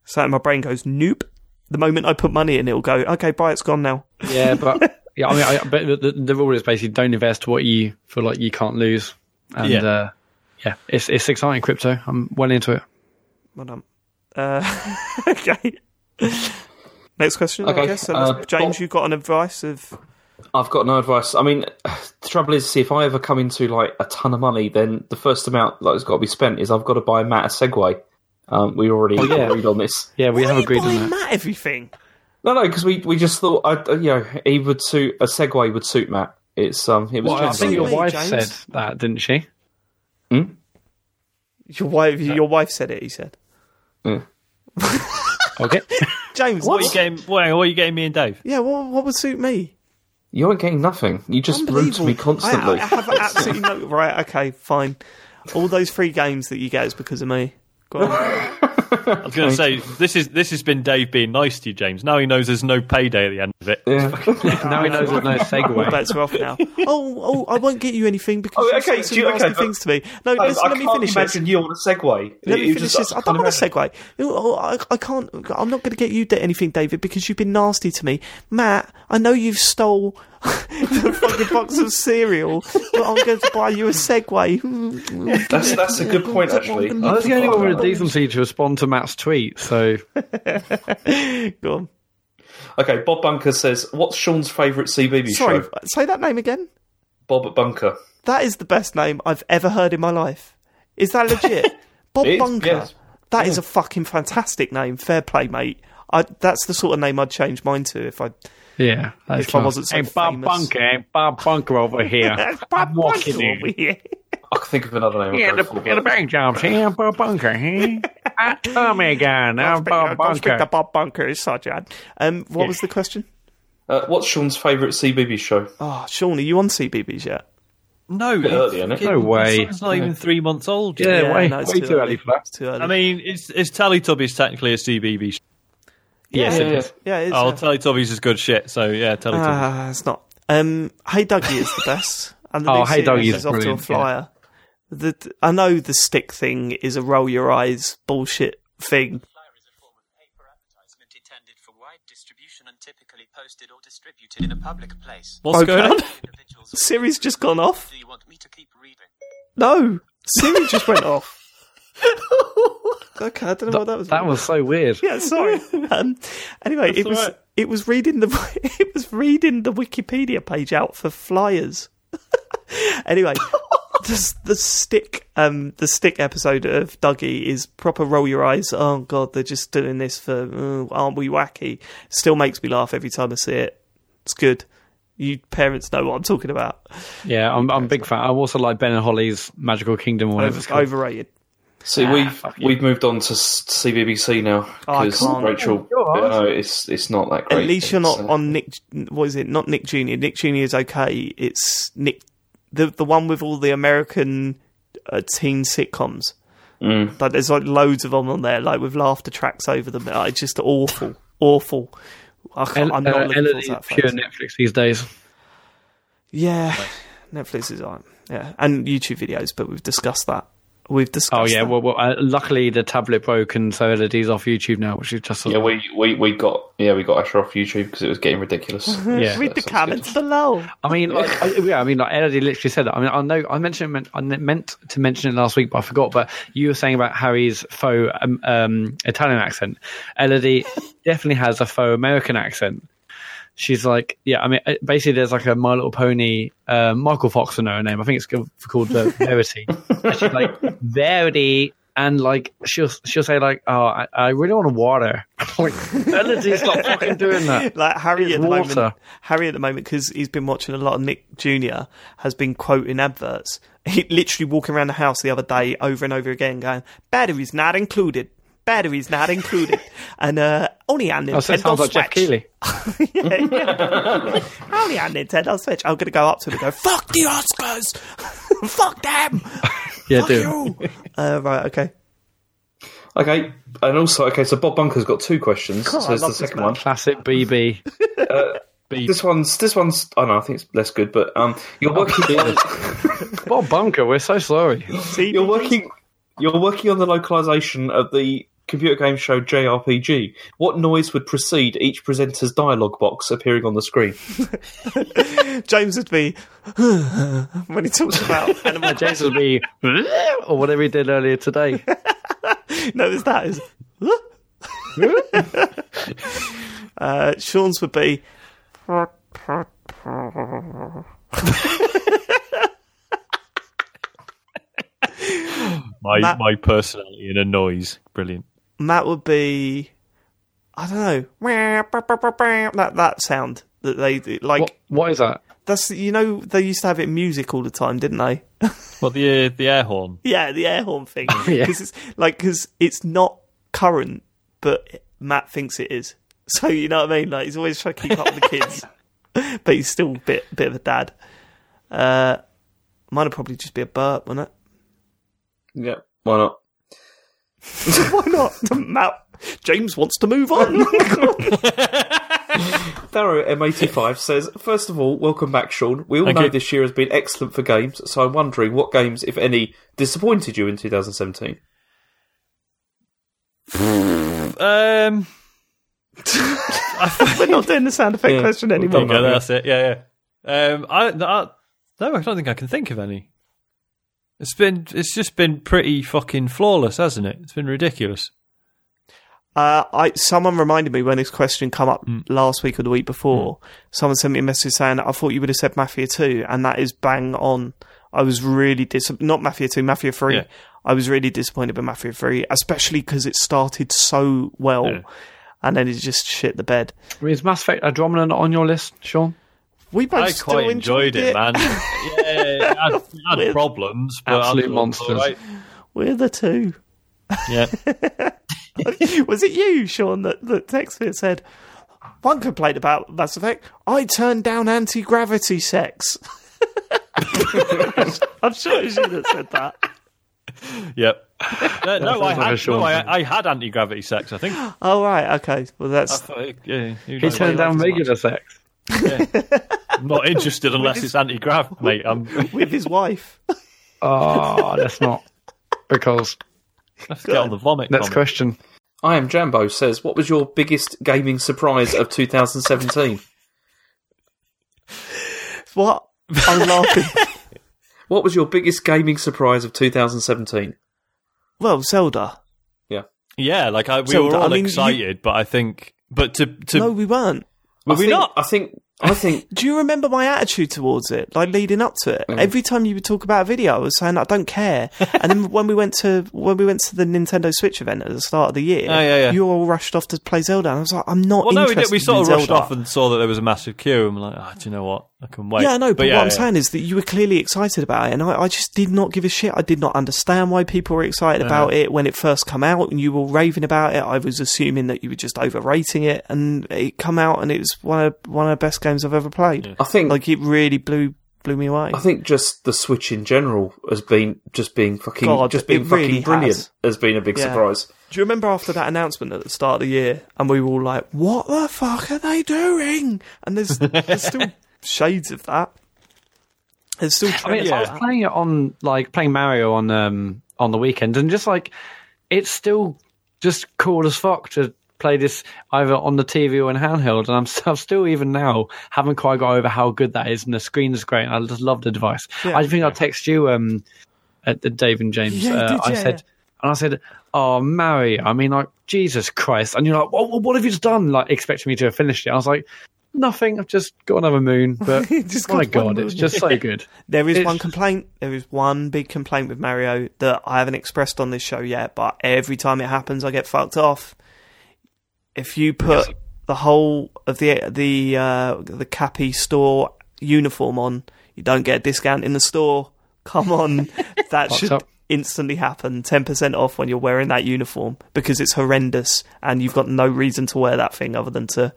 So my brain goes, nope. The moment I put money in, it'll go, okay, buy it's gone now. Yeah, but <laughs> yeah, I mean, I, but the, the rule is basically don't invest what you feel like you can't lose. And Yeah. uh, yeah, it's it's exciting crypto. I'm well into it. Well done. Uh, <laughs> okay. Next question, I guess. So uh, James, Bob- you've got an advice of. I've got no advice. I mean, <sighs> the trouble is, see, if I ever come into like a ton of money, then the first amount that's got to be spent is I've got to buy Matt a Segway. Um, we already yeah. agreed on this. Yeah, we have Why are you agreed on buying that. Matt everything? No, no, because we, we just thought, I, you know, he would suit a Segway would suit Matt. It's um, it was Well, I think your wife James. said that, didn't she? Your wife, your wife said it. He said, mm. <laughs> Okay. James, What are you what? getting? What are you getting me and Dave? Yeah, what, what would suit me? you aren't getting nothing. You just rude to me constantly. I, I have absolutely no. Right, okay, fine. All those free games that you get is because of me. Go on. <laughs> I was going to say this is this has been Dave being nice to you, James. Now he knows there's no payday at the end of it. yeah. <laughs> now he knows there's no All segue. bets are off now. <laughs> Oh, oh, I won't get you anything because Oh, okay, say some you- nasty okay, but- things to me. No, I, listen, I let me can't finish imagine this. you on a Segway. Let me finish just- this. I don't can't want a imagine. segue. Oh, I, I can't. I'm not going to get you anything, David, because you've been nasty to me, Matt. I know you've stole <laughs> the fucking box of cereal, but I'm going to buy you a Segway. That's that's a good point, actually. <laughs> I was the only one with a decency to respond to Matt's tweet, so <laughs> Go on. Okay, Bob Bunker says, "What's Sean's favourite CBB Sorry, show?" say that name again. Bob Bunker. That is the best name I've ever heard in my life. Is that legit? Bob It is, Bunker. yes. That is a fucking fantastic name. Fair play, mate. I, that's the sort of name I'd change mine to if I. Yeah, that's If I wasn't so hey, Bob famous. Bunker, hey, Bob Bunker over here. <laughs> I'm walking over here. I can think of another name. Yeah, the, for, yeah, the but- bank jobs here, Bob Bunker. Hey, <laughs> Ah, tell me again, I'm Bob Don't speak to Bunker. Bob Bunker, Sergeant. Um, what was the question? Uh, what's Sean's favourite CBB show? Oh, Sean, are you on CBeebies yet? No, early, it? No way. It's not even three months old. Yeah, yet. way, no, it's way too early for that. It's too early. I mean, it's it's Teletubbies technically a CBB. Sh- Yes, Yeah, it yeah. is. yeah, it's, oh, uh, Teletubbies is good shit. So yeah, Teletubbies. Ah, it's not. Um, hey Duggee is the best. And the Oh, Hey series Duggee is is off to a brilliant, flyer. The, I know the stick thing is a roll your eyes bullshit thing. flyer is a form of paper advertisement intended for wide distribution and typically posted or distributed in a public place. What's okay. going on? Individuals. <laughs> Siri's just gone off. Do you want me to keep reading? No, Siri just went off. <laughs> Okay, I don't know what that was. That was so weird. yeah, sorry. <laughs> Um, anyway, it was right. it was reading the <laughs> it was reading the Wikipedia page out for flyers. anyway, the the stick um the stick episode of Duggee is proper roll your eyes. Oh god, they're just doing this for oh, aren't we wacky? Still makes me laugh every time I see it. It's good. You parents know what I'm talking about. Yeah, I'm, I'm a big fan. I also like Ben and Holly's Magical Kingdom or whatever it's Over, called. overrated. See, we've we've moved on to CBBC now Oh, because can't. Rachel. Oh, yeah, no, it's it's not that great. At least you're not It's, uh, on Nick. What is it? Not Nick Junior. Nick Junior is okay. It's Nick, the the one with all the American uh, teen sitcoms. Mm. Like there's like loads of them on there, like with laughter tracks over them. Uh, It's just awful, awful. I can't, El- I'm not uh, looking forward Elodie to that. pure phase. Netflix these days. Yeah, Netflix is on. Yeah, and YouTube videos, but we've discussed that. We've discussed. Oh yeah, that. well, well uh, luckily the tablet broke and so Elodie's off YouTube now, which is just Yeah, we, we, we got yeah we got Asher off YouTube because it was getting ridiculous. <laughs> Yeah. read the That sounds comments below. I mean, like, I, yeah, I mean, like Elodie literally said that. I mean, I know I mentioned I meant to mention it last week, but I forgot. But you were saying about Harry's faux um, um, Italian accent. Elodie <laughs> definitely has a faux American accent. She's like, yeah, I mean, uh, basically, there's like a My Little Pony, uh, Michael Fox, I know her name. I think it's called called, uh, <laughs> Verity. and she's like, Verity. And like she'll she'll say like oh I, I really want water <laughs> like Elodie's not fucking doing that <laughs> like Harry It's at the water. moment. Harry at the moment because he's been watching a lot of Nick Junior has been quoting adverts. He literally walking around the house the other day over and over again, going batteries not included. Batteries not included, <laughs> and uh, only on Nintendo oh, so it sounds like Geoff Switch. Keighley <laughs> yeah, yeah. only on Nintendo Switch. I'm gonna go up to him and go, "Fuck the Oscars, <laughs> fuck them, yeah fuck dude you." Uh, right, okay. Okay, and also okay, so Bob Bunker's got two questions. God, so I it's the second one. classic BB This one's this one's I don't know I think it's less good, but um, you're working on, Bob Bunker, we're so sorry. See, you're working you're working on the localization of the computer game show JRPG. What noise would precede each presenter's dialogue box appearing on the screen? <laughs> James would be <laughs> when he talks about <laughs> animal. James will be or whatever he did earlier today. no, it's that is. uh, Sean's would be. My Matt- my personality in a noise, brilliant. Matt would be. I don't know. That that sound that they like. What, what is that? That's you know they used to have it in music all the time, didn't they? <laughs> Well, the uh, the air horn. yeah, the air horn thing. <laughs> Yeah. Because it's like because it's not current, but Matt thinks it is. So you know what I mean? Like he's always trying to keep up with the kids, <laughs> but he's still a bit bit of a dad. Uh, mine would probably just be a burp, wouldn't it? Yeah, why not? <laughs> Why not? Matt James wants to move on. <laughs> Darrow M85 says, First of all, welcome back, Sean. We all Thank know you. this year has been excellent for games, so I'm wondering what games, if any, disappointed you in 2017? Um, <laughs> We're not doing the sound effect Yeah. question We've anymore. done yeah, that's it. Yeah, yeah. Um, I, I no, I don't think I can think of any. It's been it's just been pretty fucking flawless, hasn't it? It's been ridiculous. Uh, I someone reminded me when this question come up Hmm. last week or the week before. Someone sent me a message saying I thought you would have said Mafia Two, and that is bang on. I was really dis not Mafia Two, Mafia Three. Yeah. I was really disappointed with Mafia 3, especially because it started so well Yeah. and then it just shit the bed. Is Mass Effect Andromeda not on your list, Sean? We both I still quite enjoyed it, man. <laughs> yeah, it had, it had problems, but Absolute I thought it was monsters. all right. We're the two. Yeah, <laughs> was it you, Sean, that, that texted said, one complaint about Mass Effect, I turned down anti gravity sex. <laughs> I'm sure you should have said that. yep. Uh, no, I had, no. I, I had anti gravity sex. I think. Oh, right, okay. Well, that's. thought, yeah, He turned down regular sex. <laughs> I'm not interested unless it's anti grav, mate. I'm with his wife. Oh, <laughs> that's not. Because let's get on the vomit. next comment. question. I am Jambo says, what was your biggest gaming surprise of 2017? What? I'm laughing. <laughs> What was your biggest gaming surprise of 2017? well, Zelda. Yeah, Yeah, like I, we So, were all I mean, you- excited, but I think, but to to No, we weren't. Were I we think, not? I think. I think. <laughs> Do you remember my attitude towards it, like leading up to it? Mm. Every time you would talk about a video, I was saying I don't care. and then when we went to when we went to the Nintendo Switch event at the start of the year, Oh, yeah, yeah. you all rushed off to play Zelda. And I was like, I'm not Well, no, we did. We sort of rushed off and saw that there was a massive queue, and we're like, oh, do you know what? I can wait. Yeah, I know, but, yeah, what I'm yeah. saying is that you were clearly excited about it, and I, I just did not give a shit. I did not understand why people were excited about it when it first come out, and you were raving about it. I was assuming that you were just overrating it, and it come out, and it was one of one of the best games I've ever played. I think. Like it really blew blew me away. I think just the Switch in general has been just being fucking God, just being it really fucking brilliant has. has. been a big Yeah. surprise. Do you remember after that announcement at the start of the year, and we were all like, "What the fuck are they doing?" And there's there's still <laughs> shades of that. There's still. I mean, trends I was playing it on like playing Mario on um on the weekend, and just like it's still just cool as fuck to play this either on the TV or in handheld. And I'm, <laughs> I'm still even now haven't quite got over how good that is, and the screen is great. And I just love the device. Yeah. I think I text you um at the Dave and James. Yeah, uh, I yeah. said. And I said, "Oh, Mario! I mean, like Jesus Christ!" And you're like, "What? What have you just done?" Like expecting me to have finished it. I was like, "Nothing. I've just got another moon." <laughs> But Just my God, it's just so good. There is It's- one complaint. There is one big complaint with Mario that I haven't expressed on this show yet, but every time it happens, I get fucked off. If you put the whole of the the uh, the Cappy store uniform on, you don't get a discount in the store. Come on, <laughs> that Fucked should up. instantly happen. Ten percent off when you're wearing that uniform because it's horrendous, and you've got no reason to wear that thing other than to, to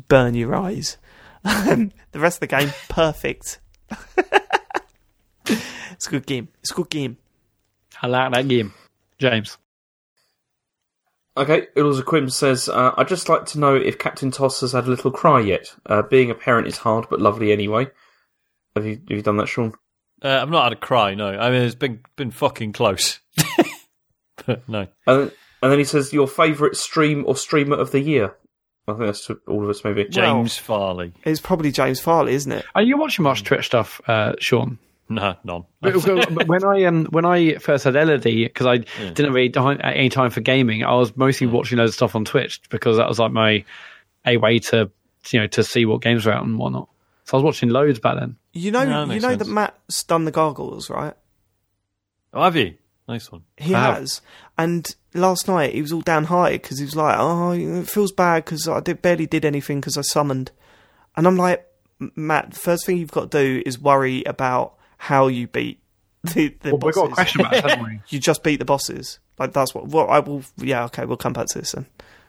burn your eyes. the rest of the game, <laughs> perfect. <laughs> it's a good game. It's a good game. I like that game, James. Okay, Ilza Quim says, uh, I'd just like to know if Captain Toss has had a little cry yet. Uh, being a parent is hard, but lovely anyway. Have you, have you done that, Sean? Uh, I've not had a cry. No, I mean it's been been fucking close. <laughs> but no, And, and then he says, your favourite stream or streamer of the year? I think that's to all of us, maybe. James Farley. It's probably James Farley, isn't it? Are you watching much Twitch stuff, uh, Sean? No, none. <laughs> When I um when I first had Elodie, because I didn't really have any time for gaming, I was mostly watching loads of stuff on Twitch because that was like my a way to you know to see what games were out and whatnot. So I was watching loads back then. You know, No, you know sense. that Matt's done the gargoyles, right? Oh, have you? Nice one. He I have. has. And last night he was all downhearted because he was like, "Oh, it feels bad because I did, barely did anything because I summoned." And I'm like, "M- "Matt, first thing you've got to do is worry about how you beat <laughs> the, the Well, we've got a question about this, haven't we? <laughs> You just beat the bosses. Like that's what. Well, I will. Yeah, okay, we'll come back to this then.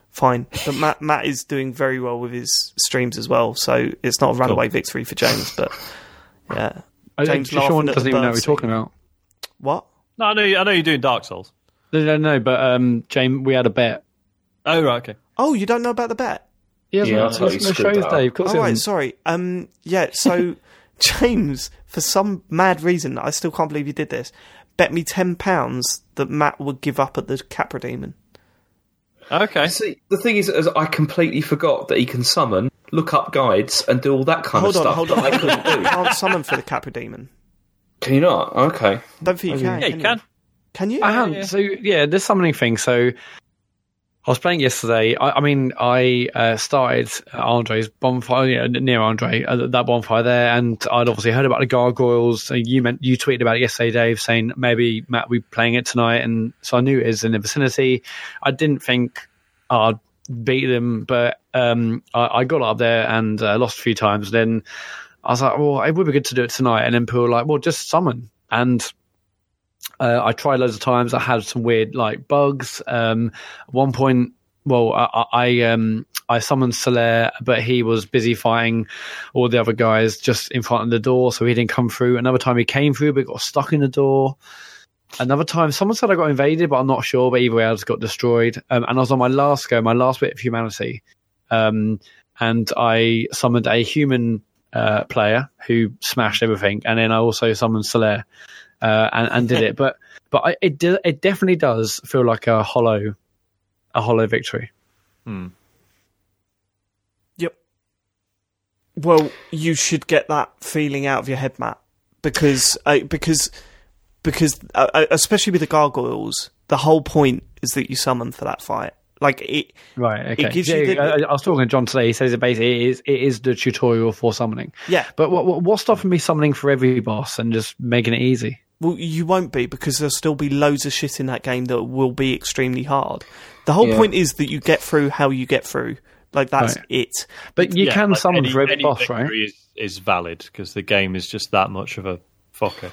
Fine, but Matt <laughs> Matt is doing very well with his streams as well, so it's not a runaway victory for James. But yeah, I James don't, Sean laughing at doesn't even know what bird we're talking about. what? No, I know. I know you're doing Dark Souls. No, no, no, but um, James, we had a bet. Oh right, okay. Oh, you don't know about the bet? He hasn't Yeah, I yeah, thought you no screwed shows, that up. Dave. Of course All he right, sorry. Um, yeah. So <laughs> James, for some mad reason, I still can't believe you did this. Bet me ten pounds that Matt would give up at the Capra Demon. Okay. See, the thing is, is I completely forgot that he can summon, look up guides, and do all that kind Hold of on, stuff hold that on. I couldn't <laughs> You can't summon for the Capra Demon. Can you not? Okay. Don't think you can. Yeah, you can. Can you? I haven't. So yeah, this summoning thing. So I was playing yesterday. I, I mean, I uh, started Andre's bonfire you know, near Andre, uh, that bonfire there, and I'd obviously heard about the gargoyles. You meant you tweeted about it yesterday, Dave, saying maybe Matt will be playing it tonight, and so I knew it was in the vicinity. I didn't think I'd beat them, but um, I, I got up there and uh, lost a few times. Then I was like, well, it would be good to do it tonight, and then people were like, well, just summon and. Uh, I tried loads of times. I had some weird like bugs. Um, at one point, well, I, I um I summoned Solaire, but he was busy fighting all the other guys just in front of the door, so he didn't come through. Another time he came through, but got stuck in the door. Another time, someone said I got invaded, but I'm not sure. But either way, I just got destroyed. Um, and I was on my last go, my last bit of humanity, um, and I summoned a human uh, player who smashed everything, and then I also summoned Solaire uh, and, and did it. <laughs> But but I, it do, it definitely does feel like a hollow a hollow victory. Yep. Well, you should get that feeling out of your head, Matt, because uh, because because uh, uh, especially with the gargoyles, the whole point is that you summon for that fight. Like it, Right. Okay. gives Yeah, you the- I, I was talking to John today. He says it basically is it is the tutorial for summoning. yeah. But what, what what's stopping me summoning for every boss and just making it easy? Well, you won't be because there'll still be loads of shit in that game that will be extremely hard. The whole Yeah. point is that you get through how you get through. Like that's Right. it. But you Yeah, can like summon any- for every any boss, right? Is, is valid because the game is just that much of a fucker.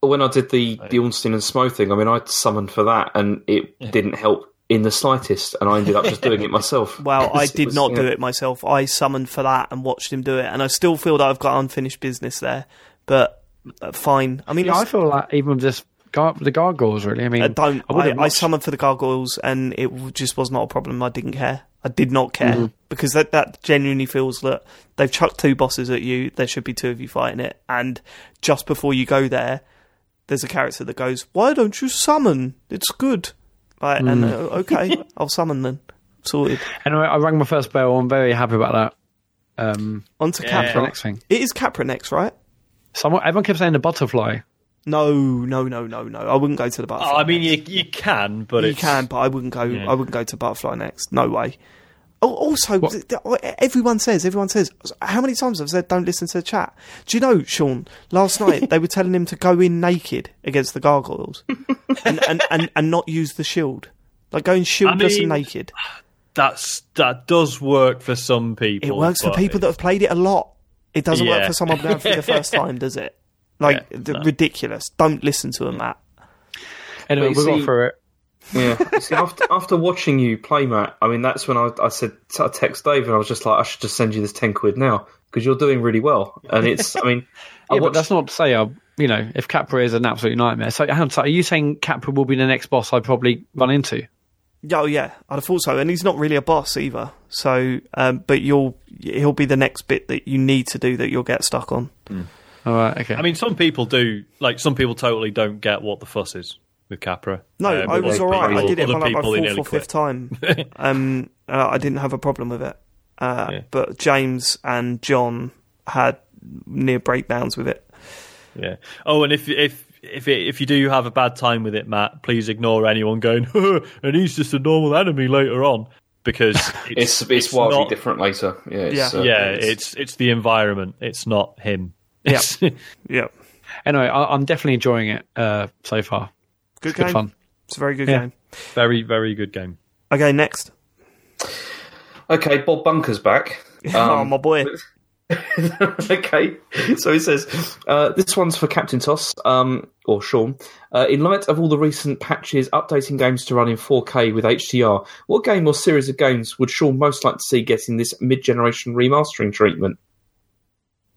But when I did the the Ornstein and Smough thing, I mean, I summoned for that, and it didn't help in the slightest, and I ended up just doing it myself. <laughs> Well, I did was- not yeah. do it myself. I summoned for that and watched him do it, and I still feel that I've got unfinished business there. But uh, fine. I mean, Yeah, I feel like even just gar- the gargoyles. Really, I mean, I don't. I I, I, summoned for the gargoyles, and it just was not a problem. I didn't care. I did not care Mm-hmm. because that that genuinely feels that they've chucked two bosses at you. There should be two of you fighting it, and just before you go there, there's a character that goes, "Why don't you summon? It's good." Right, and Mm. uh, okay, <laughs> I'll summon then. Sorted. Anyway, I rang my first bell. I'm very happy about that. Um, On to for the Capra. next thing, It is Capra next, right? someone everyone kept saying the butterfly. No, no, no, no, no. I wouldn't go to the butterfly. Oh, I mean, next. you you can, but you it's, can, but I wouldn't go. Yeah. I wouldn't go to butterfly next. No way. Oh, also, What? th- th- oh, everyone says, everyone says. How many times have I've said, "Don't listen to the chat." Do you know, Sean? Last night they were telling him to go in naked against the gargoyles, <laughs> and, and, and, and not use the shield. Like going in shieldless and mean, naked. that's that does work for some people. It works for but people that have played it a lot. It doesn't work for someone going for the first <laughs> time, does it? Like Yeah, no. ridiculous. Don't listen to them, Matt. Anyway, we you got see- through it. Yeah. See, after, after watching you play, Matt, I mean, that's when I, I said, I text Dave, and I was just like, I should just send you this 10 quid now because you're doing really well. And it's, I mean, <laughs> I Yeah, but watched, that's not to say, uh, you know, if Capra is an absolute nightmare. So, hang on, so are you saying Capra will be the next boss I probably run into? Oh yeah, I'd have thought so. And he's not really a boss either. So, um, but you'll he'll be the next bit that you need to do that you'll get stuck on. All right, okay. I mean, some people do. Like, some people totally don't get what the fuss is with Capra. No, Uh, I was other all right. I did it other for like my fourth nearly or fifth time. <laughs> um, uh, I didn't have a problem with it. Uh, Yeah. But James and John had near breakdowns with it. Yeah. Oh, and if if if it, if you do have a bad time with it, Matt, please ignore anyone going. <laughs> and he's just a normal enemy later on because <laughs> it's, it's it's, wildly not- different later. Yeah. It's, Yeah. uh, Yeah, it's it's the environment. It's not him. Yeah. It's- Yeah, anyway, I, I'm definitely enjoying it uh, so far. Good It's good game. fun. It's a very good Yeah. game. very very good game. Okay, next. Okay, Bob Bunker's back. <laughs> oh Um, my boy. <laughs> okay, so he says uh, this one's for Captain Toss um, or Sean. Uh, in light of all the recent patches updating games to run in 4K with HDR, what game or series of games would Sean most like to see getting this mid-generation remastering treatment?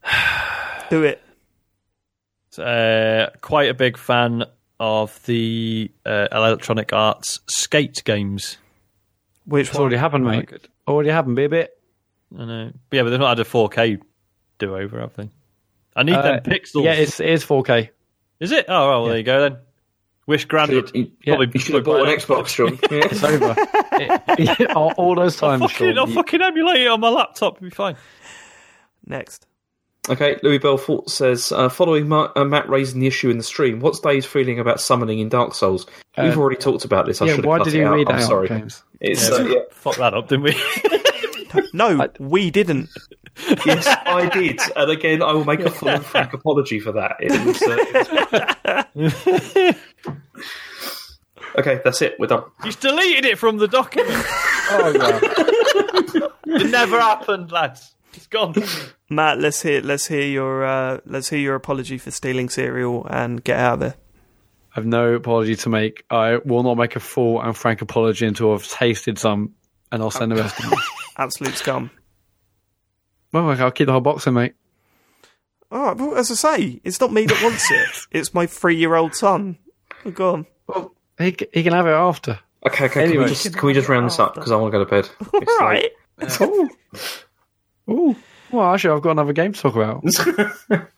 <sighs> Do it. Uh, quite a big fan of the uh, Electronic Arts skate games. Which It's one? already happened, mate. good. Already happened, baby. I know. But yeah, but they've not had a 4K do over, have they? I need Uh, them pixels. Yeah, it's, it is 4K. Is it? Oh, well, there you go then. Wish granted. You, Yeah, Probably, you should have bought an Xbox, Sean. <laughs> Yeah. It's over. <laughs> <laughs> It- all, all those times, Fucking, I'll you- fucking emulate it on my laptop. It'll be fine. Next. Okay, Louis Belfort says, uh, following Ma- uh, Matt raising the issue in the stream, what's Dave's feeling about summoning in Dark Souls? We've Uh, already talked about this. I yeah, should why have cut did it you out. read I'm out, sorry. James? It's uh, yeah. Fuck that up, didn't we? <laughs> No, we didn't. yes, I did, and again, I will make a full and <laughs> frank apology for that. It was, uh, <laughs> okay, that's it. We're done. He's deleted it from the document. Oh, wow. it never happened, lads. It's gone. Matt, let's hear let's hear your uh, let's hear your apology for stealing cereal and get out of there. I've no apology to make. I will not make a full and frank apology until I've tasted some, and I'll send the rest of them. <laughs> Absolute scum. Well, I'll keep the whole box in, mate. All right, well, as I say, it's not me that wants it. <laughs> It's my three-year-old son. Oh, go on. Well, he, he can have it after. Okay, okay. Anyway. can, we just, can we just round this up because I want to go to bed? <laughs> It's All late. right. Ooh. Ooh. Well, actually, I've got another game to talk about. <laughs>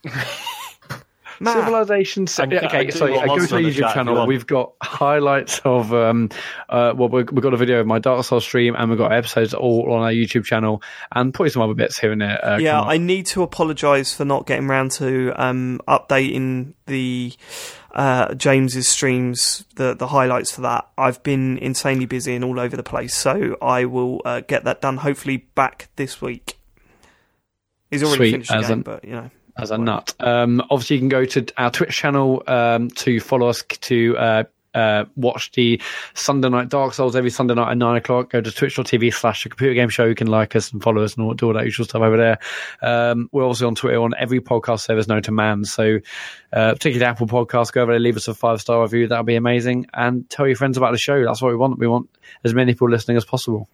Matt, Civilization. Se- I- I okay, do sorry. want I go to our the YouTube chat you channel. We've got highlights of um, uh, well, we've we've got a video of my Dark Souls stream, and we've got episodes all on our YouTube channel, and probably some other bits here and there. Uh, yeah. I need to apologise for not getting round to um, updating the uh, James's streams, the the highlights for that. I've been insanely busy and all over the place, so I will uh, get that done. Hopefully, back this week. He's already Sweet, finished as game, an- but you know. as a nut. Um, obviously, you can go to our Twitch channel um, to follow us to uh, uh, watch the Sunday Night Dark Souls every Sunday night at nine o'clock. Go to twitch.tv slash the computer game show. You can like us and follow us and all, do all that usual stuff over there. Um, we're also on Twitter on every podcast service known to man. So, uh, particularly Apple Podcasts, go over there, leave us a five star review. That'll be amazing. And tell your friends about the show. That's what we want. We want as many people listening as possible.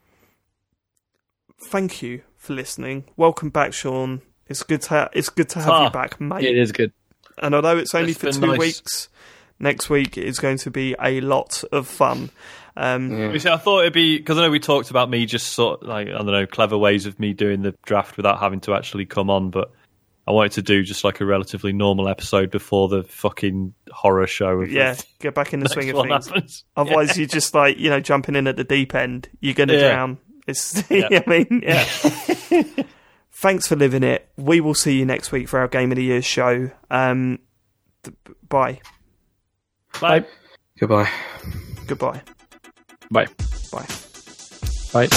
Thank you for listening. Welcome back, Sean. It's good to ha- it's good to have Ah, you back, mate. It is good. And although it's only It's for two nice. weeks, next week is going to be a lot of fun. Um, You see, I thought it'd be because I know we talked about me just sort of like I don't know clever ways of me doing the draft without having to actually come on, but I wanted to do just like a relatively normal episode before the fucking horror show. Of Yeah, the get back in the <laughs> swing of things. happens. <laughs> Otherwise, you're just like you know jumping in at the deep end. You're going to Yeah. drown. It's. <laughs> I mean, yeah. <laughs> Thanks for living it. We will see you next week for our Game of the Year show. Um, th- bye. Bye. Goodbye. Goodbye. Bye. Bye. Bye.